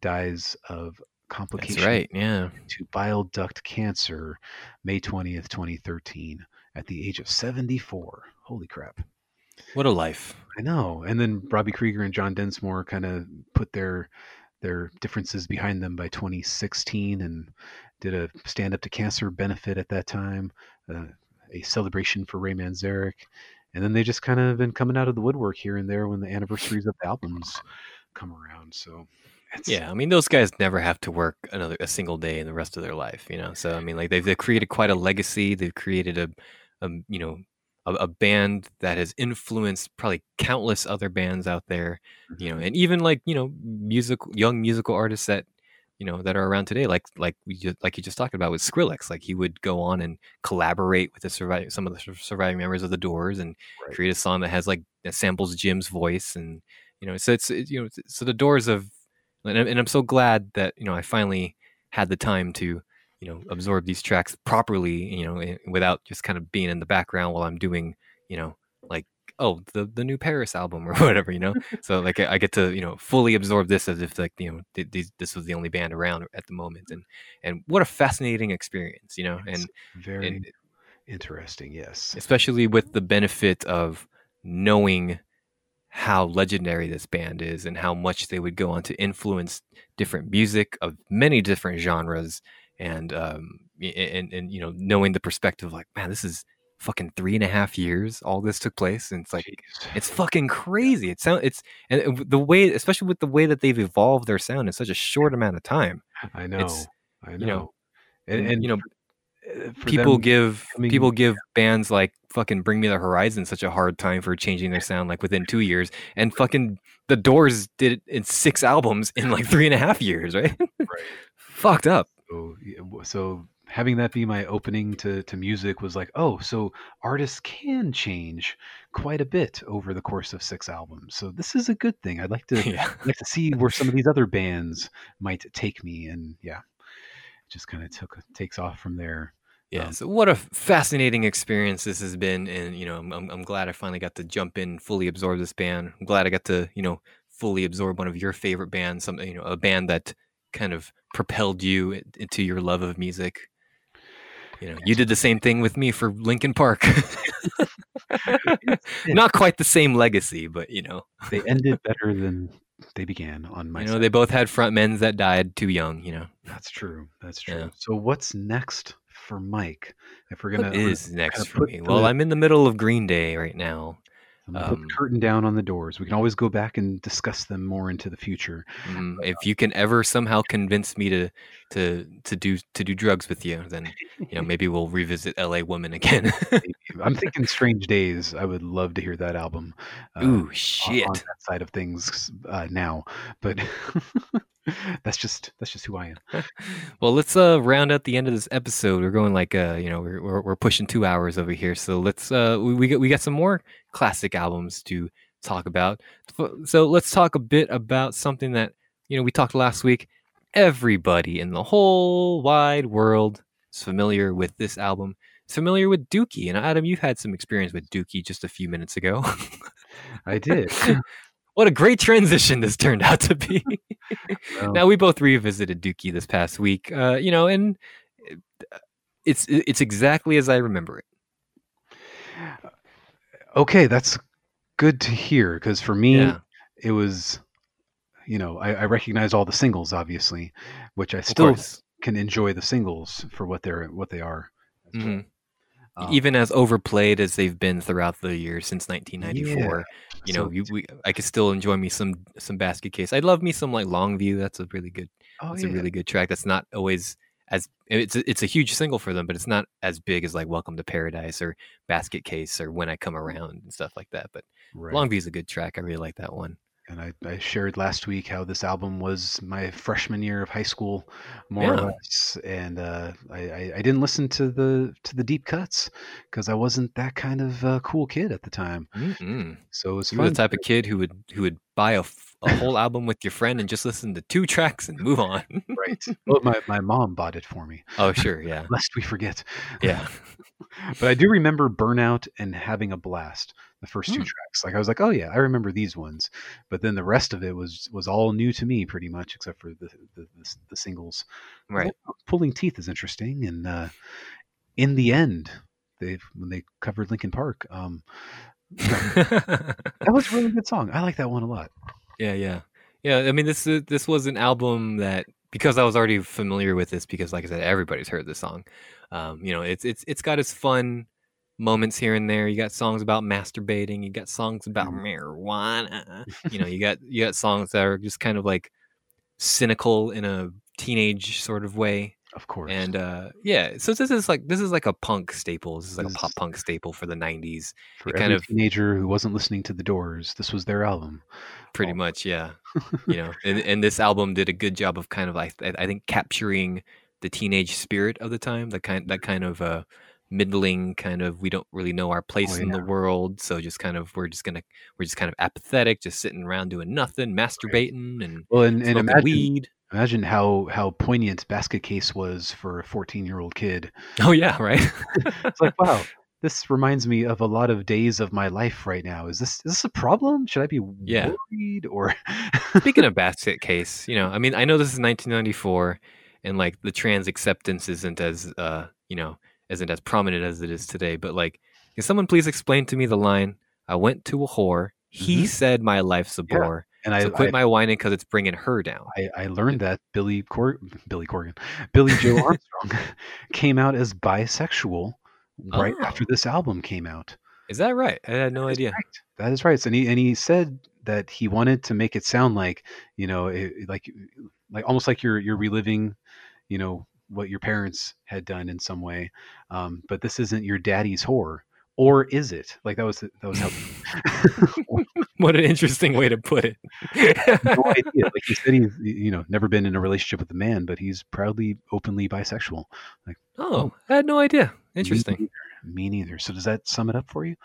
dies of complications that's right yeah to bile duct cancer May 20th, 2013, at the age of 74. Holy crap. what a life I know. And then Robby Krieger and John Densmore kind of put their their differences behind them by 2016 and did a stand up to cancer benefit at that time, uh, a celebration for Ray Manzarek. And then they just kind of been coming out of the woodwork here and there when the anniversaries of the albums come around. So it's, yeah I mean those guys never have to work another a single day in the rest of their life you know so I mean like they've, they've created quite a legacy they've created a, a you know a, a band that has influenced probably countless other bands out there you know, mm-hmm. and even like you know, musical young musical artists that you know that are around today, like like we just, like you just talked about with Skrillex, like he would go on and collaborate with the survive some of the surviving members of the Doors and Right. create a song that has like that samples Jim's voice, and you know, so it's it, you know, so the Doors of, and I'm, and I'm so glad that you know I finally had the time to you know mm-hmm. absorb these tracks properly, you know, eh, without just kind of being in the background while I'm doing you know oh the the new Paris album or whatever, you know. So like I I get to you know fully absorb this as if like you know th- these, this was the only band around at the moment, and and what a fascinating experience, you know, and It's very and interesting. Yes. especially with the benefit of knowing how legendary this band is and how much they would go on to influence different music of many different genres and um and and you know knowing the perspective like man this is fucking three and a half years all this took place and it's like Jeez. it's fucking crazy it sound it's and the way especially with the way that they've evolved their sound in such a short amount of time I know. it's- I know. you know, and, and, you know uh, people them give coming- people give bands like fucking Bring Me the Horizon such a hard time for changing their sound like within two years, and fucking The Doors did it in six albums in like three and a half years, right? Right. Fucked up. So, so having that be my opening to, to music was like, oh, so artists can change quite a bit over the course of six albums. So this is a good thing. I'd like to yeah, I'd like to see where some of these other bands might take me, and yeah, it just kind of took takes off from there. yeah. Um, So what a fascinating experience this has been, and you know, I'm I'm I'm glad I finally got to jump in, fully absorb this band. I'm glad I got to you know fully absorb one of your favorite bands, something you know, a band that kind of propelled you into your love of music. You know, you did the same thing with me for Linkin Park. Not quite the same legacy, but you know, They ended better than they began on my You know, side. they both had front frontmen that died too young. You know, That's true. That's true. Yeah. So what's next for Mike? If we're gonna what I'm gonna- is next kinda for put me? the- Well, I'm in the middle of Green Day right now. I'm put um, the curtain down on the doors. We can always go back and discuss them more into the future. Mm, if you can ever somehow convince me to to to do to do drugs with you, then you know maybe we'll revisit L.A. Woman again. I'm thinking Strange Days. I would love to hear that album. uh, Ooh, on- shit! on that side of things uh, now, but that's just that's just who I am. well, let's uh round out the end of this episode. We're going like uh you know we're we're, we're pushing two hours over here, so let's uh we we got we got some more classic albums to talk about. So let's talk a bit about something that you know we talked last week. Everybody in the whole wide world is familiar with this album. Familiar with Dookie, and Adam, you've had some experience with Dookie just a few minutes ago. I did. what a great transition this turned out to be. Now we both revisited Dookie this past week, uh, you know, and uh, it's it's exactly as I remember it. okay, that's good to hear because for me, Yeah, it was, you know, I, I recognize all the singles, obviously, which I still can enjoy the singles for what they're what they are. Mhm. Um, Even as overplayed as they've been throughout the years since 1994, you know, so- you, we, I could still enjoy me some some Basket Case. I love me some like Longview. That's a really good. oh, That's yeah. a really good track. That's not always as it's a, it's a huge single for them, but it's not as big as like Welcome to Paradise or Basket Case or When I Come mm. Around and stuff like that. But right. is a good track. I really like that one. And I, I shared last week how this album was my freshman year of high school, more Yeah. or less. And uh, I, I, didn't listen to the to the deep cuts because I wasn't that kind of uh, cool kid at the time. Mm-mm. So it was You were the type of kid who would who would buy a, a whole album with your friend and just listen to two tracks and move on. right. Well, my, my mom bought it for me, oh sure, yeah, lest we forget. yeah. But I do remember Burnout and having a blast. The first two Hmm. tracks, like I was like, oh yeah, I remember these ones. But then the rest of it was was all new to me, pretty much, except for the the, the, the singles. Right. like, "Oh, Pulling Teeth is interesting, and uh, in the end, they when they covered Linkin Park, um, that was a really good song. I like that one a lot. yeah, yeah, yeah. I mean, this this was an album that because I was already familiar with this because, like I said, everybody's heard this song. Um, you know, it's it's it's got its fun moments here and there. You got songs about masturbating. You got songs about Mhm. marijuana. You know, you got you got songs that are just kind of like cynical in a teenage sort of way. Of course. and uh yeah so this is like this is like a punk staple this is like This a pop punk staple for the 90s for it every kind of- teenager who wasn't listening to the Doors, this was their album. pretty Oh. much yeah you know and, and this album did a good job of kind of like i I think capturing the teenage spirit of the time the kind that kind of uh middling kind of we don't really know our place Oh, in the world so just kind of we're just gonna we're just kind of apathetic just sitting around doing nothing masturbating and Well, and, and imagine weed imagine how how poignant Basket Case was for a 14 year old kid. oh yeah right It's like, wow, this reminds me of a lot of days of my life right now. Is this is this a problem? Should I be Yeah. worried or? Speaking of basket case, you know, I mean, I know this is 1994, and like the trans acceptance isn't as, uh, you know, isn't as prominent as it is today. But like, can someone please explain to me the line? I went to a whore. He Mhm. said my life's a Yeah. bore. and I, so quit I, my whining because it's bringing her down. I, I learned that Billy Cor- Billy Corgan, Billie Joe Armstrong, came out as bisexual right after Oh. this album came out. Is that right? I had no That is idea. right. That is right. And he and he said that he wanted to make it sound like you know, it, like like almost like you're you're reliving, you know, what your parents had done in some way. Um, but this isn't your daddy's whore, or is it? Like that was that was how. What an interesting way to put it. no idea. Like he said, he's you know never been in a relationship with a man, but he's proudly openly bisexual. Like, oh, I had no idea. Interesting. Me neither. Me neither. So does that sum it up for you?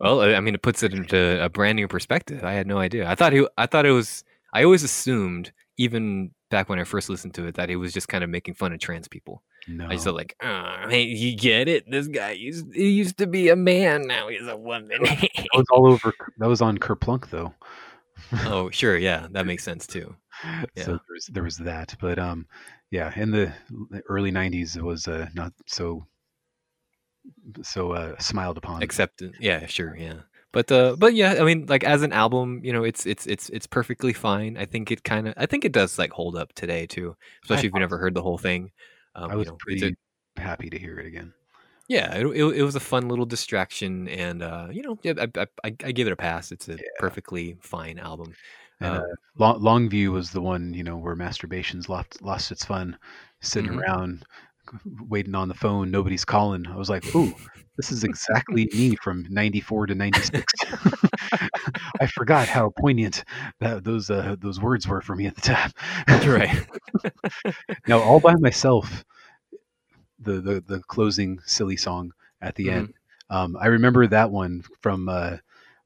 Well, I I mean, it puts it into a brand new perspective. I had no idea. I thought he, I thought it was. I always assumed, even back when I first listened to it, that it was just kind of making fun of trans people. no. I just felt like, oh, hey, you get it? This guy used he used to be a man, now he's a woman. that was all over. That was on Kerplunk though. oh, sure, yeah, that makes sense too. Yeah. So there was, there was that, but um, yeah, in the early '90s, it was uh, not so so uh, smiled upon. Except, yeah, sure, yeah. But uh, but yeah, I mean, like as an album, you know, it's it's it's it's perfectly fine. I think it kind of, I think it does like hold up today too, especially if you've never heard the whole thing. Um, I was you know, pretty a- happy to hear it again. yeah, it, it, it was a fun little distraction, and uh, you know, I, I, I I give it a pass. It's a Yeah. perfectly fine album. And Um, uh, Long, Longview was the one, you know, where masturbation's lost lost its fun, sitting Mhm. around waiting on the phone. Nobody's calling. I was like, ooh, this is exactly me from '94 to '96. I forgot how poignant that those uh, those words were for me at the time. right. now, all by myself, the the the closing silly song at the Mhm. end. Um, I remember that one from uh,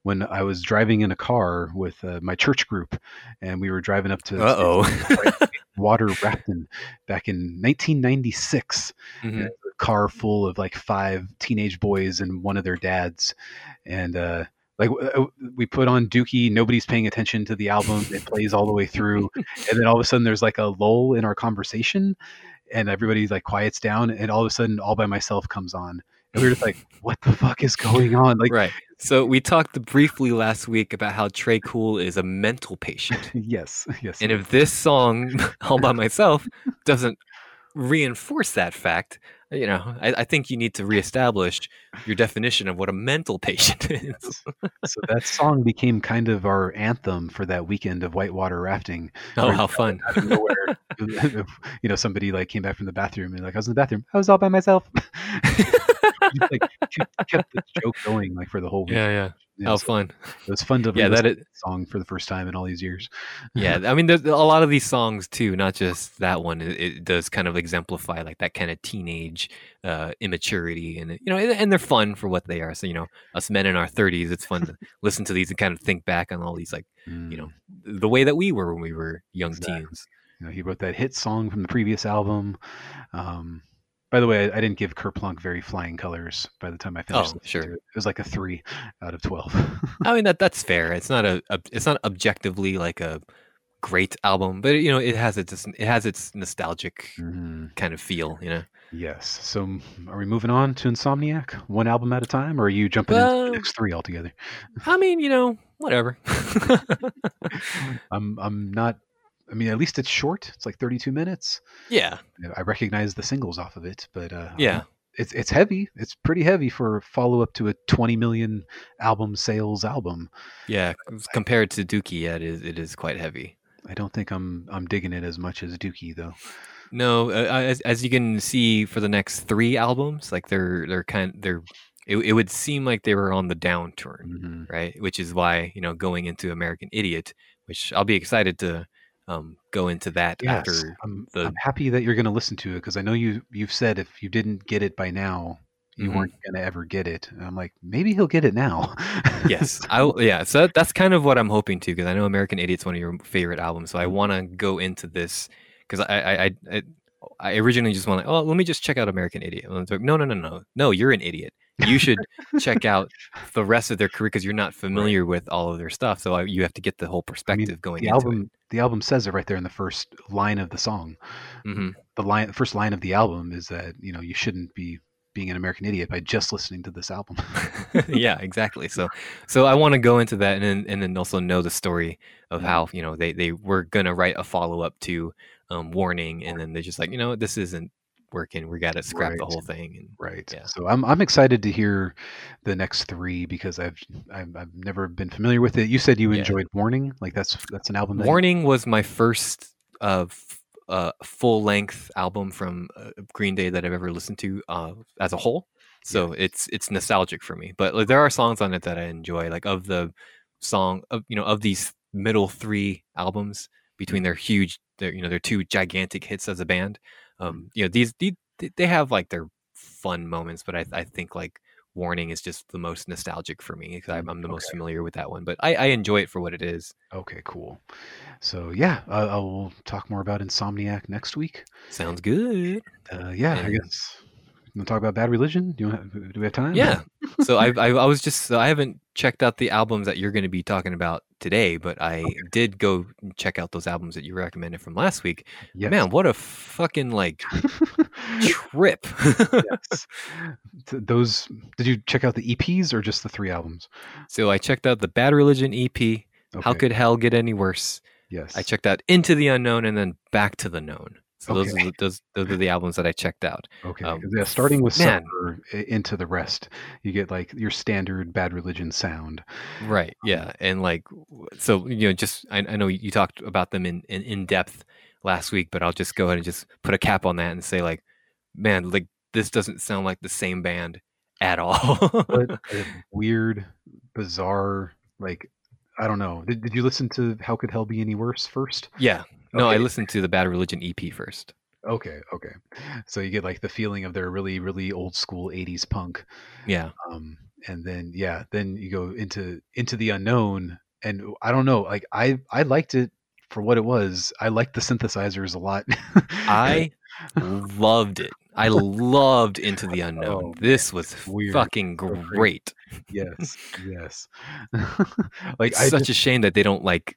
when I was driving in a car with uh, my church group, and we were driving up to oh. Water Rafton back in 1996. Mhm. a car full of like five teenage boys and one of their dads, and uh, like uh, we put on Dookie. Nobody's paying attention to the album. It plays all the way through, and then all of a sudden there's like a lull in our conversation, and everybody like quiets down, and all of a sudden All by Myself comes on, and we are just like, "What the fuck is going on?" Like, right. So we talked briefly last week about how Tré Cool is a mental patient. yes, yes, And if this song, all by myself, doesn't reinforce that fact, you know, I, I think you need to reestablish your definition of what a mental patient is. so that song became kind of our anthem for that weekend of whitewater rafting. Oh, how fun! out of nowhere, you know, somebody like came back from the bathroom and like I was in the bathroom. I was all by myself. Just, like kept, kept the joke going like for the whole week. Yeah, yeah. Yeah, How so fun! It was fun to Yeah, that is. song for the first time in all these years. Yeah, I mean, there's a lot of these songs too, not just that one. It, it does kind of exemplify like that kind of teenage uh, immaturity, and you know, and, and they're fun for what they are. So you know, us men in our 30s, it's fun to listen to these and kind of think back on all these like you know the way that we were when we were young Exactly. teens. You know, he wrote that hit song from the previous album. Um, by the way, I, I didn't give Kerplunk very flying colors by the time I finished. Oh, sure. it. It was like a three out of twelve. I mean that that's fair. It's not a, a it's not objectively like a great album, but you know it has its it has its nostalgic Mhm. kind of feel. You know. Yes. So, are we moving on to Insomniac, one album at a time, or are you jumping into Well- the next three altogether? I mean, you know, whatever. I'm I'm not. I mean, at least it's short. It's like 32 minutes. yeah, I recognize the singles off of it, but uh, yeah. it's it's heavy. It's pretty heavy for follow up to a 20 million album sales album. Yeah, compared to Dookie, yeah, it is it is quite heavy. I don't think I'm I'm digging it as much as Dookie though. No, uh, as as you can see for the next three albums, like they're they're kind they're it, it would seem like they were on the downturn, Mhm. right? Which is why you know going into American Idiot, which I'll be excited to um, go into that Yes, after. I'm, the- I'm happy that you're going to listen to it because I know you you've said if you didn't get it by now, you Mhm. weren't going to ever get it. And I'm like, maybe he'll get it now. Yes, I yeah. So that, that's kind of what I'm hoping to because I know American Idiot's one of your favorite albums. So I want to go into this because I I, I I I originally just want to oh let me just check out American Idiot. And it's like, no no no no no you're an idiot. You should check out the rest of their career because you're not familiar with all of their stuff. So I, you have to get the whole perspective going the album the album says it right there in the first line of the song. it. hmm The line first line of the album is that, you know, you shouldn't be being an American idiot by just listening to this album. yeah, exactly. So, so I want to go into that and then, and then also know the story of Mhm. how you know they they were gonna write a follow up to um, Warning, and then they're just like, you know, this isn't working. We got to scrap the whole thing. And Right. Yeah. So I'm I'm excited to hear the next three because I've I've, I've never been familiar with it. You said you Yeah. enjoyed Warning, like that's that's an album. That Warning was my first uh, f- uh, full length album from uh, Green Day that I've ever listened to uh, as a whole. So it's it's nostalgic for me. But like, there are songs on it that I enjoy, like of the song of you know of these middle three albums between their huge, their you know their two gigantic hits as a band. Um, you know these, these they have like their fun moments, but I I think like Warning is just the most nostalgic for me because I'm, I'm the most familiar with that one. But I, I enjoy it for what it is. Okay, cool. So yeah, uh, I will talk more about Insomniac next week. Sounds good. Uh, yeah, I guess. Want to talk about Bad Religion? Do you want, do we have time? Yeah. so I, I I was just so I haven't checked out the albums that you're going to be talking about today, but I did go check out those albums that you recommended from last week. Yes. Man, what a fucking like trip! yes. Those did you check out the EPs or just the three albums? so I checked out the Bad Religion EP. How could hell get any worse? yes. I checked out Into the Unknown and then Back to the Known. So those are the, those those are the albums that I checked out. Okay. um, yeah, starting with man. Suffer i- into the rest, you get like your standard Bad Religion sound. Right. Yeah. And like, so you know, just I, I know you talked about them in, in in depth last week, but I'll just go ahead and just put a cap on that and say like, man, like this doesn't sound like the same band at all. Weird, bizarre, like I don't know. Did, did you listen to How Could Hell Be Any Worse first? yeah. No, I listened to the Bad Religion EP first. Okay, okay. So you get like the feeling of their really, really old school '80s punk, Yeah. um, and then yeah, then you go into into the unknown, and I don't know. Like I I liked it for what it was. I liked the synthesizers a lot. I loved it. I loved Into the Unknown. Oh, this was weird. fucking great. yes, yes. like it's I such just, a shame that they don't like.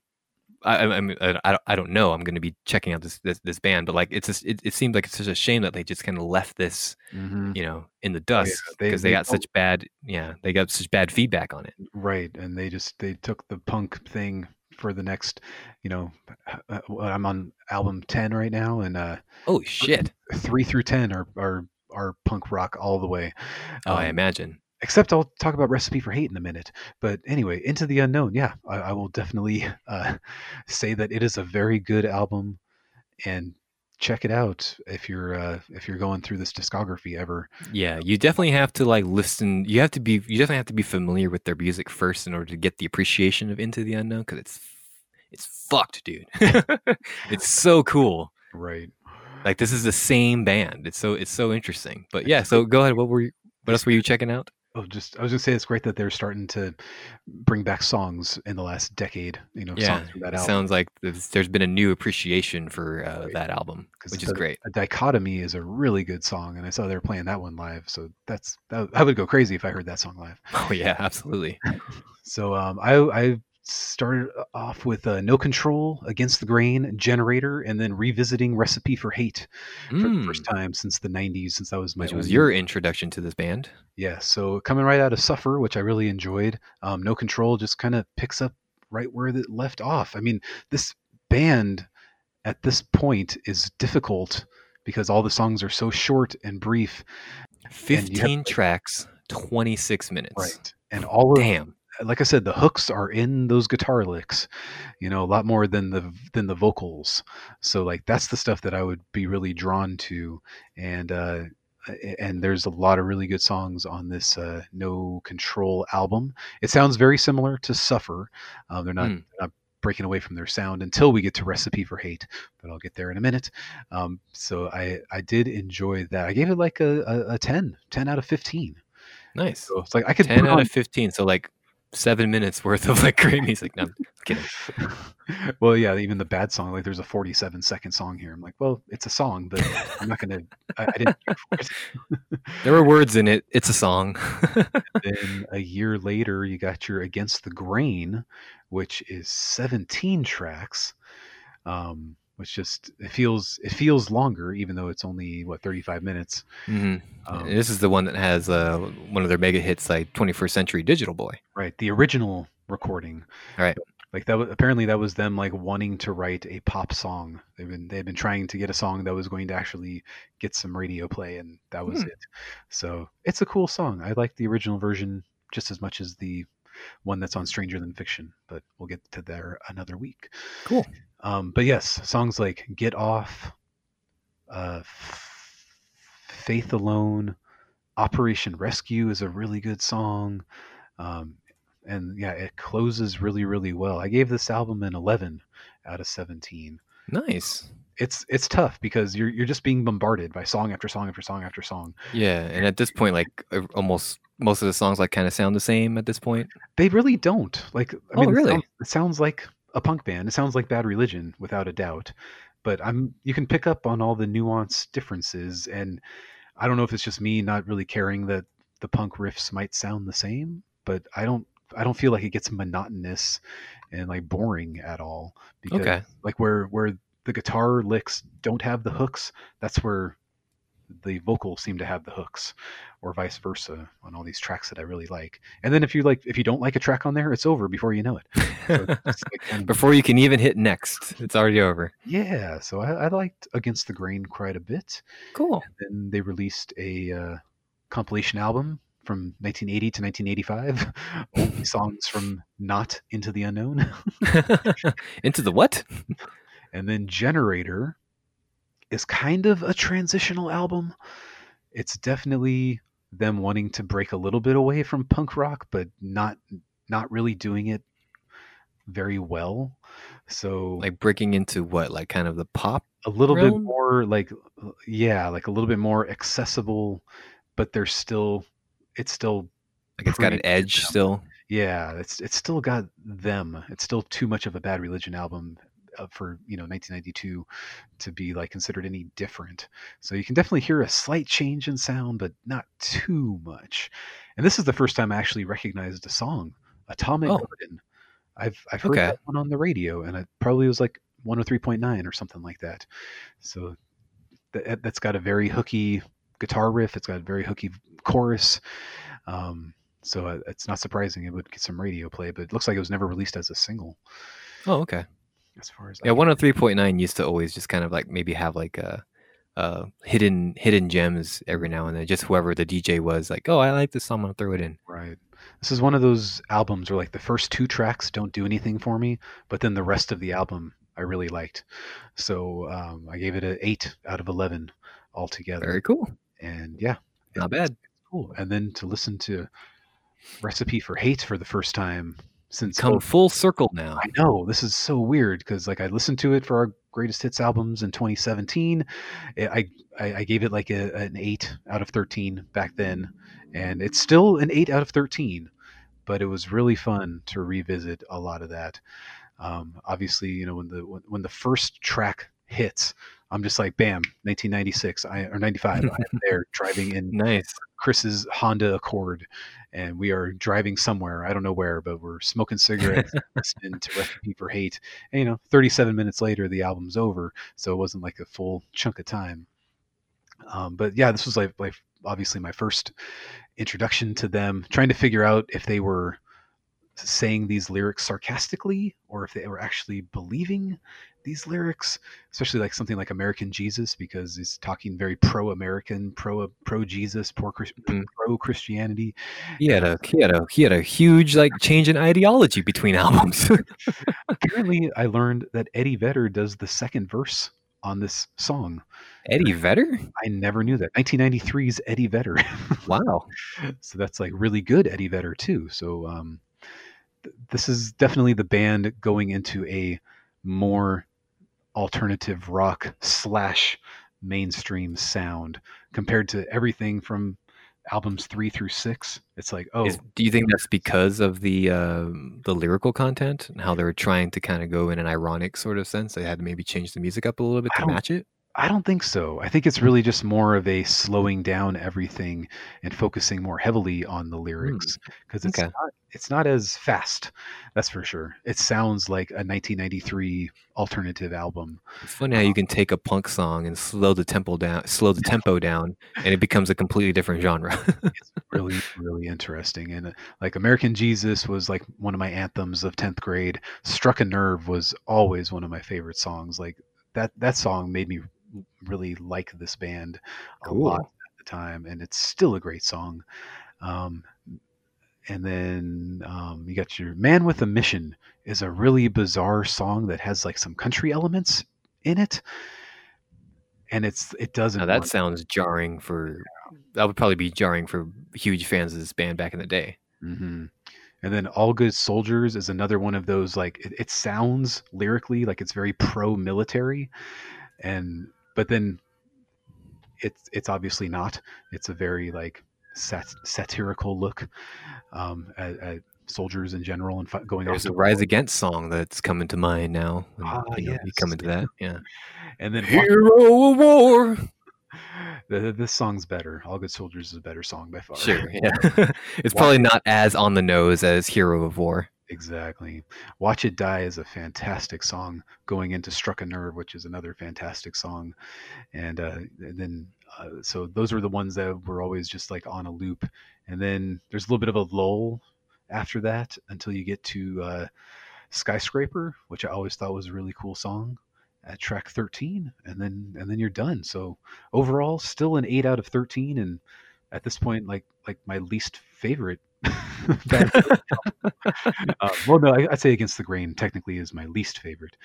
I, I, I mean, I, I don't- know. I'm going to be checking out this, this this band, but like, it's just, it, it seems like it's such a shame that they just kind of left this, Mhm. you know, in the dust they- because they, they got don't- such bad, yeah, they got such bad feedback on it. right, and they just they took the punk thing for the next, you know, I'm on album ten right now, and uh, Oh shit! three through ten are are are punk rock all the way. Oh, I Um, imagine. except I'll talk about Recipe for Hate in a minute. But anyway, Into the Unknown, yeah, I, I will definitely uh, say that it is a very good album, and check it out if you're uh, if you're going through this discography ever. Yeah, you definitely have to like listen. You have to be, you definitely have to be familiar with their music first in order to get the appreciation of Into the Unknown because it's, it's fucked, dude. it's so cool. Right. Like this is the same band. It's so, it's so interesting. But yeah, so go ahead. What were you? What else were you checking out? Oh, just I was gonna say it's great that they're starting to bring back songs in the last decade. You know, Yeah, songs from that it album. sounds like there's, there's been a new appreciation for uh, Right. that album, which is the- great. A dichotomy is a really good song, and I saw they were playing that one live. So that's that, I would go crazy if I heard that song live. Oh yeah, absolutely. So um, I I started off with uh, No Control, Against the Grain, Generator, and then revisiting Recipe for Hate for the Mm, first time since the '90s, since that was my which was your introduction to this band. yeah. So coming right out of Suffer, which I really enjoyed. Um, no Control just kind of picks up right where it left off. I mean, this band at this point is difficult because all the songs are so short and brief. And have, 15 tracks, 26 minutes. Right. And all of Damn. Like I said, the hooks are in those guitar licks, you know, a lot more than the than the vocals. So like that's the stuff that I would be really drawn to, and uh, and there's a lot of really good songs on this uh, No Control album. It sounds very similar to Suffer. Um, they're not, Mm. not breaking away from their sound until we get to Recipe for Hate, but I'll get there in a minute. Um, so I I did enjoy that. I gave it like a, a, a 10, 10 out of 15. Nice. So it's like I could 10 put out on of 15. So like seven minutes worth of like great music. No, I'm kidding. well, yeah, even the bad song, like there's a 47 second song here. I'm like, well, it's a song, but I'm not gonna. I, I didn't care for it. There were words in it. It's a song. then a year later, you got your Against the Grain, which is 17 tracks. Um, which just it feels it feels longer, even though it's only what 35 minutes. Mhm. Um, this is the one that has uh, one of their mega hits, like 21st Century Digital Boy. right, the original recording. Right. Like that was apparently that was them like wanting to write a pop song. They've been they've been trying to get a song that was going to actually get some radio play, and that was Hmm. it. So it's a cool song. I like the original version just as much as the one that's on Stranger Than Fiction, but we'll get to there another week. Cool. Um, but yes, songs like "Get Off," uh, "Faith Alone," "Operation Rescue" is a really good song. Um, and yeah, it closes really, really well. I gave this album an 11 out of 17. Nice. It's it's tough because you're you're just being bombarded by song after song after song after song. Yeah, and at this point, like uh, almost most of the songs like kind of sound the same at this point. They really don't. Like I Oh, mean, it really? sounds- it sounds like a punk band. It sounds like Bad Religion without a doubt. But I'm you can pick up on all the nuance differences and I don't know if it's just me not really caring that the punk riffs might sound the same, but I don't I don't feel like it gets monotonous and like boring at all because Okay. like where where the guitar licks don't have the hooks, that's where the vocals seem to have the hooks, or vice versa on all these tracks that I really like. And then if you like, if you don't like a track on there, it's over before you know it. So like kind of- Before you can even hit next, it's already over. yeah, so I, I liked Against the Grain quite a bit. Cool. Then they released a uh, compilation album from 1980 to 1985, only songs from Not Into the Unknown. Into the what? And then Generator is kind of a transitional album. It's definitely them wanting to break a little bit away from punk rock, but not not really doing it very well. So Like breaking into what? Like kind of the pop? a little bit more like yeah, like a little bit more accessible, but there's still it's still Like it's got an edge down. still. yeah, it's it's still got them. It's still too much of a bad religion album uh, for you know 1992 to be like considered any different. So you can definitely hear a slight change in sound, but not too much. And this is the first time I actually recognized a song, Atomic Oh. Garden. I've I've heard Okay. that one on the radio, and it probably was like 103.9 or something like that. So that, that's got a very hooky guitar riff. It's got a very hooky chorus. Um, so uh, it's not surprising it would get some radio play, but it looks like it was never released as a single, Oh, okay. As far as Yeah, one hundred three point nine used to always just kind of like maybe have like a, uh hidden hidden gems every now and then. Just whoever the DJ was, like, oh, I like this song, I'm gonna throw it in. Right. This is one of those albums where like the first two tracks don't do anything for me, but then the rest of the album I really liked. So um, I gave it an eight out of eleven altogether. Very cool. And yeah, Not bad. cool. And then to listen to Recipe for Hate for the first time since Come full circle now. I know this is so weird because like I listened to it for our greatest hits albums in 2017. I I, I gave it like a, an eight out of 13 back then, and it's still an eight out of 13. But it was really fun to revisit a lot of that. Um, obviously, you know when the when, when the first track hits, I'm just like, bam, 1996 I, or 95. I am there driving in Nice. Chris's Honda Accord, and we are driving somewhere. I don't know where, but we're smoking cigarettes, listening to Recipe for Hate. And, you know, 37 minutes later, the album's over, so it wasn't like a full chunk of time. Um, but yeah, this was like, like obviously my first introduction to them, trying to figure out if they were saying these lyrics sarcastically or if they were actually believing these lyrics especially like something like american jesus because he's talking very pro-american pro pro jesus pro Mm. pro christianity He had a he had a he had a huge like change in ideology between albums. apparently i learned that eddie vedder does the second verse on this song Eddie Vedder? i never knew that 1993's eddie vedder Wow. so that's like really good Eddie Vedder too. So um, this is definitely the band going into a more alternative rock slash mainstream sound compared to everything from albums three through six. It's like oh Is, do you think that's because of the um, the lyrical content and how they were trying to kind of go in an ironic sort of sense? They had to maybe change the music up a little bit to match it. I don't think so. I think it's really just more of a slowing down everything and focusing more heavily on the lyrics because it's okay. not it's not as fast. That's for sure. It sounds like a 1993 alternative album. It's funny how you can take a punk song and slow the tempo down, slow the tempo down, and it becomes a completely different genre. it's really really interesting and uh, like american jesus was like one of my anthems of 10th grade struck a nerve was always one of my favorite songs like that that song made me really like this band a lot at the time and it's still a great song um, and then um, you got your man with a mission is a really bizarre song that has like some country elements in it and it's it doesn't now that work. sounds jarring for. That would probably be jarring for huge fans of this band back in the day. hmm And then All Good Soldiers is another one of those like it, it sounds lyrically like it's very pro-military, and but then it's it's obviously not. It's a very like sat- satirical look um, at, at soldiers in general and fi- going There's off a to Rise war. Against song that's coming to mind now. Ah, you know, yes. come into that, yeah. and then Hero of war. the, this song's better. All Good Soldiers is a better song by far. Sure, yeah. it's probably not as on the nose as Hero of War. Exactly. Watch It Die is a fantastic song going into Struck a Nerve, which is another fantastic song. And, uh, and then, uh, so those were the ones that were always just like on a loop. And then there's a little bit of a lull after that until you get to uh, Skyscraper, which I always thought was a really cool song at track 13 and then and then you're done so overall still an 8 out of 13 and at this point like like my least favorite. uh, well no I, i'd say against the grain technically is my least favorite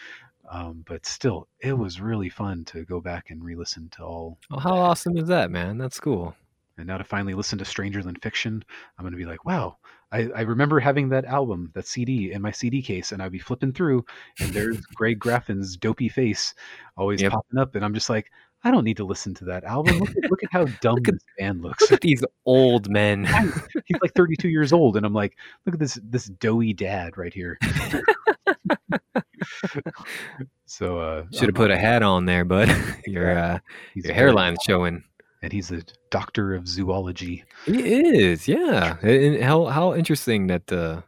um, but still it was really fun to go back and re-listen to all Well, how awesome is that, man? That's cool. and now to finally listen to stranger than fiction i'm going to be like wow I, I remember having that album that cd in my cd case and i'd be flipping through and there's greg graffin's dopey face always Yep. popping up and i'm just like i don't need to listen to that album look at, look at how dumb at- this band looks Look at these old men. he's like 32 years old and i'm like look at this this doughy dad right here so uh Should have put a hat on there, bud. your uh, your hairline's showing. and he's a doctor of zoology He is, yeah. And how how interesting that the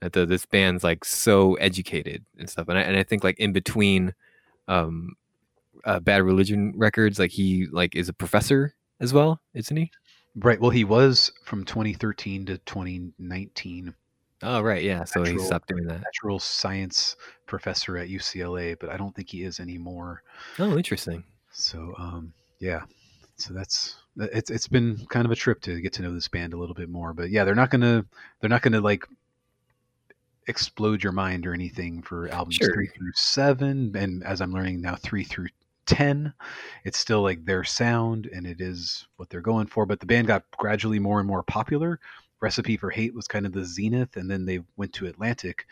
that the, this band's like so educated and stuff. And I and I think like in between, um, uh, Bad Religion records, like he like is a professor as well, isn't he? right well he was from 2013 to 2019 Oh right, yeah. So he Natural- stopped doing that. natural science professor at UCLA, but I don't think he is anymore. Oh, interesting. So um, yeah, so that's it's it's been kind of a trip to get to know this band a little bit more. But yeah, they're not gonna they're not gonna like explode your mind or anything for albums Sure. three through seven, and as I'm learning now, three through ten. It's still like their sound, and it is what they're going for. But the band got gradually more and more popular. Recipe for Hate was kind of the zenith, and then they went to Atlantic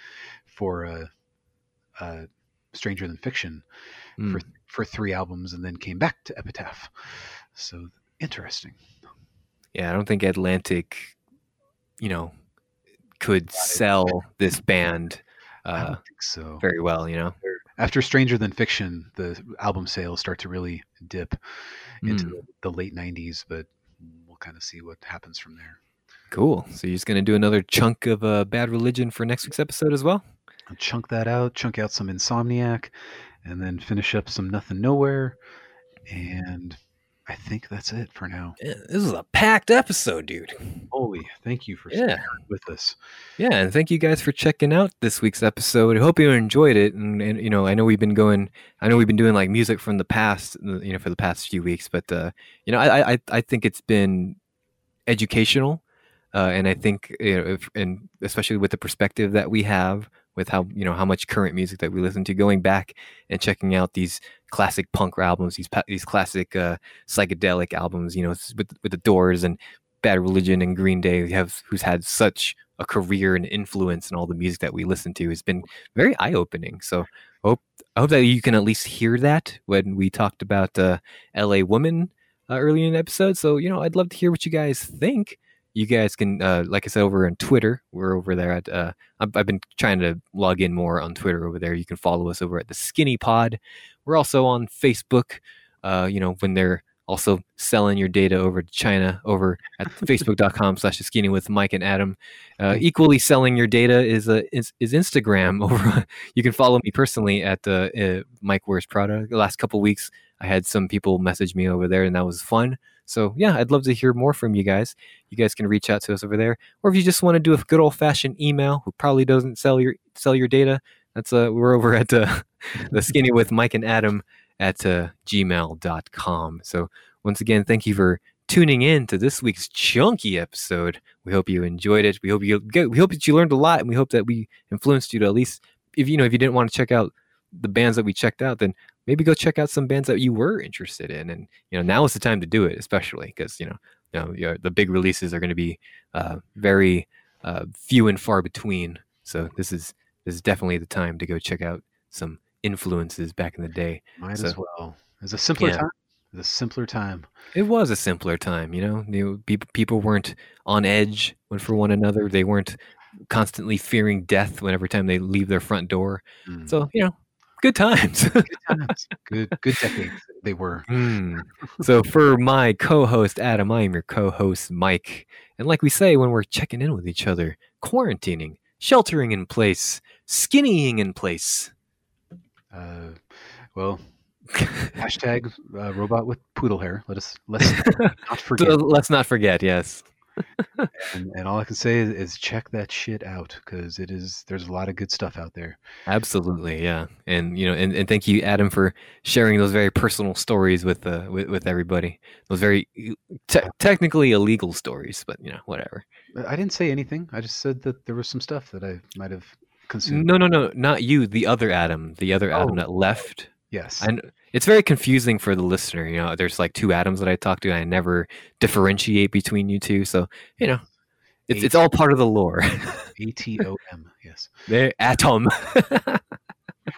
for uh, uh, Stranger Than Fiction Mm. for for three albums, and then came back to Epitaph. So interesting. Yeah, I don't think Atlantic, you know, could sell this band I uh, don't think so. very well. You know. After Stranger Than Fiction, the album sales start to really dip into Mm. the, the late '90s, but we'll kind of see what happens from there. Cool. So you're just gonna do another chunk of uh, Bad Religion for next week's episode as well. I'll chunk that out, chunk out some Insomniac, and then finish up some Nothing Nowhere. And I think that's it for now. Yeah, this is a packed episode, dude. Holy, thank you for Yeah. with us. Yeah, and thank you guys for checking out this week's episode. I hope you enjoyed it. And, and you know, I know we've been going, I know we've been doing like music from the past, uh, you know, for the past few weeks. But uh, you know, I I I think it's been educational, uh, and I think you know, if, and especially with the perspective that we have with how you know how much current music that we listen to, going back and checking out these classic punk albums, these these classic uh, psychedelic albums, you know, with with the Doors and Bad Religion and Green Day, have who's had such a career and influence in all the music that we listen to has been very eye opening. So I hope I hope that you can at least hear that when we talked about uh, L.A. Woman uh, earlier in the episode. So you know, I'd love to hear what you guys think. You guys can, uh, like I said, over on Twitter. We're over there at. Uh, I've, I've been trying to log in more on Twitter over there. You can follow us over at the Skinny Pod. We're also on Facebook. Uh, you know, when they're also selling your data over to China over at facebook.com slash the skinny with Mike and Adam. Uh, equally selling your data is uh, is, is Instagram over. you can follow me personally at the uh, Mike Wears Prada. The last couple weeks, I had some people message me over there, and that was fun. So yeah, I'd love to hear more from you guys. You guys can reach out to us over there, or if you just want to do a good old fashioned email, who probably doesn't sell your sell your data. That's uh, we're over at uh, the skinny with Mike and Adam at uh, gmail.com. So once again, thank you for tuning in to this week's chunky episode. We hope you enjoyed it. We hope you we hope that you learned a lot, and we hope that we influenced you to at least, if you know, if you didn't want to check out the bands that we checked out, then maybe go check out some bands that you were interested in. And you know, now is the time to do it, especially because you know, you know, your- the big releases are going to be uh, very uh, few and far between. So this is this is definitely the time to go check out some influences back in the day. Might So- as well. It's a simpler Yeah. time. It's a simpler time. It was a simpler time, you know. You people people weren't on edge one for one another. They weren't constantly fearing death when every time they leave their front door. Mm. So you know, good times. Good times. good good decades they were. Hmm. So for my co-host Adam, I am your co-host Mike, and like we say when we're checking in with each other, quarantining, sheltering in place, skinnying in place. Uh, well, hashtag uh, robot with poodle hair. Let us let's not forget. So let's not forget, yes. And, and all I can say is, is check that shit out because it is there's a lot of good stuff out there. Absolutely, yeah, and you know, and, and thank you, Adam, for sharing those very personal stories with uh, with, with everybody. Those very te- technically illegal stories, but you know, whatever. I didn't say anything. I just said that there was some stuff that I might have consumed. No, no, no, not you. The other Adam, the other Adam Oh. that left. Yes. And it's very confusing for the listener. You know, there's like two atoms that I talk to, and I never differentiate between you two. So you know, it's it's all part of the lore. A T O M. Yes. atom.